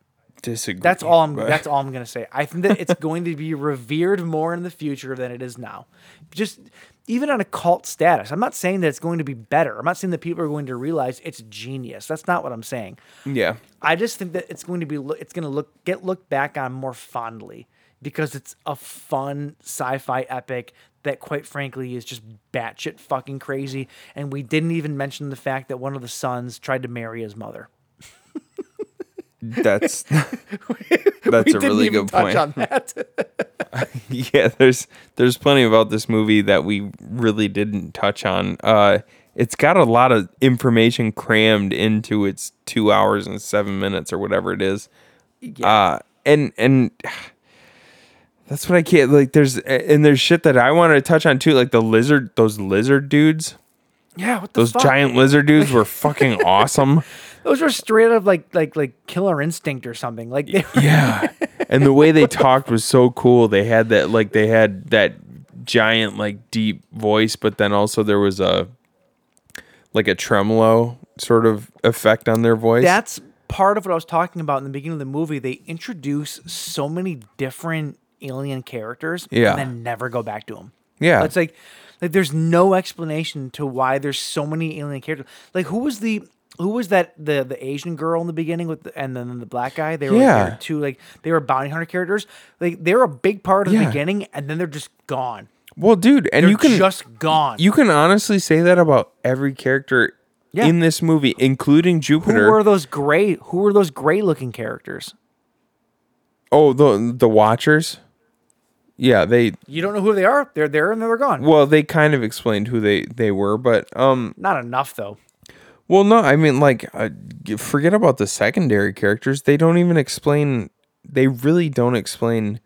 disagree. That's all I'm. but- That's all I'm gonna say. I think that it's going to be revered more in the future than it is now. Just even on a cult status. I'm not saying that it's going to be better. I'm not saying that people are going to realize it's genius. That's not what I'm saying. yeah. I just think that it's going to be. It's going to look get looked back on more fondly because it's a fun sci-fi epic that, quite frankly, is just batshit fucking crazy. And we didn't even mention the fact that one of the sons tried to marry his mother. That's that's a really good point. on that. yeah, there's there's plenty about this movie that we really didn't touch on. Uh, it's got a lot of information crammed into its two hours and seven minutes or whatever it is. Uh, and and that's what I can't like. There's and there's shit that I wanted to touch on too, like the lizard, those lizard dudes, yeah, what the those fuck? giant lizard dudes were fucking awesome. Those were straight up like like like Killer Instinct or something. Like they were, Yeah. and the way they talked was so cool. They had that like they had that giant like deep voice, but then also there was a like a tremolo sort of effect on their voice. that's part of what I was talking about in the beginning of the movie. They introduce so many different alien characters, Yeah. and then never go back to them. Yeah. it's like like there's no explanation to why there's so many alien characters. Like who was the who was that the the Asian girl in the beginning with the, and then the black guy? They were, they Yeah. were two like they were bounty hunter characters. Like they're a big part of the beginning, and then they're just gone. well, dude, and They're you can just gone. you can honestly say that about every character Yeah. in this movie, including Jupiter. who were those gray? Who were those gray looking characters? oh, the the Watchers. Yeah, they You don't know who they are. They're there and they're gone. well, they kind of explained who they they were, but um Not enough though. Well, no, I mean, like, uh, g- forget about the secondary characters. They don't even explain. They really don't explain.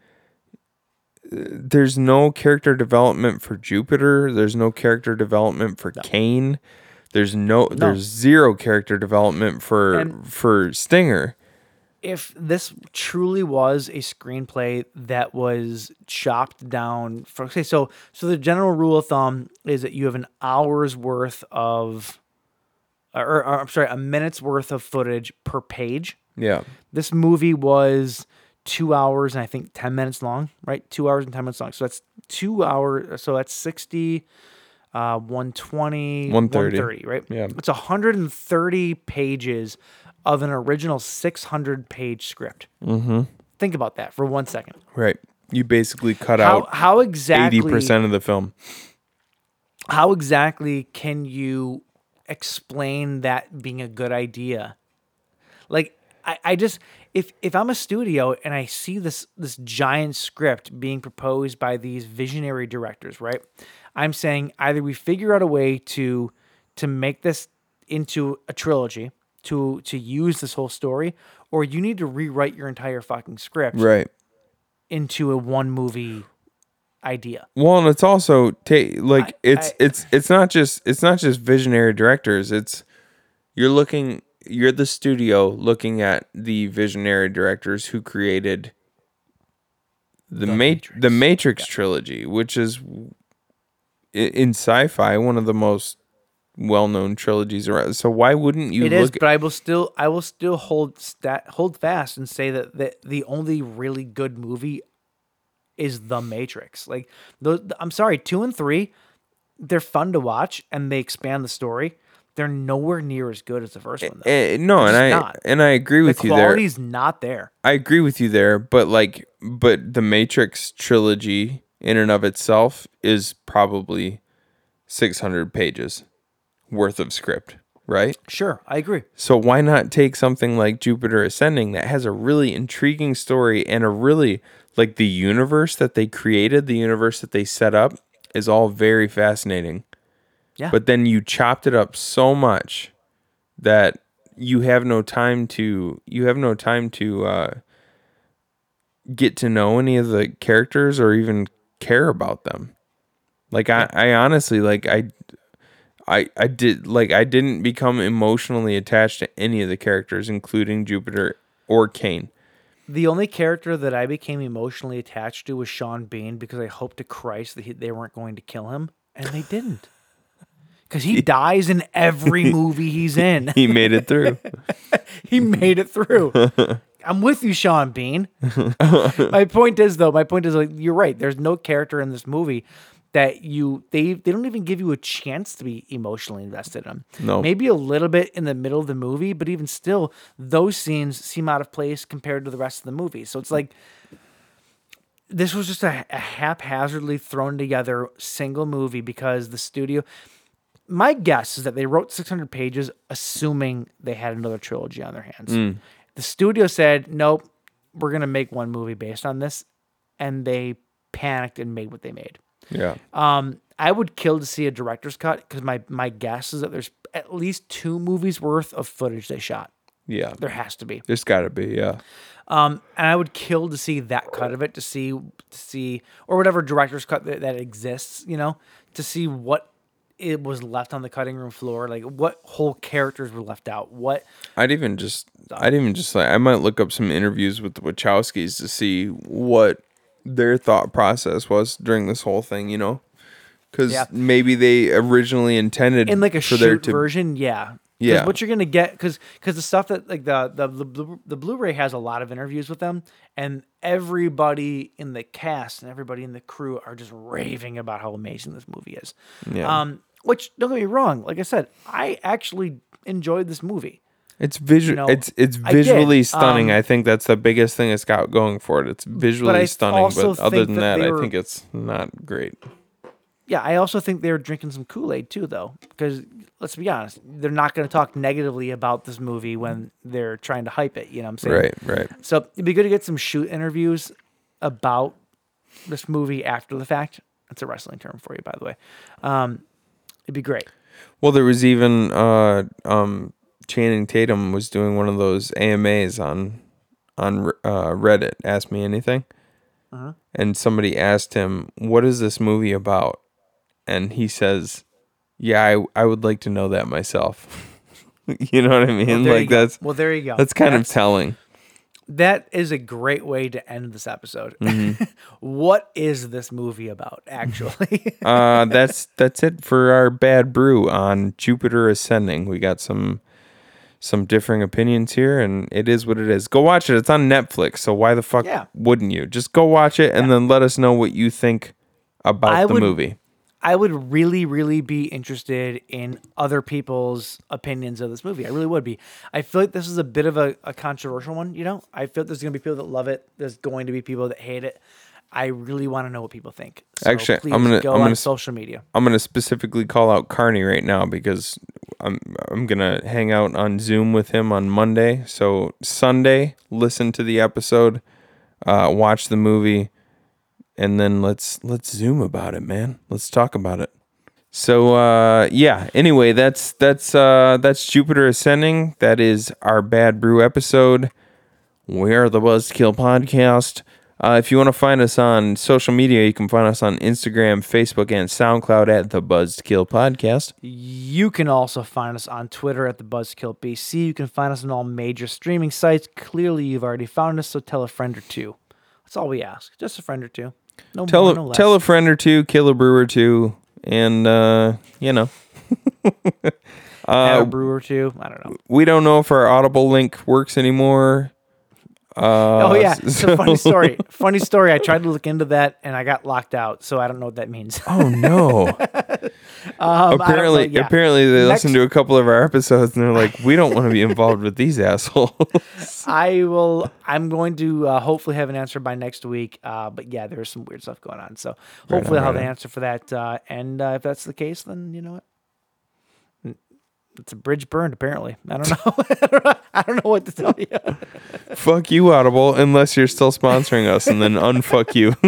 uh, There's no character development for Jupiter. There's no character development for Caine. There's no, There's zero character development for And- for Stinger. If this truly was a screenplay that was chopped down for okay so so the general rule of thumb is that you have an hour's worth of or, or I'm sorry a minute's worth of footage per page Yeah, this movie was two hours and I think 10 minutes long, right? Two hours and 10 minutes long. So that's two hours. So that's 60, uh, 120, 130. 130, right? Yeah. It's 130 pages of an original 600 page script. Mm-hmm. Think about that for one second. right. You basically cut How, out how exactly eighty percent of the film. how exactly can you explain that being a good idea like I, I just if if i'm a studio and i see this this giant script being proposed by these visionary directors right i'm saying either we figure out a way to to make this into a trilogy to to use this whole story or you need to rewrite your entire fucking script Right. into a one movie idea Well, and it's also ta- like I- it's I- it's it's not just it's not just visionary directors. It's you're looking you're the studio looking at the visionary directors who created the, Mat- the Matrix trilogy, which is in sci-fi one of the most well-known trilogies around. So why wouldn't you It is, but I will still I will still hold stat hold fast and say that the, the only really good movie is The Matrix. Like those I'm sorry, 2 and 3 they're fun to watch and they expand the story. They're nowhere near as good as the first one though. Eh, no, and I not. and I agree the with you there. The quality's not there. I agree with you there, but like, but the Matrix trilogy in and of itself is probably 600 pages worth of script, right? Sure, I agree. So why not take something like Jupiter Ascending that has a really intriguing story and a really like the universe that they created, the universe that they set up is all very fascinating. Yeah. But then you chopped it up so much that you have no time to you have no time to uh get to know any of the characters or even care about them. Like I, I honestly like I I I did like I didn't become emotionally attached to any of the characters, including Jupiter or Caine. The only character that I became emotionally attached to was Sean Bean because I hoped to Christ that he, they weren't going to kill him, and they didn't. Because he dies in every movie he's in. He made it through. he made it through. I'm with you, Sean Bean. my point is though, my point is like you're right. There's no character in this movie that you they they don't even give you a chance to be emotionally invested in. them. No. Maybe a little bit in the middle of the movie, but even still, those scenes seem out of place compared to the rest of the movie. So it's like this was just a, a haphazardly thrown together single movie because the studio my guess is that they wrote 600 pages assuming they had another trilogy on their hands. Mm. The studio said, "Nope, we're going to make one movie based on this." And they panicked and made what they made. Yeah. Um, I would kill to see a director's cut because my my guess is that there's at least two movies worth of footage they shot. Yeah. There has to be. There's gotta be, yeah. Um, and I would kill to see that cut of it, to see, to see, or whatever director's cut that, that exists, you know, to see what it was left on the cutting room floor, like what whole characters were left out, what I'd even just I'd even just like I might look up some interviews with the Wachowskis to see what their thought process was during this whole thing, you know? Cuz Yeah. maybe they originally intended in like a for shoot to version, yeah. Yeah. what you're gonna get because because the stuff that like the the the, Blu- the Blu-ray has a lot of interviews with them, and everybody in the cast and everybody in the crew are just raving about how amazing this movie is. Yeah. Um, which don't get me wrong, like I said, I actually enjoyed this movie. It's visual. know, it's it's I visually stunning. um, I think that's the biggest thing it's got going for it. It's visually I stunning, but other than that that, they I were- think it's not great. Yeah, I also think they're drinking some Kool Aid too, though, because let's be honest, they're not going to talk negatively about this movie when they're trying to hype it. You know what I'm saying? Right, right. So it'd be good to get some shoot interviews about this movie after the fact. That's a wrestling term for you, by the way. Um, it'd be great. Well, there was even uh, um, Channing Tatum was doing one of those AMAs on on uh, Reddit. Ask me anything, and somebody asked him, "What is this movie about?" And he says, "Yeah, I I would like to know that myself." you know what I mean? You like that's well, there you go. that's kind of telling. that is a great way to end this episode. Mm-hmm. what is this movie about, actually? uh, that's that's it for our bad brew on Jupiter Ascending. We got some some differing opinions here, and it is what it is. Go watch it. It's on Netflix, so why the fuck Yeah. wouldn't you? Just go watch it and then let us know what you think about I the would- movie. I would really, really be interested in other people's opinions of this movie. I really would be. I feel like this is a bit of a, a controversial one, you know? I feel like there's going to be people that love it. There's going to be people that hate it. I really want to know what people think. So Actually, please I'm gonna- go I'm on gonna social media. I'm gonna specifically call out Carney right now because I'm I'm gonna hang out on Zoom with him on Monday. So Sunday, listen to the episode, uh, watch the movie, and then let's let's Zoom about it, man. Let's talk about it. So uh, yeah. Anyway, that's that's uh, that's Jupiter Ascending. That is our Bad Brew episode. We are the Buzzed Kill Podcast. Uh, if you want to find us on social media, you can find us on Instagram, Facebook, and SoundCloud at the Buzzed Kill Podcast. You can also find us on Twitter at the Buzzed Kill PC. You can find us on all major streaming sites. Clearly, you've already found us, so tell a friend or two. That's all we ask. Just a friend or two. No Tell more, a, no tell a friend or two, kill a brew or two, and uh, you know, Have a brew or two. I don't know. we don't know if our Audible link works anymore. Uh, Oh yeah, it's so- a funny story. funny story. I tried to look into that and I got locked out, so I don't know what that means. Oh no! Um, apparently, yeah. apparently they Next- listened to a couple of our episodes and they're like, "We don't want to be involved with these assholes." I will. I'm going to uh, hopefully have an answer by next week. Uh, but yeah, there's some weird stuff going on. So hopefully I'll have right an answer for that. Uh, and uh, if that's the case, then you know what. It's a bridge burned. Apparently, I don't know. I don't know what to tell you. Fuck you, Audible, unless you're still sponsoring us, and then unfuck you.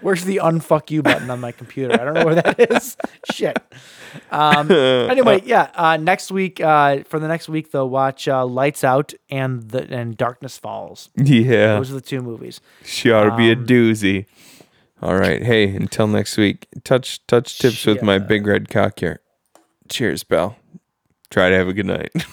Where's the unfuck you button on my computer? I don't know where that is. Shit. Um, anyway, yeah. Uh, next week, uh, for the next week, though, watch uh, Lights Out and the and Darkness Falls. yeah, Those are the two movies. she ought to be a Um, doozy. All right, hey, until next week. Touch touch tips with my big red cock here. Cheers, pal. Try to have a good night.